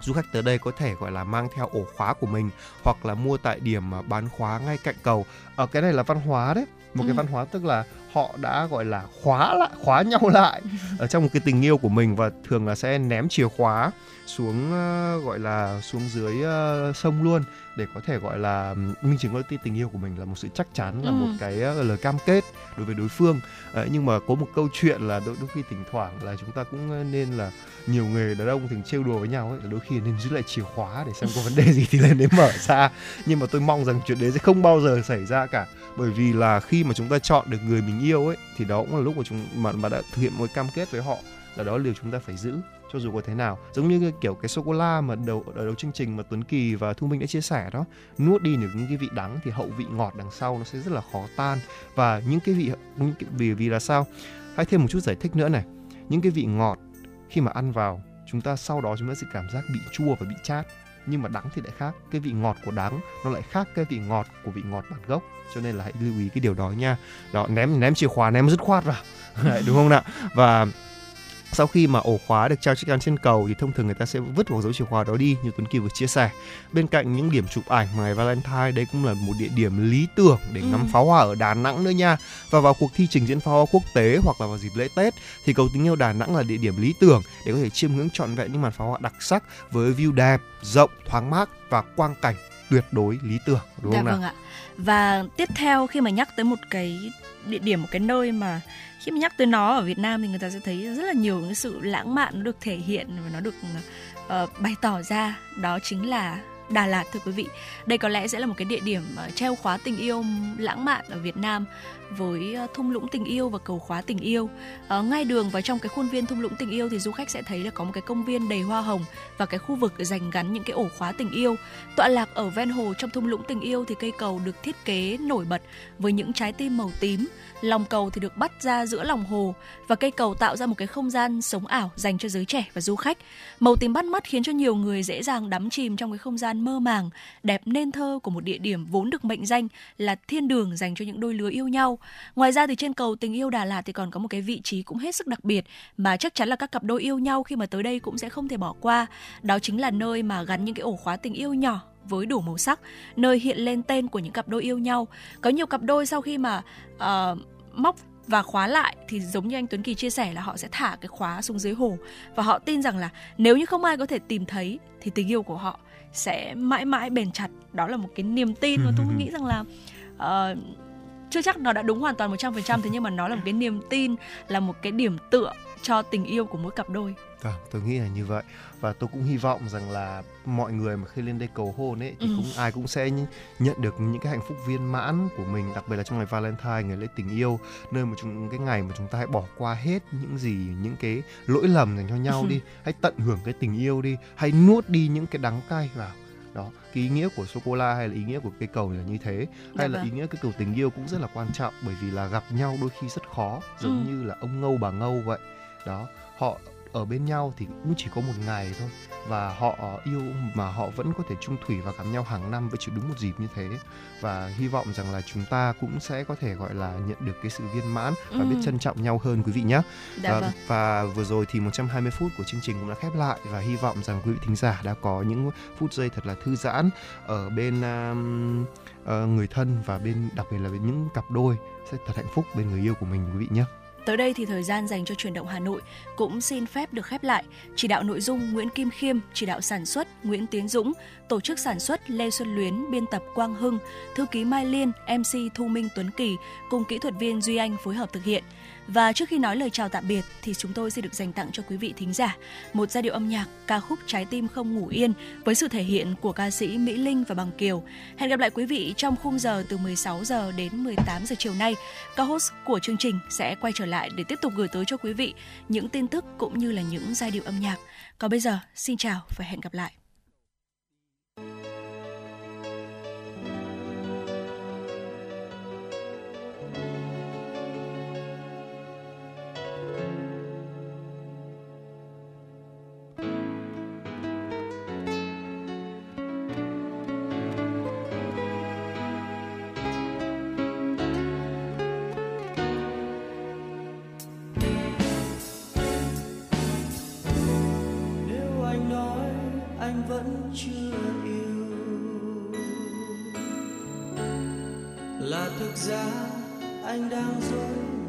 Du khách tới đây có thể, gọi là, mang theo ổ khóa của mình hoặc là mua tại điểm à, bán khóa ngay cạnh cầu. Ở cái này là văn hóa đấy một cái Ừ. văn hóa tức là họ đã gọi là khóa lại khóa nhau lại ở trong một cái tình yêu của mình và thường là sẽ ném chìa khóa xuống ờ, gọi là xuống dưới ờ, sông luôn để có thể gọi là minh chứng cho tình yêu của mình là một sự chắc chắn là Ừ. một cái ờ, lời cam kết đối với đối phương Ờ, nhưng mà có một câu chuyện là đôi, đôi khi thỉnh thoảng là chúng ta cũng nên là nhiều người đàn ông thường trêu đùa với nhau ấy đôi khi nên giữ lại chìa khóa để xem có vấn đề gì thì lên đấy mở ra nhưng mà tôi mong rằng chuyện đấy sẽ không bao giờ xảy ra cả bởi vì là khi mà chúng ta chọn được người mình yêu ấy thì đó cũng là lúc mà chúng mà mà đã thực hiện một cam kết với họ. Là đó là điều chúng ta phải giữ cho dù có thế nào. Giống như cái kiểu cái sô cô la mà đầu ở đầu chương trình mà Tuấn Kỳ và Thu Minh đã chia sẻ đó nuốt đi được những cái vị đắng thì hậu vị ngọt đằng sau nó sẽ rất là khó tan. Và những cái vị những cái, vì vì là sao? Hãy thêm một chút giải thích nữa này. Những cái vị ngọt khi mà ăn vào chúng ta sau đó chúng ta sẽ cảm giác bị chua và bị chát. Nhưng mà đắng thì lại khác. Cái vị ngọt của đắng nó lại khác cái vị ngọt của vị ngọt bản gốc cho nên là hãy lưu ý cái điều đó nha đó ném ném chìa khóa ném dứt khoát vào đúng không nào và sau khi mà ổ khóa được treo chiếc trên cầu thì thông thường người ta sẽ vứt vào dấu chìa khóa đó đi như Tuấn Kỳ vừa chia sẻ. Bên cạnh những điểm chụp ảnh ngày Valentine đây cũng là một địa điểm lý tưởng để ngắm Ừ. pháo hoa ở Đà Nẵng nữa nha. Và vào cuộc thi trình diễn pháo hoa quốc tế hoặc là vào dịp lễ Tết thì cầu tình yêu Đà Nẵng là địa điểm lý tưởng để có thể chiêm ngưỡng trọn vẹn những màn pháo hoa đặc sắc với view đẹp, rộng, thoáng mát và quang cảnh tuyệt đối lý tưởng đúng Dạ không nào? vâng ạ. Và tiếp theo khi mà nhắc tới một cái địa điểm một cái nơi mà khi mà nhắc tới nó ở Việt Nam thì người ta sẽ thấy rất là nhiều cái sự lãng mạn nó được thể hiện và nó được ờ, bày tỏ ra đó chính là Đà Lạt thưa quý vị. Đây có lẽ sẽ là một cái địa điểm ờ, treo khóa tình yêu lãng mạn ở Việt Nam với ờ, thung lũng tình yêu và cầu khóa tình yêu. À, ngay đường và trong cái khuôn viên thung lũng tình yêu thì du khách sẽ thấy là có một cái công viên đầy hoa hồng và cái khu vực dành gắn những cái ổ khóa tình yêu. Tọa lạc ở ven hồ trong thung lũng tình yêu thì cây cầu được thiết kế nổi bật với những trái tim màu tím. Lòng cầu thì được bắt ra giữa lòng hồ và cây cầu tạo ra một cái không gian sống ảo dành cho giới trẻ và du khách. Màu tím bắt mắt khiến cho nhiều người dễ dàng đắm chìm trong cái không gian mơ màng, đẹp nên thơ của một địa điểm vốn được mệnh danh là thiên đường dành cho những đôi lứa yêu nhau. Ngoài ra thì trên cầu tình yêu Đà Lạt thì còn có một cái vị trí cũng hết sức đặc biệt mà chắc chắn là các cặp đôi yêu nhau khi mà tới đây cũng sẽ không thể bỏ qua. Đó chính là nơi mà gắn những cái ổ khóa tình yêu nhỏ với đủ màu sắc, nơi hiện lên tên của những cặp đôi yêu nhau. Có nhiều cặp đôi sau khi mà ờ, móc và khóa lại thì giống như anh Tuấn Kỳ chia sẻ là họ sẽ thả cái khóa xuống dưới hồ và họ tin rằng là nếu như không ai có thể tìm thấy thì tình yêu của họ sẽ mãi mãi bền chặt. Đó là một cái niềm tin mà tôi nghĩ rằng là ờ, chưa chắc nó đã đúng hoàn toàn 100% thế nhưng mà nó là một cái niềm tin là một cái điểm tựa cho tình yêu của mỗi cặp đôi. Vâng, tôi nghĩ là như vậy và tôi cũng hy vọng rằng là mọi người mà khi lên đây cầu hôn ấy thì Ừ. cũng ai cũng sẽ nh- nhận được những cái hạnh phúc viên mãn của mình, đặc biệt là trong ngày Valentine, ngày lễ tình yêu, nơi mà chúng cái ngày mà chúng ta hãy bỏ qua hết những gì những cái lỗi lầm dành cho nhau đi, hãy tận hưởng cái tình yêu đi, hãy nuốt đi những cái đắng cay vào. Đó, cái ý nghĩa của sô cô la hay là ý nghĩa của cây cầu là như thế, hay Dạ là vâng. ý nghĩa cái cầu tình yêu cũng rất là quan trọng bởi vì là gặp nhau đôi khi rất khó, giống Ừ. như là ông ngâu bà ngâu vậy. Đó, họ ở bên nhau thì cũng chỉ có một ngày thôi và họ yêu mà họ vẫn có thể chung thủy và gặp nhau hàng năm với chỉ đúng một dịp như thế và hy vọng rằng là chúng ta cũng sẽ có thể gọi là nhận được cái sự viên mãn và Ừ. biết trân trọng nhau hơn quý vị nhé. Dạ và, vâng. và vừa rồi thì 120 phút của chương trình cũng đã khép lại và hy vọng rằng quý vị thính giả đã có những phút giây thật là thư giãn ở bên um, ờ, người thân và bên đặc biệt là bên những cặp đôi sẽ thật hạnh phúc bên người yêu của mình quý vị nhé. Tới đây thì thời gian dành cho chuyển động Hà Nội cũng xin phép được khép lại. Chỉ đạo nội dung Nguyễn Kim Khiêm, chỉ đạo sản xuất Nguyễn Tiến Dũng, tổ chức sản xuất Lê Xuân Luyến, biên tập Quang Hưng, thư ký Mai Liên, MC Thu Minh Tuấn Kỳ cùng kỹ thuật viên Duy Anh phối hợp thực hiện. Và trước khi nói lời chào tạm biệt thì chúng tôi sẽ được dành tặng cho quý vị thính giả một giai điệu âm nhạc ca khúc Trái tim không ngủ yên với sự thể hiện của ca sĩ Mỹ Linh và Bằng Kiều. Hẹn gặp lại quý vị trong khung giờ từ 16 giờ đến 18 giờ chiều nay. Các host của chương trình sẽ quay trở lại để tiếp tục gửi tới cho quý vị những tin tức cũng như là những giai điệu âm nhạc. Còn bây giờ, xin chào và hẹn gặp lại. Chưa yêu. Là thực ra anh đang dối